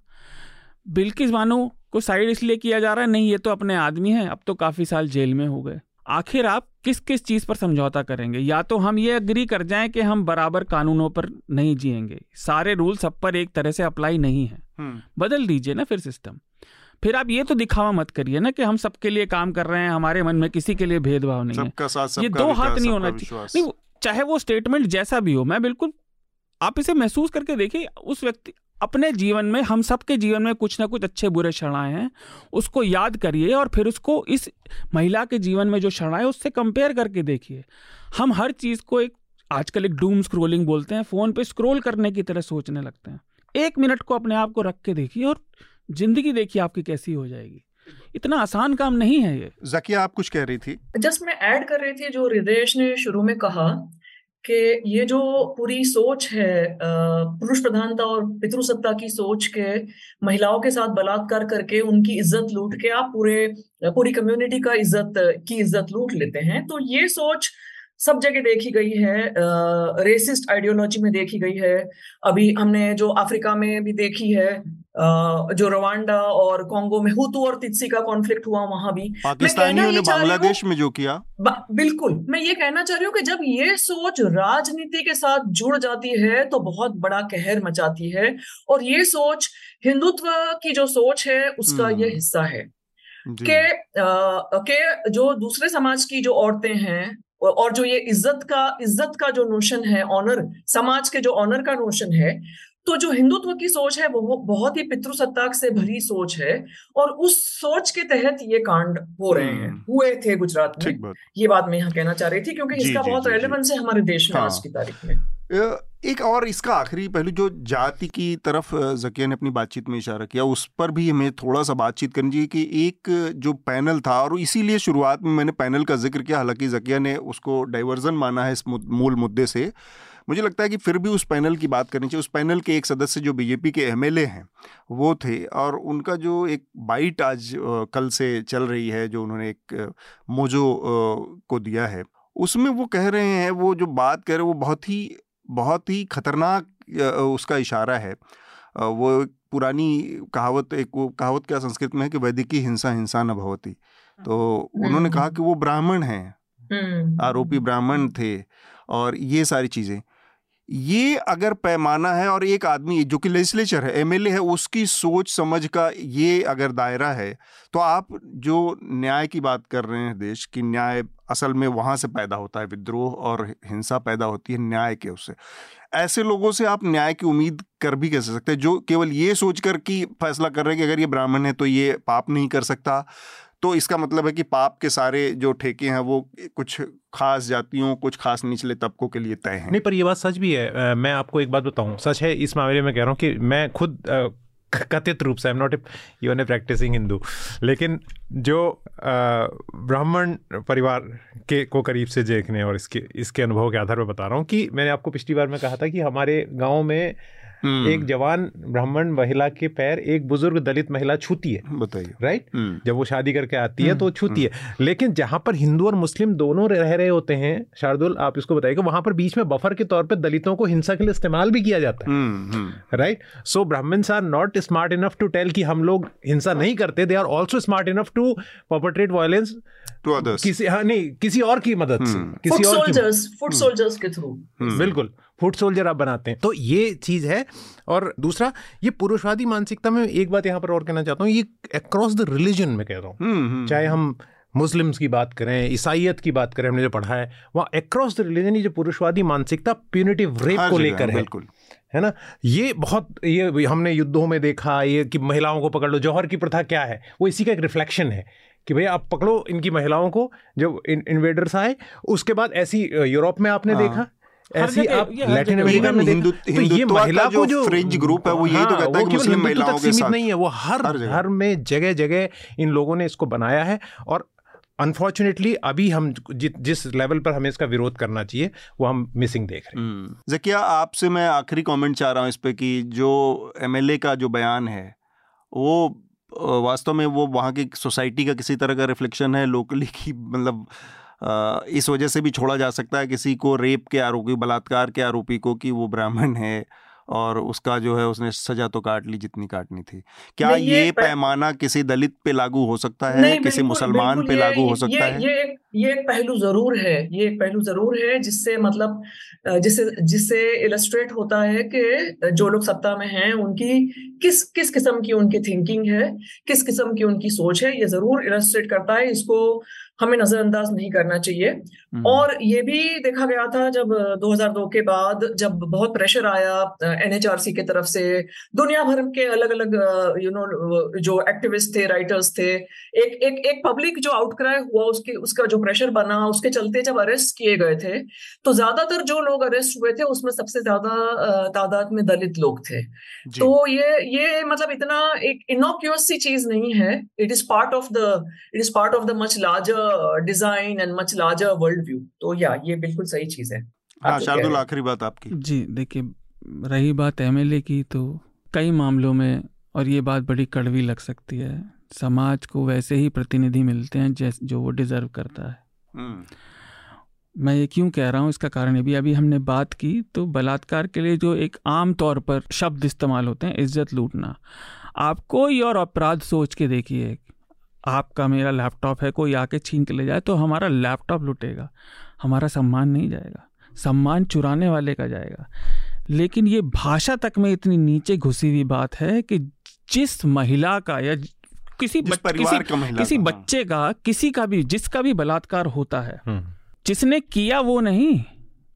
Speaker 5: बिल्किस बानो को साइड इसलिए किया जा रहा है, नहीं, ये तो अपने आदमी है, अब तो काफ़ी साल जेल में हो गए। आखिर आप किस किस चीज़ पर समझौता करेंगे? या तो हम ये अग्री कर जाएँ कि हम बराबर कानूनों पर नहीं जिएँगे। सारे रूल सब पर एक तरह से अप्लाई नहीं है। हम्म। बदल दीजिए ना फिर सिस्टम फिर आप ये तो दिखावा मत करिए ना कि हम सबके लिए काम कर रहे हैं हमारे मन में किसी के लिए भेदभाव नहीं है।
Speaker 2: साथ
Speaker 5: ये दो हाथ नहीं होना चाहिए। चाहे वो स्टेटमेंट जैसा भी हो मैं बिल्कुल आप इसे महसूस करके देखिए उस व्यक्ति अपने जीवन में हम सबके जीवन में कुछ ना कुछ अच्छे बुरे क्षण आए हैं उसको याद करिए और फिर उसको इस महिला के जीवन में जो क्षण आए उससे कंपेयर करके देखिए। हम हर चीज़ को एक आजकल एक डूम स्क्रोलिंग बोलते हैं फ़ोन पे स्क्रोल करने की तरह सोचने लगते हैं। एक मिनट को अपने आप को रख के देखिए और ज़िंदगी देखिए आपकी कैसी हो जाएगी। इतना आसान काम नहीं है ये।
Speaker 2: जकिया आप कुछ कह रही थी?
Speaker 3: जस्ट मैं ऐड कर रही थी जो हृदय ने शुरू में कहा कि ये जो पूरी सोच है पुरुष प्रधानता और पितृसत्ता की सोच के, महिलाओं के साथ बलात्कार करके उनकी इज़्ज़त लूट के आप पूरे, पूरी कम्युनिटी का इज़्ज़त, की इज़्ज़त लूट लेते हैं तो ये सोच सब जगह देखी गई है रेसिस्ट आइडियोलॉजी में देखी गई है। अभी हमने जो अफ्रीका में भी देखी है जो रवांडा और कांगो में हुतू और तित्सी का कॉन्फ्लिक्ट हुआ वहाँ भी।
Speaker 2: पाकिस्तानियों ने बांग्लादेश में जो किया।
Speaker 3: बिल्कुल। मैं ये कहना चाह रही हूँ कि जब ये सोच राजनीति के साथ जुड़ जाती है तो बहुत बड़ा कहर मचाती है। और ये सोच हिंदुत्व की जो सोच है उसका ये हम्म। हिस्सा है। के, आ, के जो दूसरे समाज की जो औरतें हैं और जो ये इज़्ज़त का इज़्ज़त का जो नोशन है ऑनर समाज के जो ऑनर का नोशन है तो जो हिंदुत्व की सोच है वो बहुत ही पितृसत्ताक से भरी सोच है और उस सोच के तहत ये कांड हो रहे हैं। हम्म। हुए थे गुजरात में। ये बात मैं यहाँ कहना चाह रही थी क्योंकि इसका बहुत रेलेवेंस है हमारे देश में आज हाँ। की तारीख में।
Speaker 2: एक और इसका आखिरी पहलू जो जाति की तरफ़ जकिया ने अपनी बातचीत में इशारा किया उस पर भी हमें थोड़ा सा बातचीत करनी चाहिए कि एक जो पैनल था और इसीलिए शुरुआत में मैंने पैनल का ज़िक्र किया हालाँकि जकिया ने उसको डाइवर्जन माना है इस मूल मुद्दे से मुझे लगता है कि फिर भी उस पैनल की बात करनी चाहिए। उस पैनल के एक सदस्य जो बीजेपी के एमएलए हैं वो थे और उनका जो एक बाइट आज कल से चल रही है जो उन्होंने एक मोजो को दिया है उसमें वो कह रहे हैं वो जो बात कह रहे हैं वो बहुत ही बहुत ही खतरनाक उसका इशारा है। वो पुरानी कहावत एक वो कहावत क्या संस्कृत में है कि वैदिकी हिंसा हिंसा न भवती। तो उन्होंने कहा कि वो ब्राह्मण हैं। आरोपी ब्राह्मण थे और ये सारी चीज़ें। ये अगर पैमाना है और एक आदमी जो कि लेजिस्लेचर है एमएलए है, उसकी सोच समझ का ये अगर दायरा है तो आप जो न्याय की बात कर रहे हैं देश, की न्याय असल में वहाँ से पैदा होता है, विद्रोह और हिंसा पैदा होती है न्याय के उससे। ऐसे लोगों से आप न्याय की उम्मीद कर भी कैसे सकते हैं? जो केवल ये सोच कर कि फैसला कर रहे हैं कि अगर ये ब्राह्मण है तो ये पाप नहीं कर सकता तो इसका मतलब है कि पाप के सारे जो ठेके हैं, वो कुछ खास जातियों, कुछ खास निचले तबकों के लिए तय हैं
Speaker 4: नहीं, पर ये बात सच भी है मैं आपको एक बात बताऊँ सच है, इस मामले में कह रहा हूँ कि मैं खुद कथित रूप से I am not even a practicing Hindu लेकिन जो ब्राह्मण परिवार के, को करीब से देखने और इसके इसके अनुभव के आधार पर बता रहा हूँ कि मैंने आपको पिछली बार में कहा था कि हमारे गाँव में। एक जवान ब्राह्मण महिला के पैर एक बुज़ुर्ग दलित महिला छूती है।
Speaker 2: बताइए।
Speaker 4: Right hmm. जब वो शादी करके आती है तो छूती है। लेकिन जहाँ पर हिंदू और मुस्लिम दोनों रह रहे होते हैं शार्दुल आप इसको बताइए वहाँ पर बीच में बफर के तौर पर दलितों को हिंसा के लिए इस्तेमाल भी किया जाता है। Right so Brahmins are not smart enough to tell कि हम लोग हिंसा नहीं करते। They are also smart enough to perpetrate violence
Speaker 2: to others
Speaker 4: किसी हाँ नहीं किसी और की मदद से। हम्म।
Speaker 3: किसी और फुट सोल्जर्स के थ्रू
Speaker 4: बिल्कुल। फुट सोल्जर आप बनाते हैं। तो ये चीज़ है। और दूसरा ये पुरुषवादी मानसिकता में एक बात यहाँ पर और कहना चाहता हूँ ये अक्रॉस द रिलीजन में कह रहा हूँ। हम्म, हम्म, चाहे हम मुस्लिम्स की बात करें ईसाइत की बात करें हमने जो पढ़ा है वहाँ अक्रॉस द रिलीजन ये जो पुरुषवादी मानसिकता प्यूनिटिव रेप को लेकर है। बिल्कुल। है ना? ये बहुत ये हमने युद्धों में देखा ये कि महिलाओं को पकड़ लो जौहर की प्रथा क्या है? वो इसी का एक रिफ्लेक्शन है कि भैया आप पकड़ो इनकी महिलाओं को जब इन इन्वेडर्स आए उसके बाद ऐसी यूरोप में आपने हाँ। देखा ऐसी आप लैटिन अमेरिका में हिंदू तो ये महिला को जो
Speaker 2: फ्रेंच ग्रुप है वो यही तो हाँ, कहता है कि मुस्लिम महिलाओं के साथ।
Speaker 4: नहीं है वो हर हर में जगह जगह इन लोगों ने इसको बनाया है और अनफॉर्चुनेटली अभी हम जि, जिस लेवल पर हमें इसका विरोध करना चाहिए वो हम मिसिंग देख रहे हैं। हम्म।
Speaker 2: जकिया आपसे मैं आखिरी कमेंट चाह रहा हूँ इस पे कि जो एमएलए का जो बयान है वो वास्तव में वो वहाँ की सोसाइटी का किसी तरह का रिफ्लेक्शन है लोकली की मतलब इस वजह से भी छोड़ा जा सकता है किसी को रेप के आरोपी बलात्कार के आरोपी को कि वो ब्राह्मण है और उसका जो है उसने सजा तो काट ली जितनी काटनी थी। क्या ये, ये पैमाना किसी दलित पे लागू हो सकता है? किसी मुसलमान पे लागू हो सकता
Speaker 3: ये,
Speaker 2: है?
Speaker 3: ये ये एक पहलू ज़रूर है ये एक पहलू ज़रूर है जिससे मतलब जिससे जिससे इलस्ट्रेट होता है कि जो लोग सत्ता में हैं उनकी किस किस किस्म की उनकी थिंकिंग है किस किस्म की उनकी सोच है ये ज़रूर इलस्ट्रेट करता है इसको हमें नजरअंदाज नहीं करना चाहिए हम्म। और ये भी देखा गया था जब 2002 के बाद जब बहुत प्रेशर आया एनएचआरसी के तरफ़ से दुनिया भर के अलग अलग यू नो जो एक्टिविस्ट थे राइटर्स थे एक एक एक पब्लिक जो आउटक्राई हुआ उसके उसका जो प्रेशर बना उसके चलते जब अरेस्ट किए गए थे तो ज़्यादातर जो लोग अरेस्ट हुए थे उसमें सबसे ज़्यादा तादाद में दलित लोग थे। तो ये ये मतलब इतना एक इनोक्यूस सी चीज़ नहीं है। It is part of the it is part of the much larger design and much larger world view तो या ये बिल्कुल सही चीज़ है।
Speaker 2: हाँ शार्दुल आखिरी बात आपकी।
Speaker 5: जी देखिए रही बात एमएलए की तो कई मामलों में और ये बात बड़ी कड़वी लग सकती है समाज को वैसे ही प्रतिनिधि मिलते हैं जैसे जो वो डिजर्व करता है। हम्म। मैं ये क्यों कह रहा हूँ इसका कारण ये भी अभी हमने बात की तो बलात्कार के लिए जो एक आम तौर पर शब्द इस्तेमाल होते हैं इज़्ज़त लूटना। आप कोई और अपराध सोच के देखिए। आपका मेरा लैपटॉप है कोई आके छीन के ले जाए तो हमारा लैपटॉप लुटेगा। हमारा सम्मान नहीं जाएगा। सम्मान चुराने वाले का जाएगा। लेकिन ये भाषा तक में इतनी नीचे घुसी हुई बात है कि जिस महिला का या किसी बच, किसी, का किसी हाँ। बच्चे का किसी का भी जिसका भी बलात्कार होता है हम्म। जिसने किया वो नहीं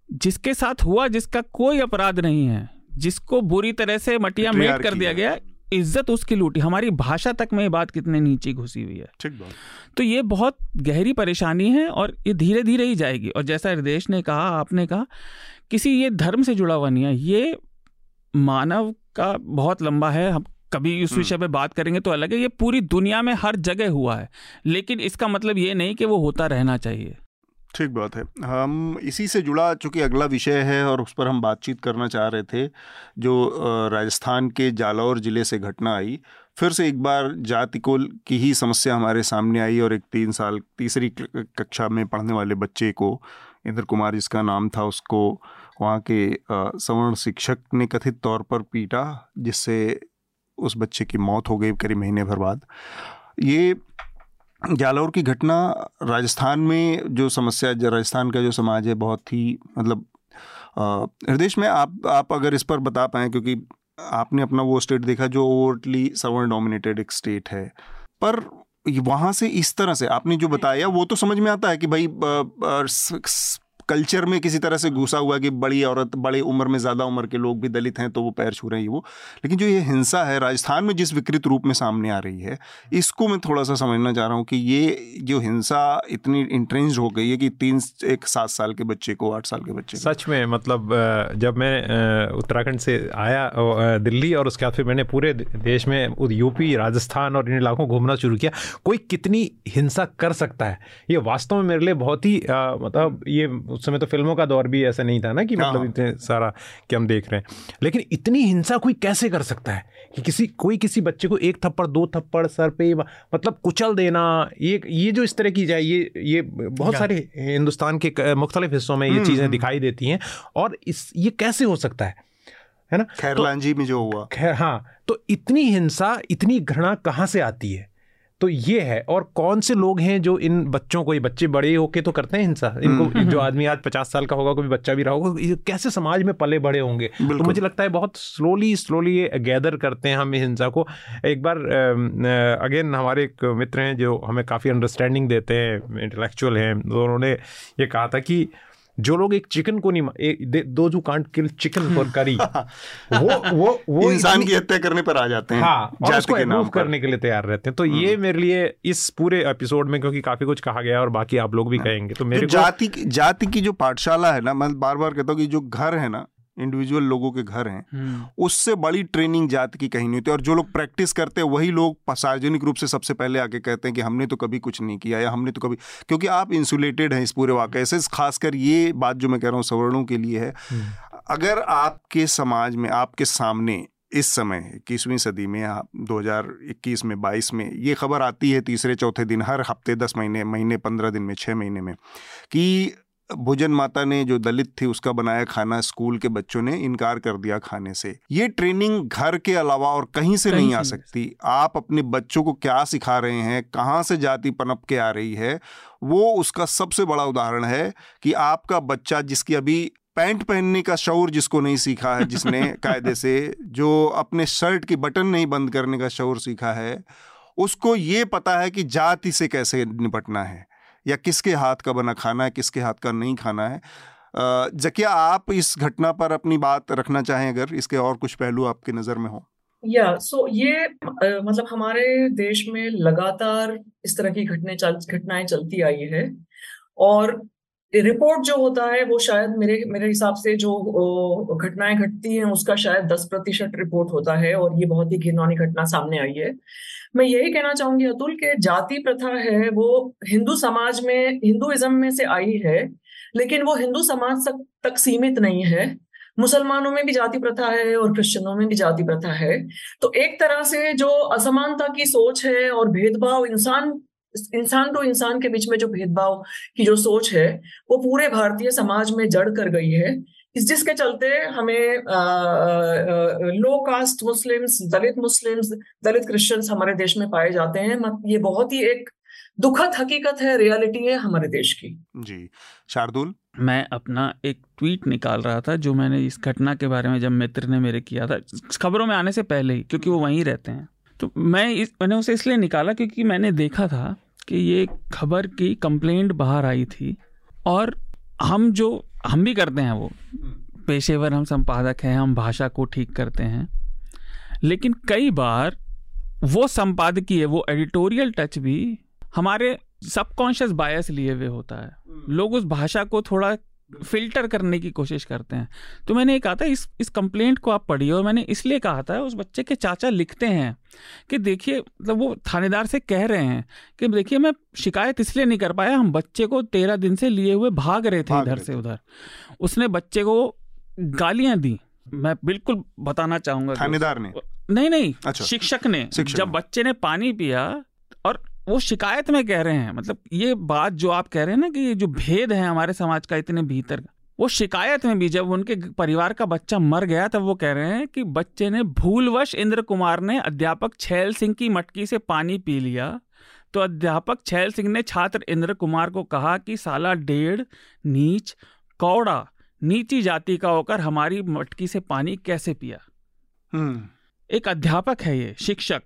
Speaker 5: जिसके साथ हुआ जिसका कोई अपराध नहीं है जिसको बुरी तरह से मटिया मेट कर दिया गया इज़्ज़त उसकी लूटी। हमारी भाषा तक में ये बात कितने नीचे घुसी हुई है।
Speaker 2: ठीक बात
Speaker 5: तो ये बहुत गहरी परेशानी है और ये धीरे धीरे ही जाएगी। और जैसा हृदय ने कहा आपने कहा किसी ये धर्म से जुड़ा हुआ नहीं है। ये मानव का बहुत लंबा है। हम कभी इस विषय हम्म। पे बात करेंगे तो अलग है ये पूरी दुनिया में हर जगह हुआ है लेकिन इसका मतलब ये नहीं कि वो होता रहना चाहिए
Speaker 2: ठीक बात है हम इसी से जुड़ा चूँकि अगला विषय है और उस पर हम बातचीत करना चाह रहे थे जो राजस्थान के जालौर ज़िले से घटना आई फिर से एक बार जाति कुल की ही समस्या हमारे सामने आई और एक तीन साल तीसरी कक्षा में पढ़ने वाले बच्चे को इंद्र कुमार जिसका नाम था उसको वहाँ के सवर्ण शिक्षक ने कथित तौर पर पीटा जिससे उस बच्चे की मौत हो गई करीब महीने भर बाद। ये जालौर की घटना राजस्थान में जो समस्या, राजस्थान का जो समाज है, बहुत ही मतलब हृदय में आप आप अगर इस पर बता पाएँ, क्योंकि आपने अपना वो स्टेट देखा जो ओवरटली सवर्ण डोमिनेटेड एक स्टेट है। पर वहाँ से इस तरह से आपने जो बताया, वो तो समझ में आता है कि भाई कल्चर में किसी तरह से घुसा हुआ कि बड़ी औरत, बड़ी उम्र में ज़्यादा उम्र के लोग भी दलित हैं तो वो पैर छू रहे हैं, वो। लेकिन जो ये हिंसा है, राजस्थान में जिस विकृत रूप में सामने आ रही है, इसको मैं थोड़ा सा समझना चाह रहा हूँ कि ये जो हिंसा इतनी इंट्रेंस हो गई है कि तीन, एक सात साल के बच्चे को, आठ साल के बच्चे
Speaker 4: सच में मतलब जब मैं उत्तराखंड से आया दिल्ली और उसके बाद फिर मैंने पूरे देश में यूपी, राजस्थान और इन इलाकों को घूमना शुरू किया, कोई कितनी हिंसा कर सकता है? ये वास्तव में मेरे लिए बहुत ही मतलब ये उस समय तो फ़िल्मों का दौर भी ऐसा नहीं था ना कि मतलब हाँ। इतने सारा कि हम देख रहे हैं। लेकिन इतनी हिंसा कोई कैसे कर सकता है कि किसी कोई किसी बच्चे को एक थप्पड़ दो थप्पड़ सर पे मतलब कुचल देना ये ये जो इस तरह की जाए ये ये बहुत सारे हिंदुस्तान के मुख्तलिफ़ हिस्सों में ये हम्म, चीज़ें हम्म। दिखाई देती हैं और इस ये कैसे हो सकता है? है ना?
Speaker 2: खैरलांजी तो, में जो हुआ।
Speaker 4: खैर हाँ तो इतनी हिंसा इतनी घृणा कहाँ से आती है? तो ये है और कौन से लोग हैं जो इन बच्चों को ये बच्चे बड़े होके तो करते हैं हिंसा? इनको हम्म, जो हम्म। आदमी आज पचास साल का होगा कोई बच्चा भी रहा होगा कैसे समाज में पले बड़े होंगे? तो मुझे लगता है बहुत स्लोली स्लोली ये गैदर करते हैं हम हिंसा को। एक बार अगेन हमारे एक मित्र हैं जो हमें काफ़ी अंडरस्टैंडिंग देते हैं इंटेलेक्चुअल हैं उन्होंने ये कहा था कि जो लोग एक चिकन को नहीं दो जो कांट किल चिकन फॉर करी
Speaker 2: वो वो वो इंसान की हत्या करने पर आ जाते हैं
Speaker 4: हाँ और उसको के करने के लिए तैयार रहते हैं तो ये हम्म। मेरे लिए इस पूरे एपिसोड में क्योंकि काफ़ी कुछ कहा गया और बाकी आप लोग भी हाँ। कहेंगे तो मेरे
Speaker 2: जाति जाति की जो पाठशाला है ना मैं बार बार कहता हूँ कि जो घर है ना इंडिविजुअल लोगों के घर हैं हम्म। उससे बड़ी ट्रेनिंग जात की कहीं नहीं होती और जो लोग प्रैक्टिस करते हैं वही लोग सार्वजनिक रूप से सबसे पहले आके कहते हैं कि हमने तो कभी कुछ नहीं किया या हमने तो कभी क्योंकि आप इंसुलेटेड हैं इस पूरे वाक़े से खासकर ये बात जो मैं कह रहा हूँ सवर्णों के लिए है हम्म। अगर आपके समाज में आपके सामने इस समय इक्कीसवीं सदी में दो हज़ार इक्कीस में बाईस में ये खबर आती है तीसरे चौथे दिन हर हफ़्ते दस महीने महीने पंद्रह दिन में छः महीने में कि भोजन माता ने जो दलित थी उसका बनाया खाना स्कूल के बच्चों ने इनकार कर दिया खाने से। ये ट्रेनिंग घर के अलावा और कहीं से कहीं नहीं आ सकती। आप अपने बच्चों को क्या सिखा रहे हैं कहाँ से जाति पनप के आ रही है वो उसका सबसे बड़ा उदाहरण है कि आपका बच्चा जिसकी अभी पैंट पहनने का शौर जिसको नहीं सीखा है जिसने कायदे से जो अपने शर्ट की बटन नहीं बंद करने का शौर सीखा है उसको ये पता है कि जाति से कैसे निपटना है। या किसके हाथ का बना खाना है किसके हाथ का नहीं खाना है। जकिया आप इस घटना पर अपनी बात रखना चाहें अगर इसके और कुछ पहलू आपकी नज़र में हो?
Speaker 3: या yeah, सो so ये uh, मतलब हमारे देश में लगातार इस तरह की घटने चल घटनाएँ चलती आई है और रिपोर्ट जो होता है, वो शायद मेरे मेरे हिसाब से जो घटनाएँ घटती हैं, उसका शायद दस प्रतिशत रिपोर्ट होता है और ये बहुत ही घिनौनी घटना सामने आई है। मैं यही कहना चाहूँगी अतुल के जाति प्रथा है, वो हिंदू समाज में, हिंदुइज्म में से आई है, लेकिन वो हिंदू समाज तक सीमित नहीं है। मुसलमानों में भी जाति प्रथा है और क्रिश्चियनों में भी जाति प्रथा है। तो एक तरह से जो असमानता की सोच है और भेदभाव इंसान इंसान टू इंसान के बीच में जो भेदभाव की जो सोच है वो पूरे भारतीय समाज में जड़ कर गई है। इस जिसके चलते हमें low caste Muslims Dalit Muslims Dalit Christians हमारे देश में पाए जाते हैं। ये बहुत ही एक दुखद हकीकत है रियलिटी है हमारे देश की।
Speaker 2: जी। शार्दुल?
Speaker 5: मैं अपना एक ट्वीट निकाल रहा था जो मैंने इस घटना के बारे में जब मित्र ने मेरे किया था खबरों में आने से पहले ही क्योंकि वो वहीं रहते हैं। तो मैं इस मैंने उसे इसलिए निकाला क्योंकि मैंने देखा था कि ये खबर की कंप्लेंट बाहर आई थी। और हम जो हम भी करते हैं वो। पेशेवर हम संपादक हैं हम भाषा को ठीक करते हैं। लेकिन कई बार वो संपादकीय वो एडिटोरियल टच भी हमारे सबकॉन्शियस बायस लिए हुए होता है। लोग उस भाषा को थोड़ा फ़िल्टर करने की कोशिश करते हैं। तो मैंने ये कहा था इस इस कंप्लेंट को आप पढ़िए और मैंने इसलिए कहा था उस बच्चे के चाचा लिखते हैं कि देखिए मतलब वो थानेदार से कह रहे हैं कि देखिए मैं शिकायत इसलिए नहीं कर पाया हम बच्चे को तेरह दिन से लिए हुए भाग रहे थे इधर से उधर। उसने बच्चे को गालियाँ दी। मैं बिल्कुल बताना चाहूँगा
Speaker 2: थानेदार ने?
Speaker 5: नहीं नहीं अच्छा। शिक्षक ने। शिक्षक जब बच्चे ने पानी पिया वो शिकायत में कह रहे हैं मतलब ये बात जो आप कह रहे हैं ना कि ये जो भेद है हमारे समाज का इतने भीतर का वो शिकायत में भी जब उनके परिवार का बच्चा मर गया तब वो कह रहे हैं कि बच्चे ने भूलवश इंद्र कुमार ने अध्यापक छैल सिंह की मटकी से पानी पी लिया। तो अध्यापक छैल सिंह ने छात्र इंद्र कुमार को कहा कि साला डेढ़ नीच कौड़ा नीची जाति का होकर हमारी मटकी से पानी कैसे पिया?
Speaker 2: हम्म।
Speaker 5: एक अध्यापक है ये शिक्षक।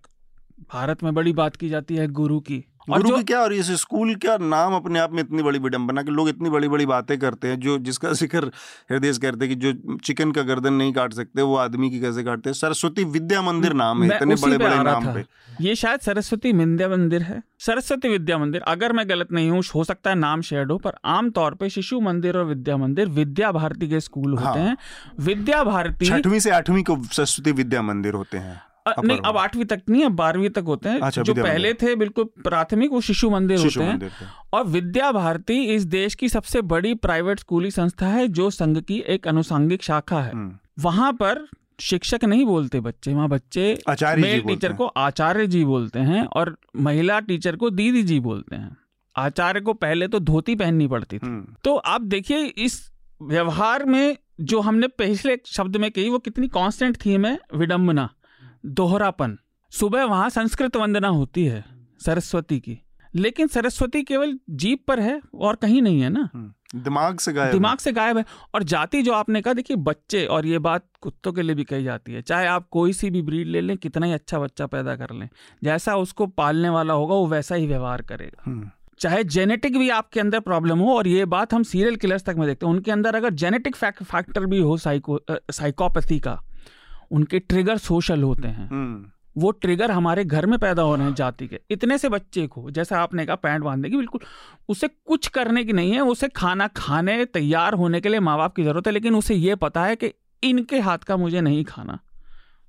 Speaker 5: भारत में बड़ी बात की जाती है गुरु की। और
Speaker 2: गुरु की क्या और इस स्कूल का नाम अपने आप में इतनी बड़ी विडंबना कि लोग इतनी बड़ी बड़ी बातें करते हैं जो जिसका ज़िक्र हृदय करते हैं कि जो चिकन का गर्दन नहीं काट सकते वो आदमी की कैसे काटते हैं? सरस्वती विद्या मंदिर नाम है इतने बड़े बड़े नाम पे।
Speaker 5: ये शायद सरस्वती विद्या मंदिर है। सरस्वती विद्या मंदिर अगर मैं गलत नहीं हूँ हो सकता है नाम शेड हो पर आमतौर पे शिशु मंदिर और विद्या मंदिर विद्या भारती के स्कूल होते
Speaker 2: हाँ।
Speaker 5: हैं। विद्या भारती
Speaker 2: छठवीं से आठवीं को सरस्वती विद्या मंदिर होते हैं।
Speaker 5: नहीं अब आठवीं तक नहीं अब बारहवीं तक होते हैं
Speaker 2: अच्छा,
Speaker 5: जो पहले थे बिल्कुल प्राथमिक वो शिशु मंदिर होते हैं। और विद्या भारती इस देश की सबसे बड़ी प्राइवेट स्कूली संस्था है जो संघ की एक अनुसांगिक शाखा है।
Speaker 2: हम्म।
Speaker 5: वहाँ पर शिक्षक नहीं बोलते बच्चे वहाँ बच्चे मेल टीचर को आचार्य जी बोलते हैं और महिला टीचर को दीदी जी बोलते हैं। आचार्य को पहले तो धोती पहननी पड़ती थी।
Speaker 2: हम्म,
Speaker 5: तो आप देखिए इस व्यवहार में जो हमने पिछले शब्द में कही वो कितनी कांस्टेंट थीम है विडंबना। दोहरापन। सुबह वहाँ संस्कृत वंदना होती है सरस्वती की। लेकिन सरस्वती केवल जीप पर है और कहीं नहीं है ना?
Speaker 2: हम्म। दिमाग से गायब
Speaker 5: दिमाग से गायब है। और जाति जो आपने कहा देखिए बच्चे और ये बात कुत्तों के लिए भी कही जाती है। चाहे आप कोई सी भी ब्रीड ले लें कितना ही अच्छा बच्चा पैदा कर लें जैसा उसको पालने वाला होगा वो वैसा ही व्यवहार करेगा।
Speaker 2: हम्म,
Speaker 5: चाहे जेनेटिक भी आपके अंदर प्रॉब्लम हो और ये बात हम सीरियल किलर्स तक में देखते हैं उनके अंदर अगर जेनेटिक फैक्टर भी हो साइको साइकोपैथी का उनके ट्रिगर सोशल होते हैं।
Speaker 2: हम्म,
Speaker 5: वो ट्रिगर हमारे घर में पैदा हो रहे हैं जाति के। इतने से बच्चे को जैसा आपने कहा पैंट बांधने की बिल्कुल उसे कुछ करने की नहीं है उसे खाना खाने तैयार होने के लिए माँ बाप की ज़रूरत है लेकिन उसे ये पता है कि इनके हाथ का मुझे नहीं खाना।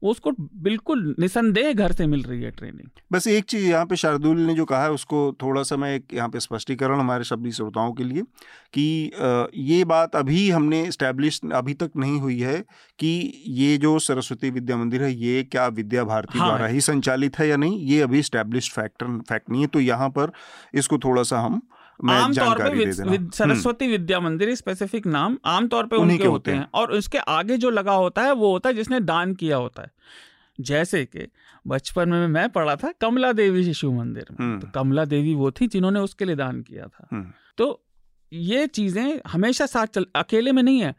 Speaker 5: उसको बिल्कुल निसंदेह घर से मिल रही है ट्रेनिंग
Speaker 2: बस एक चीज़ यहाँ पे शार्दुल ने जो कहा है उसको थोड़ा सा मैं एक यहाँ पे स्पष्टीकरण हमारे शब्दी श्रोताओं के लिए कि ये बात अभी हमने इस्टेब्लिश अभी तक नहीं हुई है कि ये जो सरस्वती विद्या मंदिर है ये क्या विद्या भारती
Speaker 5: हाँ।
Speaker 2: द्वारा ही संचालित है या नहीं ये अभी इस्टेब्लिश फैक्टर फैक्ट नहीं है तो यहाँ पर इसको थोड़ा सा हम
Speaker 5: आमतौर पे विद- विद- सरस्वती विद्या मंदिर स्पेसिफिक नाम आमतौर पे
Speaker 2: उन्हीं
Speaker 5: उनके होते
Speaker 2: होते
Speaker 5: हैं। और उसके आगे जो लगा होता है वो होता है जिसने दान किया होता है। जैसे कि बचपन में मैं पढ़ा था कमला देवी शिशु मंदिर में।
Speaker 2: हम्म।
Speaker 5: तो कमला देवी वो थी जिन्होंने उसके लिए दान किया था।
Speaker 2: हम्म,
Speaker 5: तो ये चीज़ें हमेशा साथ चल अकेले में नहीं है।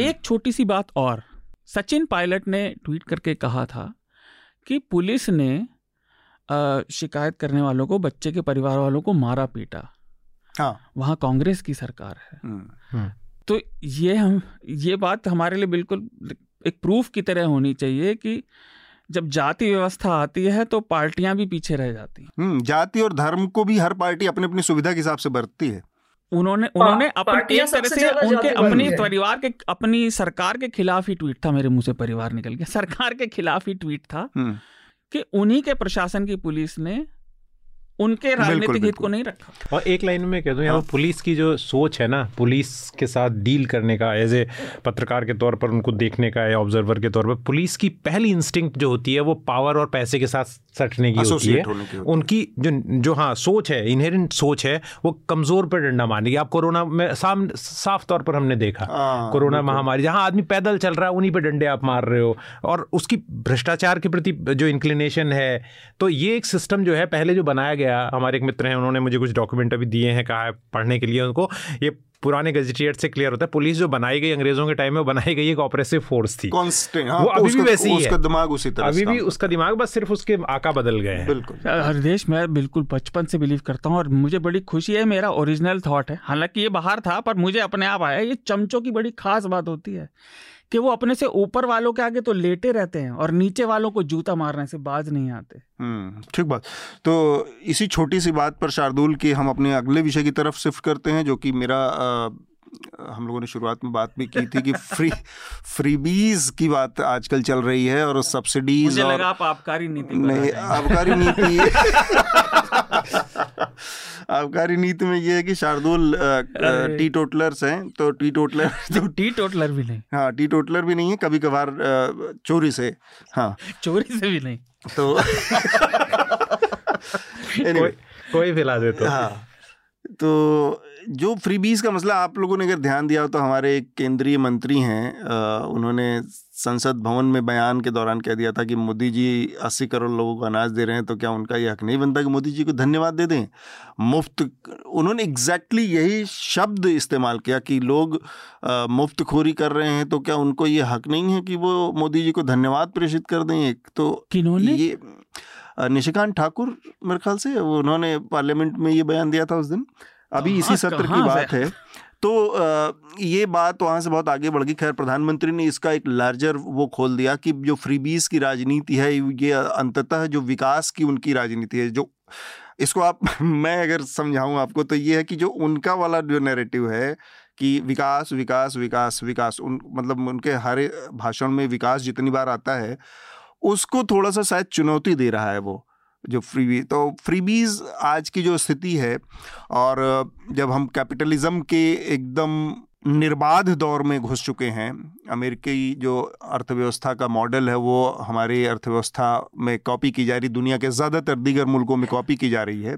Speaker 5: एक छोटी सी बात और सचिन पायलट ने ट्वीट करके कहा था कि पुलिस ने शिकायत करने वालों को बच्चे के परिवार वालों को मारा पीटा।
Speaker 2: हाँ।
Speaker 5: वहाँ कांग्रेस की सरकार है।
Speaker 2: हम्म,
Speaker 5: तो ये हम ये बात हमारे लिए बिल्कुल एक प्रूफ की तरह होनी चाहिए कि जब जाति व्यवस्था आती है तो पार्टियाँ भी पीछे रह जाती हैं।
Speaker 2: हम्म, जाति और धर्म को भी हर पार्टी अपनी अपनी सुविधा के हिसाब से बरतती है।
Speaker 5: उन्होंने उन्होंने अपने
Speaker 3: पार्टियाँ
Speaker 5: एक तरह से उनके अपनी परिवार के अपनी सरकार के खिलाफ ही ट्वीट था मेरे मुँह से परिवार निकल गया। सरकार के खिलाफ ही ट्वीट था
Speaker 2: हम्म,
Speaker 5: कि उन्हीं के प्रशासन की पुलिस ने उनके राजनीतिक हित को नहीं रखा।
Speaker 4: और एक लाइन में कह दूँ यहाँ
Speaker 2: हाँ।
Speaker 4: पुलिस की जो सोच है ना पुलिस के साथ डील करने का एज ए पत्रकार के तौर पर उनको देखने का या ऑब्जर्वर के तौर पर पुलिस की पहली इंस्टिंक्ट जो होती है वो पावर और पैसे के साथ सटने की होती है।
Speaker 2: होने की होती
Speaker 4: उनकी जो जो हाँ सोच है इनहेरेंट सोच है वो कमज़ोर पर डंडा मारने की। आप कोरोना में साम साफ़ तौर पर हमने देखा
Speaker 2: हाँ,
Speaker 4: कोरोना महामारी जहाँ आदमी पैदल चल रहा है उन्हीं पर डंडे आप मार रहे हो। और उसकी भ्रष्टाचार के प्रति जो इंक्लिनेशन है तो ये एक सिस्टम जो है पहले जो बनाया गया हमारे एक मित्र हैं उन्होंने मुझे कुछ डॉक्यूमेंट अभी दिए हैं कहा है पढ़ने के लिए उनको। ये पुराने गजेटियर से क्लियर होता है पुलिस जो बनाई गई अंग्रेज़ों के टाइम में बनाई गई एक ऑपरेसिव फोर्स थी।
Speaker 2: हाँ,
Speaker 4: वो
Speaker 2: तो
Speaker 4: अभी भी
Speaker 2: उसका-
Speaker 4: वैसे ही है।
Speaker 2: उसका दिमाग उसी तरह
Speaker 4: अभी भी उसका दिमाग बस सिर्फ़ उसके आका बदल गए हैं।
Speaker 2: बिल्कुल।
Speaker 5: हरदेश मैं बिल्कुल बचपन से बिलीव करता हूँ और मुझे बड़ी खुशी है मेरा ओरिजिनल थॉट है। हालाँकि ये बाहर था पर मुझे अपने आप आया ये चमचों की बड़ी खास बात होती है। कि वो अपने से ऊपर वालों के आगे तो लेटे रहते हैं और नीचे वालों को जूता मारने से बाज नहीं आते।
Speaker 2: हम्म ठीक बात। तो इसी छोटी सी बात पर शार्दुल की हम अपने अगले विषय की तरफ़ शिफ्ट करते हैं जो कि मेरा अ, हम लोगों ने शुरुआत में बात भी की थी कि फ्री फ्रीबीज की बात आजकल चल रही है और सब्सिडीज
Speaker 5: मुझे
Speaker 2: और
Speaker 5: लगा आप आबकारी नीति
Speaker 2: नहीं आबकारी नीति आबकारी नीति में ये है कि शार्दुल टी टोटलर्स हैं तो टी टोटलर
Speaker 5: तो टी टोटलर भी नहीं।
Speaker 2: हाँ टी टोटलर भी नहीं है कभी कभार चोरी से हाँ।
Speaker 5: चोरी से भी नहीं।
Speaker 2: तो
Speaker 4: कोई
Speaker 2: anyway,
Speaker 4: कोई फिला दे तो।
Speaker 2: हाँ। तो जो फ्रीबीज का मसला आप लोगों ने अगर ध्यान दिया हो तो हमारे केंद्रीय मंत्री हैं उन्होंने संसद भवन में बयान के दौरान कह दिया था कि मोदी जी अस्सी करोड़ लोगों को अनाज दे रहे हैं तो क्या उनका ये हक नहीं बनता कि मोदी जी को धन्यवाद दे दें? मुफ़्त उन्होंने एग्जैक्टली यही शब्द इस्तेमाल किया कि लोग मुफ़्त खोरी कर रहे हैं तो क्या उनको ये हक नहीं है कि वो मोदी जी को धन्यवाद प्रेषित कर दें एक? तो ये निशिकांत ठाकुर मेरे ख्याल से उन्होंने पार्लियामेंट में ये बयान दिया था उस दिन। अभी इसी सत्र की बात है। तो ये बात वहाँ से बहुत आगे बढ़ गई। खैर, प्रधानमंत्री ने इसका एक लार्जर वो खोल दिया कि जो फ्रीबीज की राजनीति है, ये अंततः जो विकास की उनकी राजनीति है, जो इसको आप मैं अगर समझाऊं आपको तो ये है कि जो उनका वाला जो नैरेटिव है कि विकास विकास विकास विकास, उन मतलब उनके हर भाषण में विकास जितनी बार आता है, उसको थोड़ा सा शायद चुनौती दे रहा है वो। जो फ्री तो फ्रीबीज आज की जो स्थिति है और जब हम कैपिटलिज्म के एकदम निर्बाध दौर में घुस चुके हैं, अमेरिकी जो अर्थव्यवस्था का मॉडल है वो हमारी अर्थव्यवस्था में कॉपी की जा रही, दुनिया के ज़्यादातर दीगर मुल्कों में कॉपी की जा रही है,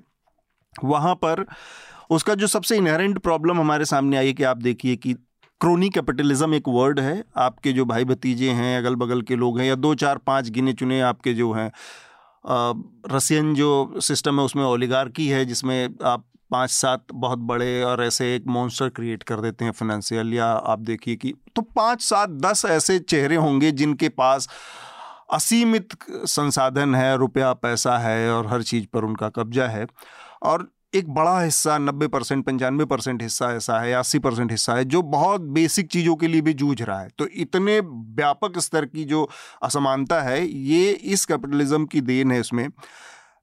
Speaker 2: वहाँ पर उसका जो सबसे इनहेरेंट प्रॉब्लम हमारे सामने आई है कि आप देखिए कि क्रोनी कैपिटलिज्म एक वर्ड है, आपके जो भाई भतीजे हैं अगल बगल के लोग हैं, या दो चार पाँच गिने चुने आपके जो हैं रसियन जो सिस्टम है उसमें ओलीगार्की है, जिसमें आप पाँच सात बहुत बड़े और ऐसे एक मॉन्स्टर क्रिएट कर देते हैं फाइनेंशियल या आप देखिए कि तो पाँच सात दस ऐसे चेहरे होंगे जिनके पास असीमित संसाधन है, रुपया, पैसा है और हर चीज़ पर उनका कब्जा है। और एक बड़ा हिस्सा, नब्बे परसेंट, पंचानवे परसेंट हिस्सा ऐसा है अस्सी परसेंट हिस्सा है, जो बहुत बेसिक चीज़ों के लिए भी जूझ रहा है। तो इतने व्यापक स्तर की जो असमानता है, ये इस कैपिटलिज्म की देन है इसमें।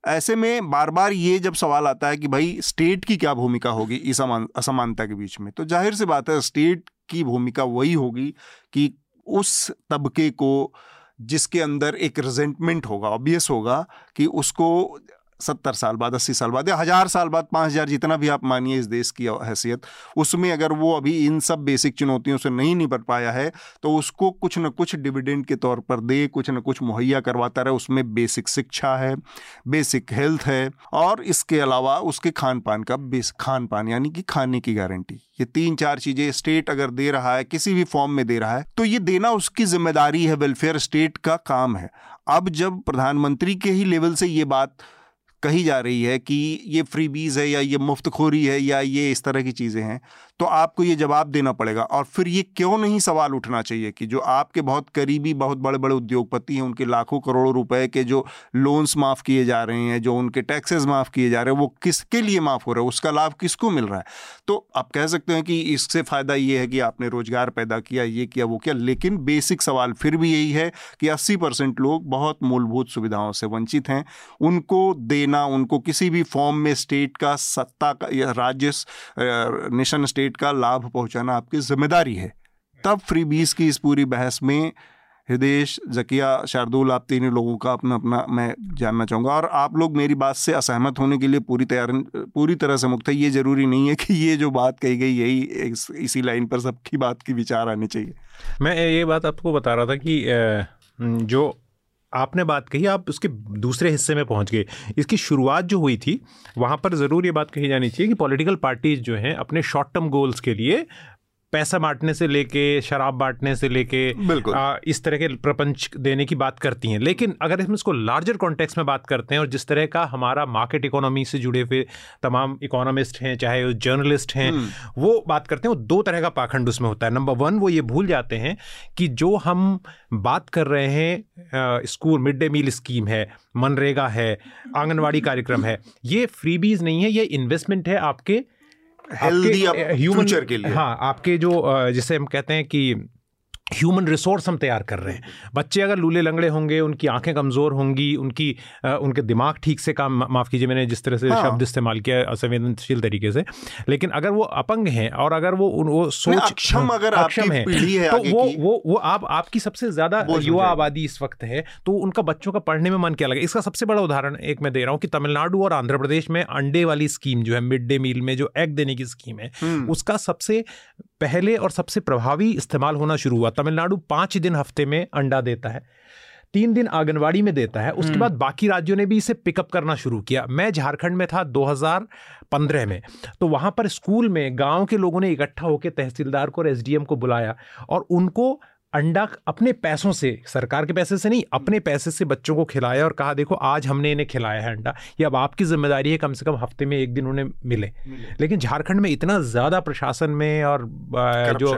Speaker 2: ऐसे में बार बार ये जब सवाल आता है कि भाई, स्टेट की क्या भूमिका होगी इस असमानता के बीच में तो ज़ाहिर सी बात है, स्टेट की भूमिका वही होगी कि उस तबके को जिसके अंदर एक रिजेंटमेंट होगा ऑब्वियस होगा कि उसको सत्तर साल बाद, अस्सी साल बाद या हज़ार साल बाद, पाँच हज़ार जितना भी आप मानिए इस देश की हैसियत, उसमें अगर वो अभी इन सब बेसिक चुनौतियों से नहीं निपट पाया है तो उसको कुछ न कुछ डिविडेंड के तौर पर दे, कुछ न कुछ मुहैया करवाता रहे, उसमें बेसिक शिक्षा है, बेसिक हेल्थ है, और इसके अलावा उसके खान पान का बेस खान पान यानी कि खाने की गारंटी। ये तीन चार चीज़ें स्टेट अगर दे रहा है, किसी भी फॉर्म में दे रहा है तो ये देना उसकी ज़िम्मेदारी है, वेलफेयर स्टेट का काम है। अब जब प्रधानमंत्री के ही लेवल से ये बात कही जा रही है कि ये फ्री बीज है या ये मुफ्तखोरी है या ये इस तरह की चीज़ें हैं तो आपको ये जवाब देना पड़ेगा। और फिर ये क्यों नहीं सवाल उठना चाहिए कि जो आपके बहुत करीबी, बहुत बड़े बड़े उद्योगपति हैं, उनके लाखों करोड़ों रुपए के जो लोन्स माफ़ किए जा रहे हैं, जो उनके टैक्सेस माफ़ किए जा रहे हैं, वो किसके लिए माफ़ हो रहा है? उसका लाभ किसको मिल रहा है? तो आप कह सकते हैं कि इससे फ़ायदा ये है कि आपने रोज़गार पैदा किया, ये किया, वो किया, लेकिन बेसिक सवाल फिर भी यही है कि अस्सी लोग बहुत मूलभूत सुविधाओं से वंचित हैं, उनको देना उनको किसी भी फॉर्म में स्टेट का सत्ता का या राज्य नेशन स्टेट का लाभ पहुंचाना आपकी ज़िम्मेदारी है। तब फ्री बीस की इस पूरी बहस में हृदय जकिया शार्दुल आप तीनों लोगों का अपना अपना मैं जानना चाहूँगा। और आप लोग मेरी बात से असहमत होने के लिए पूरी तैयार पूरी तरह से मुक्त है। ये ज़रूरी नहीं है कि ये जो बात कही गई यही इस, इसी लाइन पर सबकी बात की विचार आने चाहिए।
Speaker 4: मैं ये बात आपको बता रहा था कि जो आपने बात कही, आप उसके दूसरे हिस्से में पहुँच गए। इसकी शुरुआत जो हुई थी, वहाँ पर ज़रूर ये बात कही जानी चाहिए कि पॉलिटिकल पार्टीज़ जो हैं, अपने शॉर्ट टर्म गोल्स के लिए पैसा बांटने से लेके शराब बांटने से लेके इस तरह के प्रपंच देने की बात करती हैं। लेकिन अगर हम इसको लार्जर कॉन्टेक्स्ट में बात करते हैं और जिस तरह का हमारा मार्केट इकोनॉमी से जुड़े हुए तमाम इकोनॉमिस्ट हैं चाहे वो जर्नलिस्ट हैं हम्म। वो बात करते हैं वो दो तरह का पाखंड उसमें होता है। नंबर वन वो ये भूल जाते हैं कि जो हम बात कर रहे हैं school mid day meal scheme है मनरेगा है आंगनवाड़ी कार्यक्रम है ये फ्रीबीज नहीं है ये इन्वेस्टमेंट है आपके
Speaker 2: हेल्दी फ्यूचर के लिए।
Speaker 4: हाँ आपके जो जिसे हम कहते हैं कि ह्यूमन रिसोर्स हम तैयार कर रहे हैं बच्चे अगर लूले लंगड़े होंगे उनकी आँखें कमज़ोर होंगी उनकी आ, उनके दिमाग ठीक से काम माफ़ कीजिए मैंने जिस तरह से हाँ। शब्द इस्तेमाल किया असंवेदनशील तरीके से लेकिन अगर वो अपंग हैं और अगर वो उन वो सोच
Speaker 2: अक्षम अगर
Speaker 4: अक्षम है, है तो वो वो वो आप आपकी सबसे ज़्यादा युवा आबादी इस वक्त है तो उनका बच्चों का पढ़ने में मन क्या लगे इसका सबसे बड़ा उदाहरण एक मैं दे रहा हूँ कि तमिलनाडु और आंध्र प्रदेश में अंडे वाली स्कीम जो है मिड डे मील में जो एग देने की स्कीम है हम्म। उसका सबसे पहले और सबसे प्रभावी इस्तेमाल होना शुरू हुआ तमिलनाडु पाँच दिन हफ़्ते में अंडा देता है तीन दिन आंगनवाड़ी में देता है उसके
Speaker 5: हम्म।
Speaker 4: बाद बाकी राज्यों ने भी इसे पिकअप करना शुरू किया मैं झारखंड में था 2015 में तो वहाँ पर स्कूल में गाँव के लोगों ने इकट्ठा होकर तहसीलदार को और एसडीएम को बुलाया और उनको अंडा अपने पैसों से सरकार के पैसे से नहीं अपने पैसे से बच्चों को खिलाया और कहा देखो आज हमने इन्हें खिलाया है अंडा ये अब आपकी ज़िम्मेदारी है कम से कम हफ़्ते में एक दिन उन्हें मिले। मिले। लेकिन झारखंड में इतना ज़्यादा प्रशासन में और जो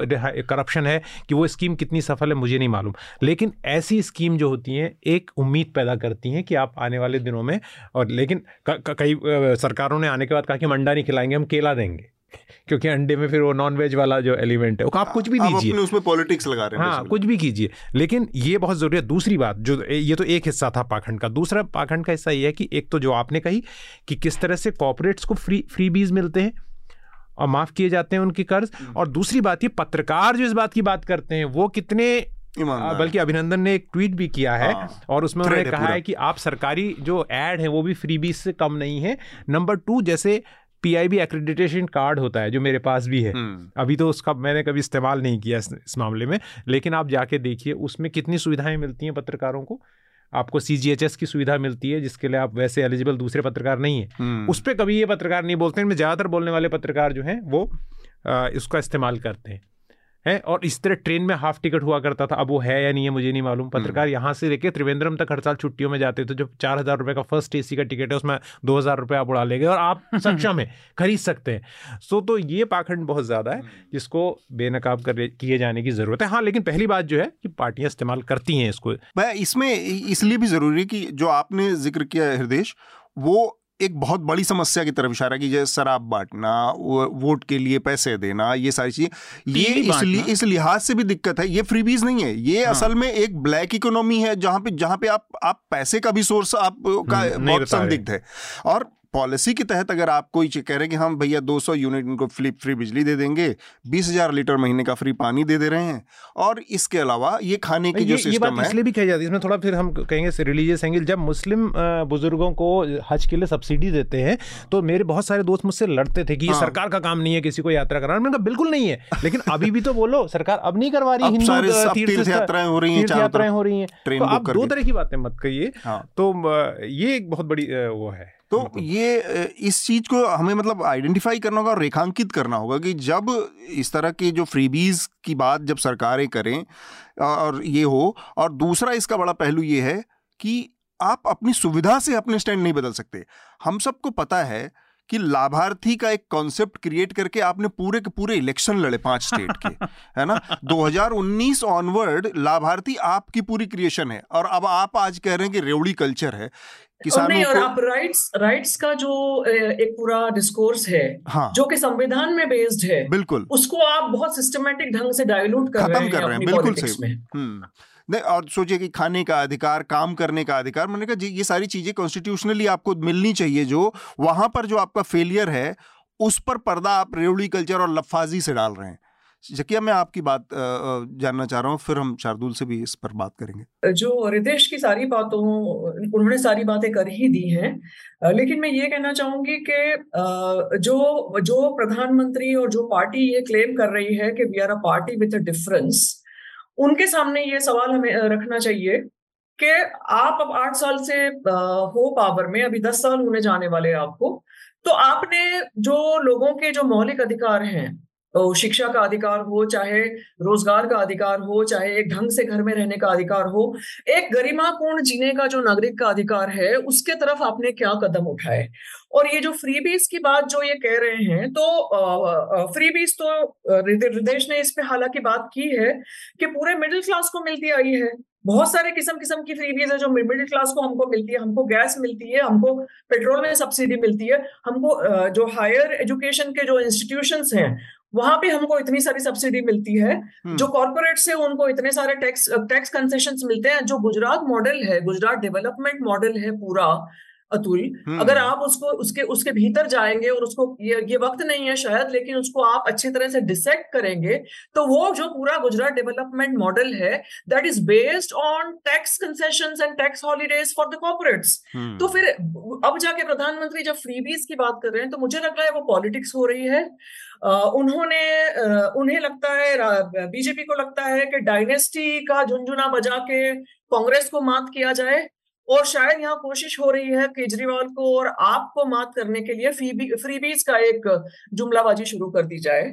Speaker 4: करप्शन है कि वो स्कीम कितनी सफल है मुझे नहीं मालूम। लेकिन ऐसी स्कीम जो होती हैं एक उम्मीद पैदा करती हैं कि आप आने वाले दिनों में और लेकिन कई सरकारों ने आने के बाद कहा कि हम अंडा नहीं खिलाएँगे हम केला देंगे। क्योंकि अंडे में फिर वो नॉन वेज वाला जो एलिमेंट है वो आप कुछ भी दीजिए
Speaker 2: उसमें पॉलिटिक्स लगा रहे
Speaker 4: हैं हाँ कुछ भी कीजिए। लेकिन ये बहुत ज़रूरी है। दूसरी बात जो ये तो एक हिस्सा था पाखंड का। दूसरा पाखंड का हिस्सा ये है कि एक तो जो आपने कही कि किस तरह से कॉपोरेट्स को फ्री फ्री बीज मिलते हैं और माफ़ किए जाते हैं उनकी कर्ज। हम्म। और दूसरी बात ये पत्रकार जो इस बात की बात करते हैं वो कितने बल्कि अभिनंदन ने एक ट्वीट भी किया है हाँ, और उसमें उन्होंने कहा है कि आप सरकारी जो एड है वो भी फ्री बीज से कम नहीं है। नंबर टू जैसे पीआईबी एक्रेडिटेशन कार्ड होता है जो मेरे पास भी है हम्म। अभी तो उसका मैंने कभी इस्तेमाल नहीं किया इस, इस मामले में लेकिन आप जाके देखिए उसमें कितनी सुविधाएँ मिलती हैं पत्रकारों को आपको सीजीएचएस की सुविधा मिलती है जिसके लिए आप वैसे एलिजिबल दूसरे पत्रकार नहीं है हम्म। उस पर कभी ये पत्रकार नहीं बोलते हैं ज़्यादातर बोलने वाले पत्रकार जो हैं वो आ, इसका इस्तेमाल करते हैं है और इस तरह ट्रेन में हाफ़ टिकट हुआ करता था अब वो है या नहीं है मुझे नहीं मालूम पत्रकार हम्म। यहाँ से लेके त्रिवेंद्रम तक हर साल छुट्टियों में जाते थे जो चार हज़ार रुपये का फ़र्स्ट एसी का टिकट है उसमें दो हज़ार रुपये आप उड़ा लेंगे और आप सक्षम है खरीद सकते हैं सो तो ये पाखंड बहुत ज़्यादा है हम्म। जिसको बेनकाब कर किए जाने की ज़रूरत है हाँ लेकिन पहली बात जो है कि पार्टियाँ इस्तेमाल करती हैं इसको
Speaker 2: इसमें इसलिए भी ज़रूरी है कि जो आपने ज़िक्र किया हृदय वो एक बहुत बड़ी समस्या की तरफ़ इशारा की जैसे शराब बांटना वोट के लिए पैसे देना ये सारी चीज़ें। ये इसलिए इस लिहाज से भी दिक्कत है ये फ्रीबीज नहीं है। ये हाँ। असल में एक ब्लैक इकोनॉमी है जहाँ पे जहाँ पे आप आप पैसे का भी सोर्स आप का बहुत संदिग्ध है। और पॉलिसी के तहत अगर आप कोई कह रहे हैं कि हम भैया 200 यूनिट इनको फ्री फ्री बिजली दे देंगे बीस हज़ार लीटर महीने का फ्री पानी दे दे रहे हैं। और इसके अलावा ये खाने की जो सिस्टम ये बात
Speaker 4: है इसलिए भी कही जाती है इसमें थोड़ा फिर हम कहेंगे रिलीजियस एंगल जब मुस्लिम बुज़ुर्गों को हज के लिए सब्सिडी देते हैं तो मेरे बहुत सारे दोस्त मुझसे लड़ते थे कि ये हाँ। सरकार का काम नहीं है किसी को यात्रा कराना। मैंने कहा बिल्कुल नहीं है लेकिन अभी भी तो बोलो सरकार अब नहीं करवा रही
Speaker 2: हिंदू तीर्थ यात्राएँ हो रही हैं
Speaker 4: यात्राएँ हो रही हैं। तो आप दो तरह की बातें मत कहिए। हाँ। तो ये एक बहुत बड़ी वो है।
Speaker 2: तो ये इस चीज़ को हमें मतलब आइडेंटिफाई करना होगा और रेखांकित करना होगा कि जब इस तरह के जो फ्रीबीज की बात जब सरकारें करें और ये हो और दूसरा इसका बड़ा पहलू ये है कि आप अपनी सुविधा से अपने स्टैंड नहीं बदल सकते। हम सबको पता है कि लाभार्थी का एक कॉन्सेप्ट क्रिएट करके आपने पूरे के पूरे इलेक्शन लड़े पाँच स्टेट के है ना? 2019 ऑनवर्ड लाभार्थी आपकी पूरी क्रिएशन है और अब आप आज कह रहे हैं कि रेवड़ी कल्चर है।
Speaker 3: किसानों और आप राइट्स राइट्स का जो एक पूरा डिस्कोर्स है हाँ, जो कि संविधान में बेस्ड है
Speaker 2: बिल्कुल।
Speaker 3: उसको आप बहुत सिस्टमेटिक ढंग से डायलूट कर
Speaker 2: खत्म कर रहे हैं। बिल्कुल सही। हम्म। नहीं और सोचिए कि खाने का अधिकार काम करने का अधिकार मैंने कहा ये सारी चीज़ें कॉन्स्टिट्यूशनली आपको मिलनी चाहिए जो वहाँ पर जो आपका फेलियर है उस पर पर्दा आप रेवड़ी कल्चर और लफाजी से डाल रहे हैं। जकिया, मैं आपकी बात जानना चाह रहा हूँ, फिर हम शार्दुल से भी इस पर बात करेंगे।
Speaker 3: जो रितेश की सारी बातों, उन्होंने सारी बातें कर ही दी हैं लेकिन मैं ये कहना चाहूँगी कि जो जो प्रधानमंत्री और जो पार्टी ये क्लेम कर रही है कि we are a party with a difference उनके सामने ये सवाल हमें रखना चाहिए कि आप अब आठ साल से हो पावर में, अभी दस साल होने जाने वाले आपको तो आपने जो लोगों के जो मौलिक अधिकार हैं शिक्षा का अधिकार हो, चाहे रोज़गार का अधिकार हो, चाहे एक ढंग से घर में रहने का अधिकार हो, एक गरिमापूर्ण जीने का जो नागरिक का अधिकार है, उसके तरफ़ आपने क्या कदम उठाए? और ये जो फ्रीबीज की बात जो ये कह रहे हैं तो फ्रीबीज तो हृदय ने इस पे हालाँकि बात की है कि पूरे मिडिल क्लास को मिलती आई है। बहुत सारे किस्म किस्म की फ्री फ्रीबीज है जो मिडिल क्लास को हमको मिलती है, हमको गैस मिलती है, हमको पेट्रोल में सब्सिडी मिलती है, हमको जो हायर एजुकेशन के जो इंस्टीट्यूशंस हैं वहाँ पे हमको इतनी सारी सब्सिडी मिलती है हम्म। जो कॉर्पोरेट से उनको इतने सारे टैक्स टैक्स कंसेशन मिलते हैं जो गुजरात मॉडल है गुजरात डेवलपमेंट मॉडल है पूरा अतुल
Speaker 2: हम्म।
Speaker 3: अगर आप उसको उसके उसके भीतर जाएँगे और उसको ये ये वक्त नहीं है शायद लेकिन उसको आप अच्छी तरह से डिसेक्ट करेंगे तो वो जो पूरा गुजरात डेवलपमेंट मॉडल है that is based on tax concession and tax holidays for the corporates. तो फिर अब जाके प्रधानमंत्री जब फ्रीबीज की बात कर रहे हैं तो मुझे लग रहा है वो पॉलिटिक्स हो रही है उन्होंने उन्हें लगता है बीजेपी को लगता है कि डायनेस्टी का झुंझुना बजा के कांग्रेस को मात किया जाए और शायद यहाँ कोशिश हो रही है केजरीवाल को और आपको मात करने के लिए फ्रीबी फ्रीबीज का एक जुमलाबाजी शुरू कर दी जाए।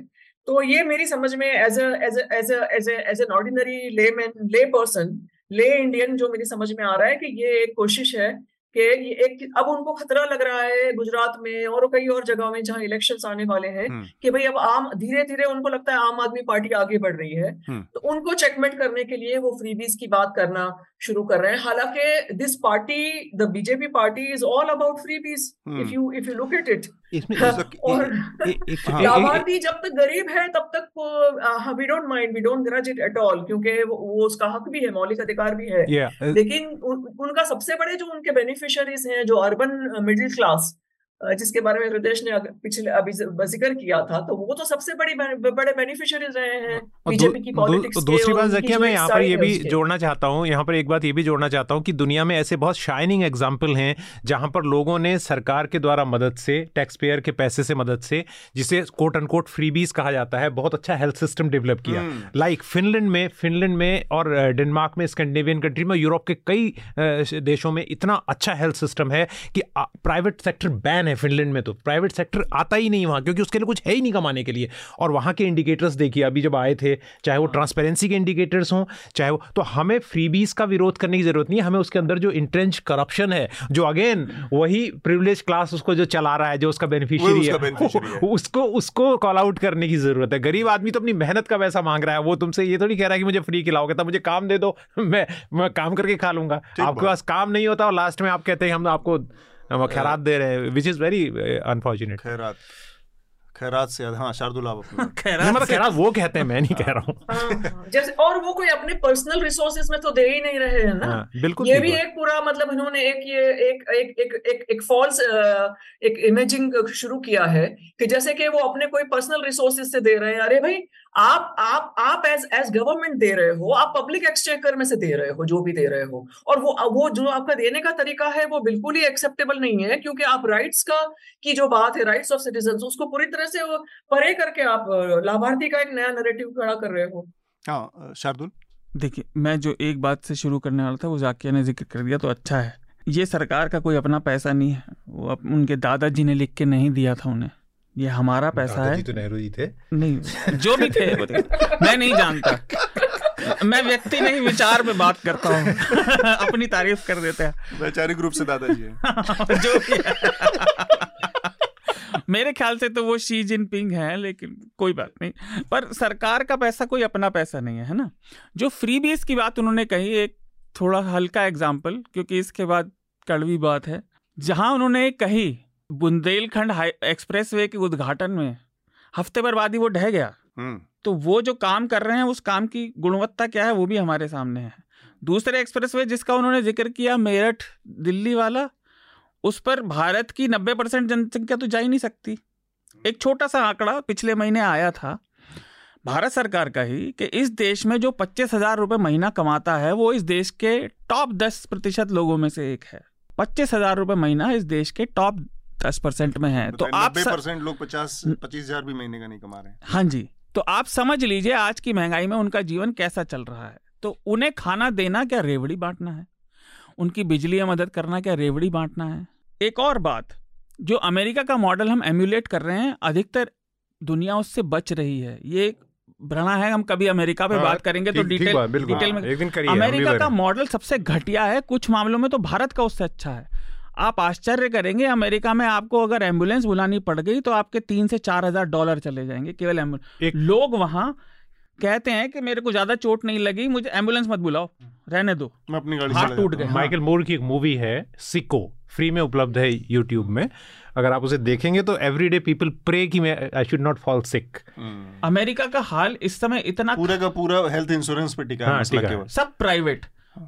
Speaker 3: तो ये मेरी समझ में as as as as as an ordinary layman lay person lay Indian जो मेरी समझ में आ रहा है कि ये एक कोशिश है कि ये एक अब उनको खतरा लग रहा है गुजरात में और कई और जगहों में जहाँ इलेक्शंस आने वाले हैं
Speaker 2: हम्म।
Speaker 3: कि भाई अब आम धीरे धीरे उनको लगता है आम आदमी पार्टी आगे बढ़ रही है
Speaker 2: हम्म।
Speaker 3: तो उनको चेकमेट करने के लिए वो फ्रीबीज की बात करना शुरू कर रहे हैं हालाँकि this party the BJP party is all about freebies. If you if you look at it और
Speaker 2: हाँ।
Speaker 3: लाभार्थी जब तक गरीब है तब तक we don't mind we don't grudge it at all क्योंकि वो, उसका हक भी है मौलिक अधिकार भी है
Speaker 4: uh,
Speaker 3: लेकिन उनका सबसे बड़े जो उनके बेनिफिशियरीज हैं जो अर्बन मिडिल क्लास जिसके बारे में रितेश ने पिछले अभी ज़िक्र किया था तो वो तो सबसे बड़ी बड़े बेनिफिशियरीज रहे हैं बीजेपी की
Speaker 4: दू-
Speaker 3: पॉलिटिक्स
Speaker 4: तो दूसरी बात जकिया मैं यहाँ पर ये भी जोड़ना चाहता हूँ यहाँ पर एक बात ये भी जोड़ना चाहता हूँ कि दुनिया में ऐसे बहुत शाइनिंग एग्ज़ाम्पल हैं जहाँ पर लोगों ने सरकार के द्वारा मदद से टैक्स पेयर के पैसे से मदद से जिसे कोट अनकोट फ्रीबीज कहा जाता है बहुत अच्छा हेल्थ सिस्टम डेवलप किया
Speaker 2: हम्म।
Speaker 4: लाइक फिनलैंड में फिनलैंड में और डेनमार्क में स्कैंडिनेवियन कंट्री में यूरोप के कई देशों में इतना अच्छा हेल्थ सिस्टम है कि प्राइवेट सेक्टर बैन है फिनलैंड में तो प्राइवेट सेक्टर आता ही नहीं वहाँ क्योंकि उसके लिए कुछ है ही नहीं कमाने के लिए। और वहाँ के इंडिकेटर्स देखिए अभी जब आए थे चाहे वो ट्रांसपेरेंसी के इंडिकेटर्स हों चाहे वो तो हमें फ्रीबीज का विरोध करने की ज़रूरत नहीं है हमें उसके अंदर जो इंट्रेंच करप्शन है जो अगेन वही प्रिविलेज क्लास उसको जो चला रहा है जो उसका बेनिफिशियरी है
Speaker 2: है।
Speaker 4: उसको उसको कॉल आउट करने की ज़रूरत है। गरीब आदमी तो अपनी मेहनत का पैसा मांग रहा है वो तुमसे ये थोड़ी कह रहा है कि मुझे फ्री खिलाओगे तब मुझे काम दे दो मैं मैं काम करके खा लूँगा। आपके पास काम नहीं होता और लास्ट में आप कहते हैं हम आपको हम खैरात दे रहे हैं विच इज़ वेरी अनफॉर्चुनेट
Speaker 2: खैरात खैरात से हाँ शार्दुल आप।
Speaker 5: खैरात
Speaker 4: मतलब खैरात वो कहते हैं मैं नहीं कह रहा हूँ।
Speaker 3: हाँ, जैसे और वो कोई अपने पर्सनल रिसोर्सेज में तो दे ही नहीं रहे हैं ना।
Speaker 4: हाँ, बिल्कुल
Speaker 3: ये भी। एक पूरा मतलब इन्होंने एक ये एक एक एक एक एक फॉल्स एक इमेजिंग शुरू किया है कि जैसे कि वो अपने कोई पर्सनल रिसोर्सेज से दे रहे हैं। अरे भाई आप आप आप एज एज गवर्नमेंट दे रहे हो आप पब्लिक एक्सचेकर में से दे रहे हो जो भी दे रहे हो। और वो वो जो आपका देने का तरीका है वो बिल्कुल ही एक्सेप्टेबल नहीं है क्योंकि आप राइट्स का की जो बात है राइट्स ऑफ़ सिटीजन उसको पूरी तरह से परे करके आप लाभार्थी का एक नया नैरेटिव खड़ा कर रहे हो।
Speaker 2: हाँ शार्दुल?
Speaker 5: देखिए मैं जो एक बात से शुरू करने वाला था वो जाकिया ने ज़िक्र कर दिया तो अच्छा है। ये सरकार का कोई अपना पैसा नहीं है। वो अप, उनके दादाजी ने लिख के नहीं दिया था उन्हें। ये हमारा पैसा है।
Speaker 4: तो नेहरू जी थे।
Speaker 5: नहीं जो भी थे। वो मैं नहीं जानता। मैं व्यक्ति नहीं विचार में बात करता हूँ। अपनी तारीफ़ कर देते हैं।
Speaker 2: वैचारिक रूप से दादाजी है।
Speaker 5: जो भी है। मेरे ख्याल से तो वो शी जिनपिंग है लेकिन कोई बात नहीं। पर सरकार का पैसा कोई अपना पैसा नहीं है है ना? जो फ्री बेस की बात उन्होंने कही एक थोड़ा हल्का एग्ज़ाम्पल क्योंकि इसके बाद कड़वी बात है। जहाँ उन्होंने कही बुंदेलखंड एक्सप्रेस वे के उद्घाटन में हफ़्ते भर बाद ही वो ढह गया।
Speaker 2: हम्म।
Speaker 5: तो वो जो काम कर रहे हैं उस काम की गुणवत्ता क्या है वो भी हमारे सामने है। दूसरे एक्सप्रेसवे जिसका उन्होंने ज़िक्र किया मेरठ दिल्ली वाला उस पर भारत की नब्बे परसेंट जनसंख्या तो जा ही नहीं सकती। एक छोटा सा आंकड़ा पिछले महीने आया था भारत सरकार का ही कि इस देश में जो पच्चीस हज़ार रुपये महीना कमाता है वो इस देश के टॉप दस प्रतिशत लोगों में से एक है। पच्चीस हज़ार रुपये महीना इस देश के टॉप दस परसेंट में है। तो आप स-
Speaker 2: परसेंट लोग पचास पच्चीस हज़ार भी महीने का नहीं कमा रहे हैं।
Speaker 5: हाँ जी। तो आप समझ लीजिए आज की महँगाई में उनका जीवन कैसा चल रहा है। तो उन्हें खाना देना क्या रेवड़ी बांटना है? उनकी बिजली में मदद करना क्या रेवड़ी बांटना है? एक और बात जो अमेरिका का मॉडल हम एम्यूलेट कर रहे हैं अधिकतर दुनिया उससे बच रही है। ये एक भ्रणा है हम कभी अमेरिका पे
Speaker 4: हाँ,
Speaker 5: बात करेंगे तो डिटेल डिटेल में
Speaker 4: एक दिन
Speaker 5: अमेरिका का मॉडल सबसे घटिया है कुछ मामलों में तो भारत का उससे अच्छा है। आप आश्चर्य करेंगे अमेरिका में आपको अगर एंबुलेंस बुलानी पड़ गई तो आपके तीन से चार हज़ार डॉलर चले जाएँगे केवल
Speaker 4: एंबुलेंस।
Speaker 5: लोग वहाँ कहते हैं कि मेरे को ज़्यादा चोट नहीं लगी मुझे एंबुलेंस मत बुलाओ रहने दो।
Speaker 2: मैं अपनी गाड़ी
Speaker 5: हाथ टूट
Speaker 2: जाता
Speaker 5: गए।
Speaker 4: माइकल मोर की एक मूवी है सिको फ्री में उपलब्ध है यूट्यूब में। अगर आप उसे देखेंगे तो एवरीडे पीपल प्रे कि मैं I should not fall sick.
Speaker 5: America का हाल इस समय इतना
Speaker 2: पूरा का पूरा हेल्थ इंश्योरेंस पे टिका है
Speaker 4: हाँ, है।
Speaker 5: सब प्राइवेट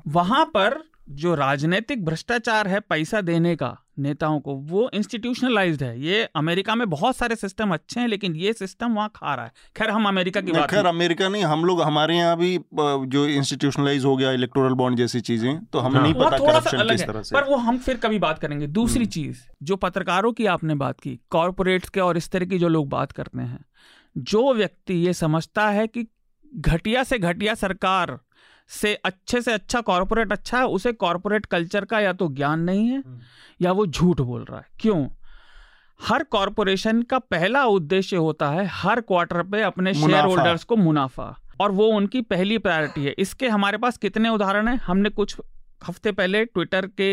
Speaker 5: वहाँ पर जो राजनीतिक भ्रष्टाचार है पैसा देने का नेताओं को वो इंस्टीट्यूशनलाइज्ड है। ये अमेरिका में बहुत सारे सिस्टम अच्छे हैं लेकिन ये सिस्टम वहाँ खा रहा है। खैर हम अमेरिका की बात
Speaker 2: खैर अमेरिका नहीं हम लोग हमारे यहाँ भी जो इंस्टीट्यूशनलाइज हो गया इलेक्टोरल बॉन्ड जैसी चीज़ें तो हमें हाँ, नहीं पता थोड़ा सा अलग
Speaker 5: है पर वो हम फिर कभी बात करेंगे। दूसरी हम्म। चीज़ जो पत्रकारों की आपने बात की कॉरपोरेट्स के और इस तरह की जो लोग बात करते हैं जो व्यक्ति ये समझता है कि घटिया से घटिया सरकार से अच्छे से अच्छा कॉरपोरेट अच्छा है उसे कॉरपोरेट कल्चर का या तो ज्ञान नहीं है हम्म। या वो झूठ बोल रहा है। क्यों? हर कॉरपोरेशन का पहला उद्देश्य होता है हर क्वार्टर पे अपने शेयर होल्डर्स को मुनाफा और वो उनकी पहली प्रायोरिटी है। इसके हमारे पास कितने उदाहरण हैं? हमने कुछ हफ़्ते पहले ट्विटर के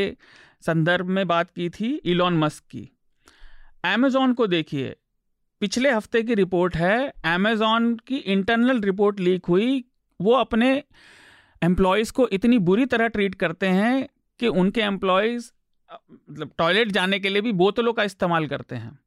Speaker 5: संदर्भ में बात की थी इलॉन मस्क की। एमेजॉन को देखिए पिछले हफ़्ते की रिपोर्ट है अमेजॉन की इंटरनल रिपोर्ट लीक हुई वो अपने एम्प्लॉयज़ को इतनी बुरी तरह ट्रीट करते हैं कि उनके एम्प्लॉयज़ मतलब टॉयलेट जाने के लिए भी बोतलों का इस्तेमाल करते हैं।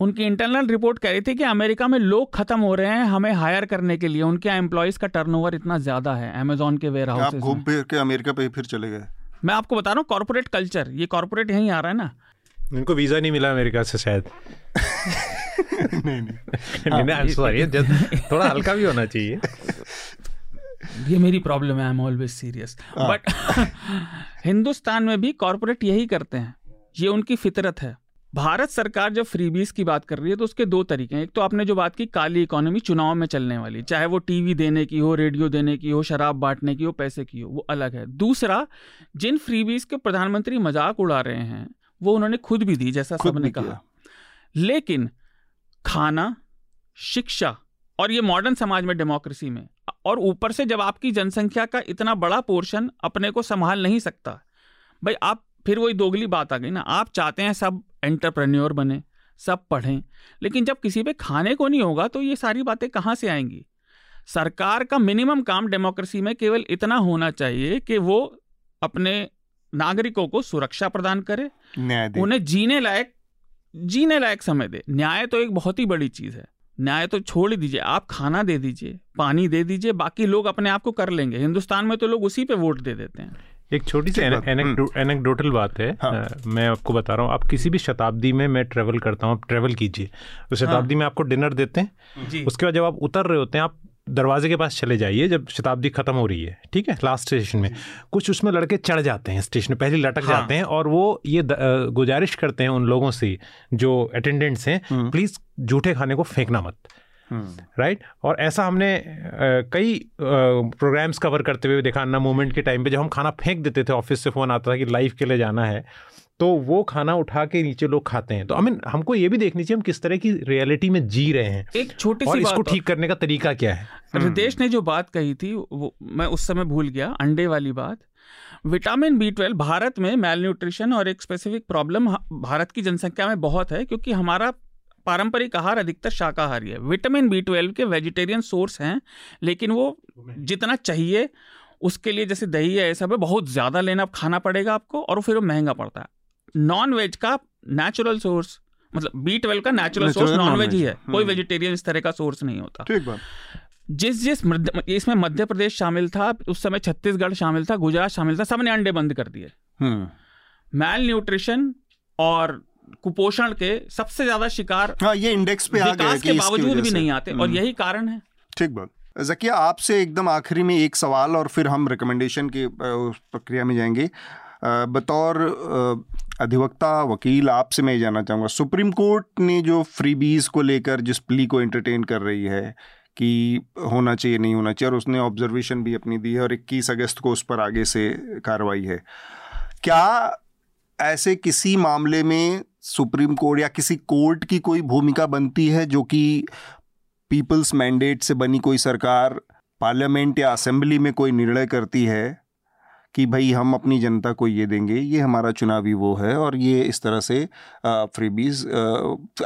Speaker 5: उनकी इंटरनल रिपोर्ट कह रही थी कि अमेरिका में लोग खत्म हो रहे हैं हमें हायर करने के लिए। उनके एम्प्लॉयज़ का टर्नओवर इतना ज़्यादा है अमेजोन के वेयर हाउस
Speaker 2: घूम फिर के अमेरिका पे फिर चले गए।
Speaker 5: मैं आपको बता रहा हूँ कॉर्पोरेट कल्चर ये कॉर्पोरेट यहीं आ रहा है ना?
Speaker 4: इनको वीज़ा नहीं मिला अमेरिका से शायद। नहीं नहीं। नहीं सॉरी थोड़ा हल्का भी होना चाहिए।
Speaker 5: ये मेरी प्रॉब्लम है I am always serious but Hindustan में भी कॉरपोरेट यही करते हैं। ये उनकी फितरत है। भारत सरकार जब फ्रीबीज की बात कर रही है तो उसके दो तरीके हैं। एक तो आपने जो बात की काली इकोनॉमी चुनाव में चलने वाली चाहे वो टीवी देने की हो रेडियो देने की हो शराब बांटने की हो पैसे की हो वो अलग है। दूसरा जिन फ्रीबीज के प्रधानमंत्री मज़ाक उड़ा रहे हैं वो उन्होंने खुद भी दी जैसा सबने कहा। लेकिन खाना शिक्षा और ये मॉडर्न समाज में डेमोक्रेसी में। और ऊपर से जब आपकी जनसंख्या का इतना बड़ा पोर्शन अपने को संभाल नहीं सकता भाई आप फिर वही दोगली बात आ गई ना। आप चाहते हैं सब एंटरप्रेन्योर बने सब पढ़ें लेकिन जब किसी पे खाने को नहीं होगा तो ये सारी बातें कहाँ से आएँगी? सरकार का मिनिमम काम डेमोक्रेसी में केवल इतना होना चाहिए कि वो अपने नागरिकों को सुरक्षा प्रदान करे उन्हें जीने लायक जीने लायक समय दे। न्याय तो एक बहुत ही बड़ी चीज़ है। न्याय तो छोड़ दीजिए आप खाना दे दीजिए पानी दे दीजिए बाकी लोग अपने आप को कर लेंगे हिंदुस्तान में तो लोग उसी पे वोट दे देते हैं
Speaker 4: एक छोटी सी एनेक्डोटल हम्म। बात है हाँ। आ, मैं आपको बता रहा हूँ आप किसी भी शताब्दी में मैं ट्रेवल करता हूँ आप ट्रेवल कीजिए उस शताब्दी हाँ। में आपको डिनर देते हैं उसके बाद जब आप उतर रहे होते हैं आप दरवाजे के पास चले जाइए जब शताब्दी खत्म हो रही है ठीक है लास्ट स्टेशन में कुछ उसमें लड़के चढ़ जाते हैं स्टेशन में पहले लटक हाँ। जाते हैं और वो ये गुजारिश करते हैं उन लोगों से जो अटेंडेंट्स हैं प्लीज़ हम्म। जूठे खाने को फेंकना मत राइट right? और ऐसा हमने आ, कई प्रोग्राम्स कवर करते हुए देखा अन्ना मूवमेंट के टाइम पे जब हम खाना फेंक देते थे ऑफ़िस से फ़ोन आता था कि लाइव के लिए जाना है तो वो खाना उठा के नीचे लोग खाते हैं। तो आई मीन हमको ये भी देखनी चाहिए हम किस तरह की रियलिटी में जी रहे हैं।
Speaker 5: एक छोटी
Speaker 4: सी और इसको ठीक करने का तरीका क्या है?
Speaker 5: रितेश ने जो बात कही थी वो मैं उस समय भूल गया अंडे वाली बात। विटामिन बी ट्वेल्व भारत में मेल न्यूट्रिशन और एक स्पेसिफिक प्रॉब्लम भारत की जनसंख्या में बहुत है क्योंकि हमारा पारंपरिक आहार अधिकतर शाकाहारी है। विटामिन बी ट्वेल्व के वेजिटेरियन सोर्स हैं लेकिन वो जितना चाहिए उसके लिए जैसे दही है ऐसा बहुत ज़्यादा लेना खाना पड़ेगा आपको और फिर वो महँगा पड़ता है। नॉन वेज का नेचुरल सोर्स मतलब बी ट्वेल्व का नेचुरल सोर्स नॉन वेज ही है। कोई वेजिटेरियन हम्म। इस तरह का सोर्स नहीं होता। ठीक जिस जिस इसमें मध्य प्रदेश शामिल था उस समय छत्तीसगढ़ शामिल था गुजरात शामिल था सबने अंडे बंद कर दिए। मैल हम्म। न्यूट्रिशन और कुपोषण के सबसे ज़्यादा शिकार
Speaker 2: हाँ ये इंडेक्स पे आ गया
Speaker 5: के बावजूद भी नहीं आते और हम्म। यही कारण है।
Speaker 2: ठीक बात। जकिया आपसे एकदम आखिरी में एक सवाल और फिर हम रिकमेंडेशन की प्रक्रिया में जाएँगे। बतौर अधिवक्ता, वकील आपसे मैं जानना चाहूँगा, सुप्रीम कोर्ट ने जो फ्रीबीज को लेकर, जिस प्ली को एंटरटेन कर रही है कि होना चाहिए, नहीं होना चाहिए, और उसने ऑब्जर्वेशन भी अपनी दी है और 21 अगस्त को उस पर आगे से कार्रवाई है, क्या ऐसे किसी मामले में सुप्रीम कोर्ट या किसी कोर्ट की कोई भूमिका बनती है जो कि पीपल्स मैंडेट से बनी कोई सरकार पार्लियामेंट या असेंबली में कोई निर्णय करती है? कि भाई हम अपनी जनता को ये देंगे, ये हमारा चुनावी वो है और ये इस तरह से फ्रीबीज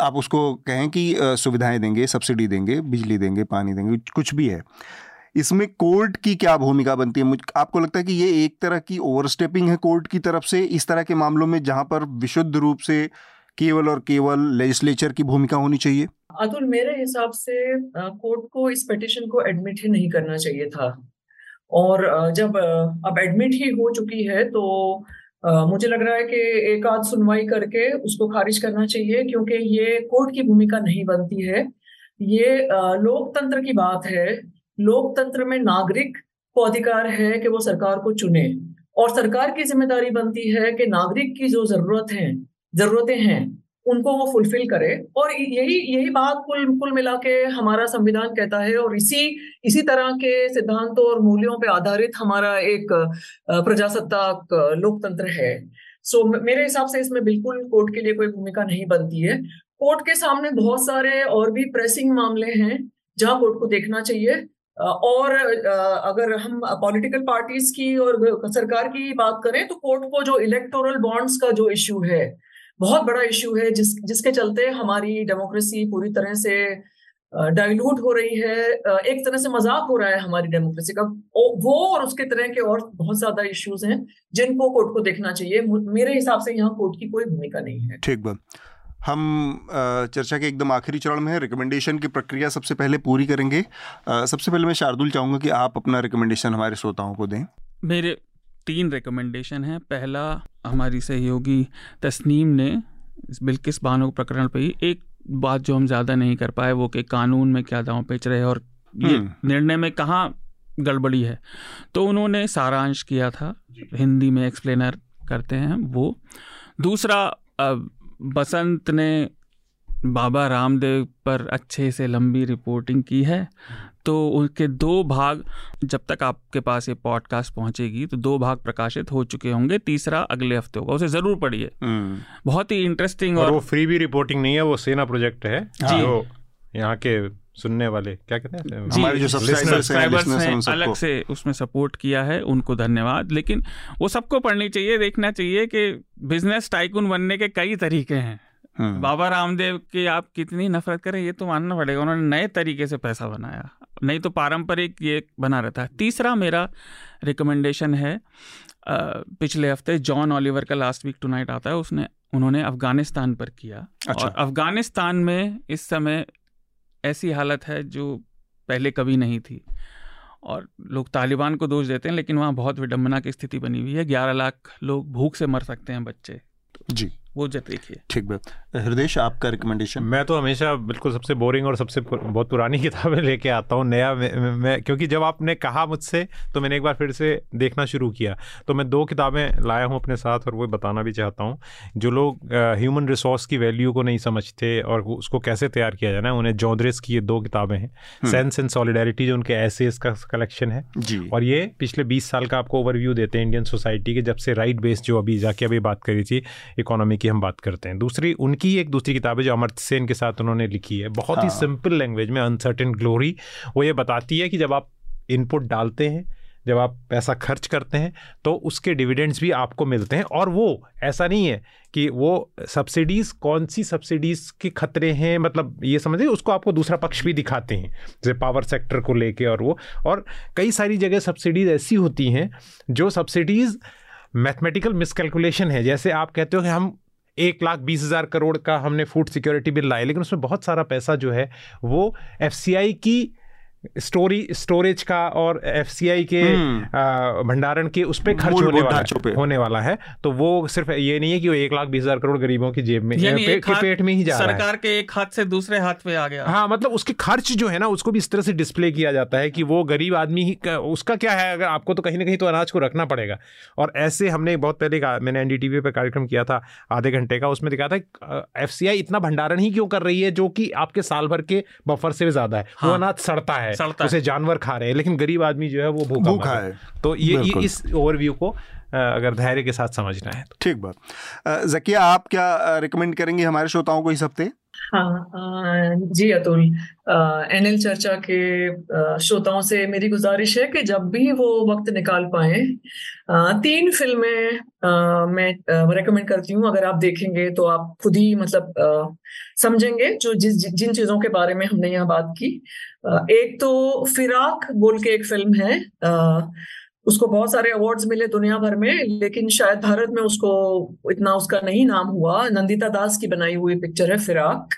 Speaker 2: आप उसको कहें कि सुविधाएँ देंगे सब्सिडी देंगे, बिजली देंगे, पानी देंगे, कुछ भी है। इसमें कोर्ट की क्या भूमिका बनती है? मुझ, आपको लगता है कि ये एक तरह की ओवरस्टेपिंग है कोर्ट की तरफ़ से? इस तरह के मामलों में जहाँ पर विशुद्ध रूप से केवल और केवल लेजिस्लेचर की भूमिका होनी चाहिए?
Speaker 3: अतुल, मेरे हिसाब से कोर्ट को इस पिटिशन को एडमिट ही नहीं करना चाहिए था। और जब अब एडमिट ही हो चुकी है तो मुझे लग रहा है कि एक आध सुनवाई करके उसको खारिज करना चाहिए, क्योंकि ये कोर्ट की भूमिका नहीं बनती है। ये लोकतंत्र की बात है। लोकतंत्र में नागरिक को अधिकार है कि वो सरकार को चुने। और सरकार की ज़िम्मेदारी बनती है कि नागरिक की जो ज़रूरत है, जरूरतें हैं उनको वो फुलफिल करे। और यही यही बात कुल कुल मिला के हमारा संविधान कहता है और इसी इसी तरह के सिद्धांतों और मूल्यों पे आधारित हमारा एक प्रजासत्ताक लोकतंत्र है। सो मेरे हिसाब से इसमें बिल्कुल कोर्ट के लिए कोई भूमिका नहीं बनती है। कोर्ट के सामने बहुत सारे और भी प्रेसिंग मामले हैं, जहाँ कोर्ट को देखना चाहिए। और अगर हम पॉलिटिकल पार्टीज़ की और सरकार की बात करें तो कोर्ट को जो इलेक्टोरल बॉन्ड्स का जो इश्यू है बहुत बड़ा इश्यू है जिस जिसके चलते हमारी डेमोक्रेसी पूरी तरह से डाइल्यूट हो रही है। एक तरह से मज़ाक हो रहा है हमारी डेमोक्रेसी का। वो और उसके तरह के और बहुत ज़्यादा इश्यूज़ हैं जिनको कोर्ट को देखना चाहिए। मेरे हिसाब से यहाँ कोर्ट की कोई भूमिका नहीं है।
Speaker 2: ठीक बात। हम चर्चा के एकदम आखिरी चरण में है। रिकमेंडेशन की प्रक्रिया सबसे पहले पूरी करेंगे। सबसे पहले मैं शार्दुल चाहूँगा कि आप अपना रिकमेंडेशन हमारे श्रोताओं को दें।
Speaker 5: मेरे तीन रिकमेंडेशन हैं। पहला हमारी सहयोगी तस्नीम ने इस बिल्किस बानो प्रकरण पर ही एक बात जो हम ज़्यादा नहीं कर पाए वो कि कानून में क्या दाव पेच रहे और ये हम्म। निर्णय में कहाँ गड़बड़ी है। तो उन्होंने सारांश किया था हिंदी में एक्सप्लेनर करते हैं वो। दूसरा बसंत ने बाबा रामदेव पर अच्छे से लंबी रिपोर्टिंग की है। तो उनके दो भाग जब तक आपके पास ये पॉडकास्ट पहुंचेगी तो दो भाग प्रकाशित हो चुके होंगे तीसरा अगले हफ़्ते होगा। उसे ज़रूर पढ़िए। हम्म। बहुत ही इंटरेस्टिंग
Speaker 4: और, और वो फ्री भी रिपोर्टिंग नहीं है वो सेना प्रोजेक्ट है जी। जो यहाँ के सुनने वाले क्या कहते हैं?
Speaker 5: हमारे जो सब्सक्राइबर्स हैं अलग से उसमें सपोर्ट किया है उनको धन्यवाद। लेकिन वो सबको पढ़नी चाहिए देखना चाहिए कि बिज़नेस टाइकून बनने के कई तरीके हैं। हम्म। बाबा रामदेव की आप कितनी नफरत करें ये तो मानना पड़ेगा। उन्होंने नए तरीके से पैसा बनाया। नहीं तो पारंपरिक ये बना रहता है। तीसरा मेरा रिकमेंडेशन है पिछले हफ़्ते जॉन ऑलिवर का लास्ट वीक टू नाइट आता है। उसने उन्होंने अफ़गानिस्तान पर किया। अच्छा। और अफ़गानिस्तान में इस समय ऐसी हालत है जो पहले कभी नहीं थी। और लोग तालिबान को दोष देते हैं लेकिन वहाँ बहुत विडम्बना की स्थिति बनी हुई है। ग्यारह लाख लोग भूख से मर सकते हैं बच्चे।
Speaker 2: जी।
Speaker 5: वो जब देखिए।
Speaker 2: ठीक बात हृदय आपका रिकमेंडेशन
Speaker 4: मैं तो हमेशा बिल्कुल सबसे बोरिंग और सबसे बहुत पुरानी किताबें लेके आता हूँ नया मैं, मैं क्योंकि जब आपने कहा मुझसे तो मैंने एक बार फिर से देखना शुरू किया। तो मैं दो किताबें लाया हूँ अपने साथ और वो बताना भी चाहता हूँ। जो लोग ह्यूमन रिसोर्स की वैल्यू को नहीं समझते और उसको कैसे तैयार किया जाना है उन्हें जौद्रेस की ये दो किताबें हैं। सेंस एंड सॉलिडेरिटी जो उनके ऐसे का कलेक्शन है। जी। और ये पिछले बीस साल का आपको ओवरव्यू देते हैं इंडियन सोसाइटी के जब से राइट बेस्ड जो अभी जाके अभी बात करी थी इकोनॉमी की हम बात करते हैं। दूसरी उनकी एक दूसरी किताब है जो अमर्त सेन के साथ उन्होंने लिखी है। बहुत हाँ। ही। सिंपल लैंग्वेज में अनसर्टेन ग्लोरी वो ये बताती है कि जब आप इनपुट डालते हैं जब आप पैसा खर्च करते हैं तो उसके डिविडेंड्स भी आपको मिलते हैं। और वो ऐसा नहीं है कि वो सब्सिडीज़ कौन सी सब्सिडीज़ के खतरे हैं मतलब ये समझिए उसको आपको दूसरा पक्ष भी दिखाते हैं जैसे पावर सेक्टर को लेके और वो। और कई सारी जगह सब्सिडीज़ ऐसी होती हैं जो सब्सिडीज़ मैथमेटिकल मिसकैलकुलेशन है। जैसे आप कहते हो कि हम एक लाख बीस हज़ार करोड़ का हमने फ़ूड सिक्योरिटी बिल लाया लेकिन उसमें बहुत सारा पैसा जो है वो एफसीआई की स्टोरी स्टोरेज का और एफसीआई के हम्म। भंडारण के उस पर खर्च होने वाला होने वाला है। तो वो सिर्फ़ ये नहीं है कि वो एक लाख बीस हज़ार करोड़ गरीबों की जेब में पे, के पेट में ही जा
Speaker 5: रहा है। सरकार के एक हाथ से दूसरे हाथ पे आ गया।
Speaker 4: हाँ मतलब उसके खर्च जो है ना उसको भी इस तरह से डिस्प्ले किया जाता है कि वो गरीब आदमी ही उसका क्या है? अगर आपको तो कहीं ना कहीं तो अनाज को रखना पड़ेगा। और ऐसे हमने बहुत पहले मैंने एनडीटीवी पे कार्यक्रम किया था आधे घंटे का उसमें दिखा था एफसीआई इतना भंडारण ही क्यों कर रही है जो कि आपके साल भर के बफर से ज़्यादा है। वो हाँ। अनाज सड़ता है। सड़ता उसे जानवर खा रहे हैं लेकिन गरीब आदमी जो है वो भूखा भूखा है। तो ये, ये इस ओवरव्यू को अगर धैर्य के साथ समझना है तो।
Speaker 2: ठीक बात। जकिया आप क्या रिकमेंड करेंगे हमारे श्रोताओं को इस हफ़्ते?
Speaker 3: हाँ जी अतुल। एनएल चर्चा के श्रोताओं से मेरी गुजारिश है कि जब भी वो वक्त निकाल पाए तीन फ़िल्में मैं रेकमेंड करती हूँ। अगर आप देखेंगे तो आप खुद ही मतलब समझेंगे जो जिस जिन चीज़ों के बारे में हमने यहाँ बात की। एक तो फिराक बोल के एक फ़िल्म है उसको बहुत सारे अवार्ड्स मिले दुनिया भर में लेकिन शायद भारत में उसको इतना उसका नहीं नाम हुआ। नंदिता दास की बनाई हुई पिक्चर है फिराक।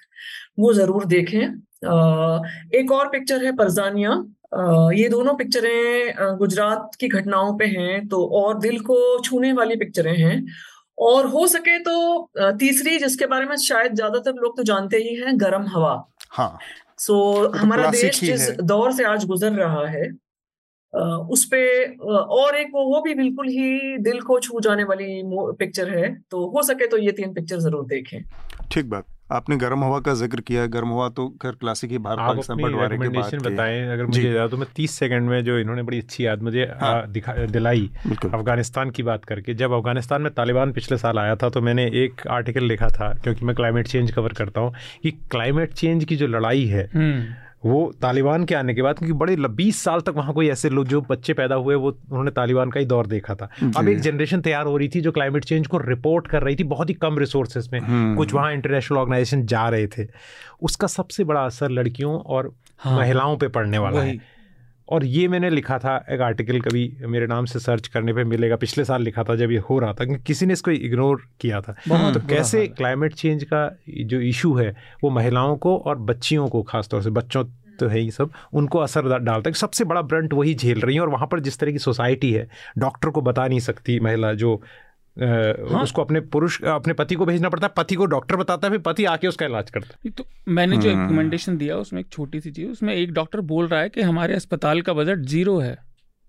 Speaker 3: वो ज़रूर देखें। एक और पिक्चर है परजानिया। ये दोनों पिक्चरें गुजरात की घटनाओं पे हैं तो और दिल को छूने वाली पिक्चरें हैं। और हो सके तो तीसरी जिसके बारे में शायद ज़्यादातर लोग तो जानते ही हैं गर्म हवा।
Speaker 2: हाँ।
Speaker 3: सो so, तो हमारा देश जिस दौर से आज गुजर रहा है उस पे और एक वो वो भी बिल्कुल ही दिल को छू जाने वाली पिक्चर है। तो हो सके तो ये तीन पिक्चर ज़रूर देखें।
Speaker 2: ठीक बात। आपने गर्म हवा का ज़िक्र किया है। गर्म हवा तो खैर क्लासिक ही भारत पाकिस्तान बंटवारे के बाद
Speaker 4: बताएँ। अगर मुझे याद तो मैं तीस सेकंड में जो इन्होंने बड़ी अच्छी याद मुझे हाँ, दिखा दिलाई अफ़गानिस्तान की बात करके। जब अफ़गानिस्तान में तालिबान पिछले साल आया था तो मैंने एक आर्टिकल लिखा था क्योंकि मैं क्लाइमेट चेंज कवर करता हूँ कि क्लाइमेट चेंज की जो लड़ाई है हम्म। वो तालिबान के आने के बाद क्योंकि बड़े बीस साल तक वहाँ कोई ऐसे लोग जो बच्चे पैदा हुए वो उन्होंने तालिबान का ही दौर देखा था। अब एक जनरेशन तैयार हो रही थी जो क्लाइमेट चेंज को रिपोर्ट कर रही थी बहुत ही कम रिसोर्सेज में। हम्म। कुछ वहाँ इंटरनेशनल ऑर्गेनाइजेशन जा रहे थे। उसका सबसे बड़ा असर लड़कियों और हाँ, महिलाओं पर पड़ने वाला है। और ये मैंने लिखा था एक आर्टिकल कभी मेरे नाम से सर्च करने पे मिलेगा पिछले साल लिखा था जब ये हो रहा था क्योंकि किसी ने इसको इग्नोर किया था। तो कैसे क्लाइमेट चेंज का जो इशू है वो महिलाओं को और बच्चियों को खासतौर से बच्चों तो है ही सब उनको असर डालता है। सबसे बड़ा ब्रंट वही झेल रही है और वहाँ पर जिस तरह की सोसाइटी है डॉक्टर को बता नहीं सकती महिला जो हाँ? उसको अपने पुरुष अपने पति को भेजना पड़ता है पति को डॉक्टर बताता है फिर पति आके उसका इलाज करता
Speaker 5: है तो मैंने जो रिकमेंडेशन हम्म। दिया उसमें एक छोटी सी चीज़ उसमें एक डॉक्टर बोल रहा है कि हमारे अस्पताल का बजट ज़ीरो है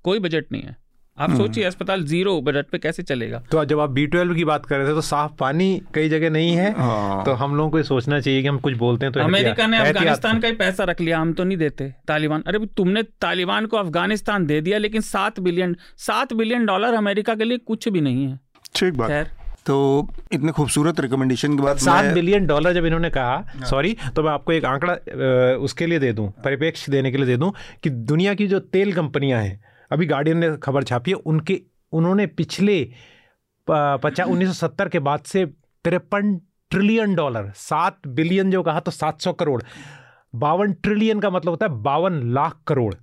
Speaker 5: कोई बजट नहीं है आप हम्म। सोचिए अस्पताल ज़ीरो बजट पे कैसे चलेगा
Speaker 4: तो जब आप बी ट्वेल्व की बात कर रहे थे तो साफ़ पानी कई जगह नहीं है हाँ। तो हम लोगों को सोचना चाहिए कि हम कुछ बोलते हैं तो
Speaker 5: अमेरिका ने अफ़गानिस्तान का ही पैसा रख लिया हम तो नहीं देते तालिबान अरे तुमने तालिबान को अफ़गानिस्तान दे दिया लेकिन सात बिलियन सात बिलियन डॉलर अमेरिका के लिए कुछ भी नहीं है
Speaker 2: ठीक बात। तो इतने खूबसूरत रिकमेंडेशन के बाद
Speaker 4: सात बिलियन डॉलर जब इन्होंने कहा सॉरी हाँ। तो मैं आपको एक आंकड़ा उसके लिए दे दूँ परिप्रेक्ष्य देने के लिए दे दूँ कि दुनिया की जो तेल कंपनियाँ हैं अभी गार्डियन ने खबर छापी है उनके उन्होंने पिछले पचास उन्नीस के बाद से तिरपन ट्रिलियन डॉलर सात बिलियन जो कहा तो सात सौ करोड़। बावन ट्रिलियन का मतलब होता है बावन लाख करोड़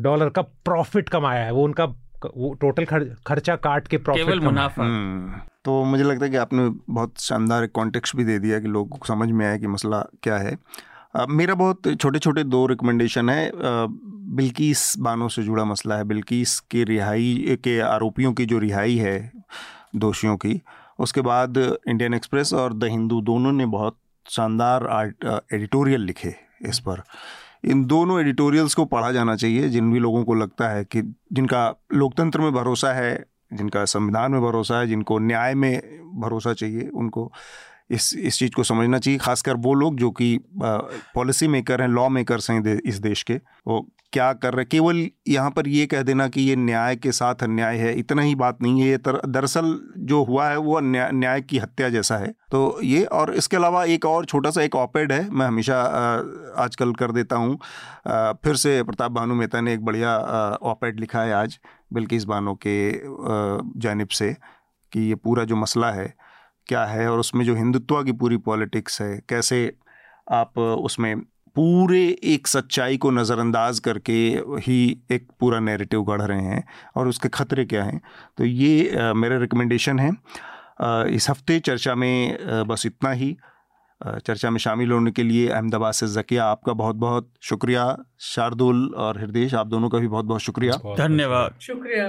Speaker 4: डॉलर का प्रॉफिट कमाया है वो उनका वो टोटल खर्चा काट के प्रॉफिट मुनाफा।
Speaker 2: हम्म, तो मुझे लगता है कि आपने बहुत शानदार कॉन्टेक्स्ट भी दे दिया कि लोगों को समझ में आया कि मसला क्या है। मेरा बहुत छोटे छोटे दो रिकमेंडेशन है। बिल्किस बानों से जुड़ा मसला है। बिल्किस के रिहाई के आरोपियों की जो रिहाई है दोषियों की उसके बाद इंडियन एक्सप्रेस और द हिंदू दोनों ने बहुत शानदार आर्ट एडिटोरियल लिखे इस पर। इन दोनों एडिटोरियल्स को पढ़ा जाना चाहिए, जिन भी लोगों को लगता है कि जिनका लोकतंत्र में भरोसा है, जिनका संविधान में भरोसा है, जिनको न्याय में भरोसा चाहिए, उनको इस इस चीज़ को समझना चाहिए खासकर वो लोग जो कि पॉलिसी मेकर हैं लॉ मेकर्स हैं दे, इस देश के वो क्या कर रहे केवल यहाँ पर ये कह देना कि ये न्याय के साथ अन्याय है इतना ही बात नहीं है ये दरअसल जो हुआ है वो न्याय, की हत्या जैसा है। तो ये और इसके अलावा एक और छोटा सा एक ऑपेड है मैं हमेशा आजकल कर देता हूँ। फिर से प्रताप भानु मेहता ने एक बढ़िया ऑपेड लिखा है आज बिल्किस बानो के जानब से कि ये पूरा जो मसला है क्या है और उसमें जो हिंदुत्व की पूरी पॉलिटिक्स है कैसे आप उसमें पूरे एक सच्चाई को नज़रअंदाज करके ही एक पूरा नैरेटिव गढ़ रहे हैं और उसके ख़तरे क्या हैं? तो ये आ, मेरा रिकमेंडेशन है। आ, इस हफ़्ते चर्चा में आ, बस इतना ही। चर्चा में शामिल होने के लिए अहमदाबाद से जकिया आपका बहुत बहुत शुक्रिया। शार्दुल और हृदय आप दोनों का भी बहुत बहुत शुक्रिया।
Speaker 5: धन्यवाद।
Speaker 3: शुक्रिया।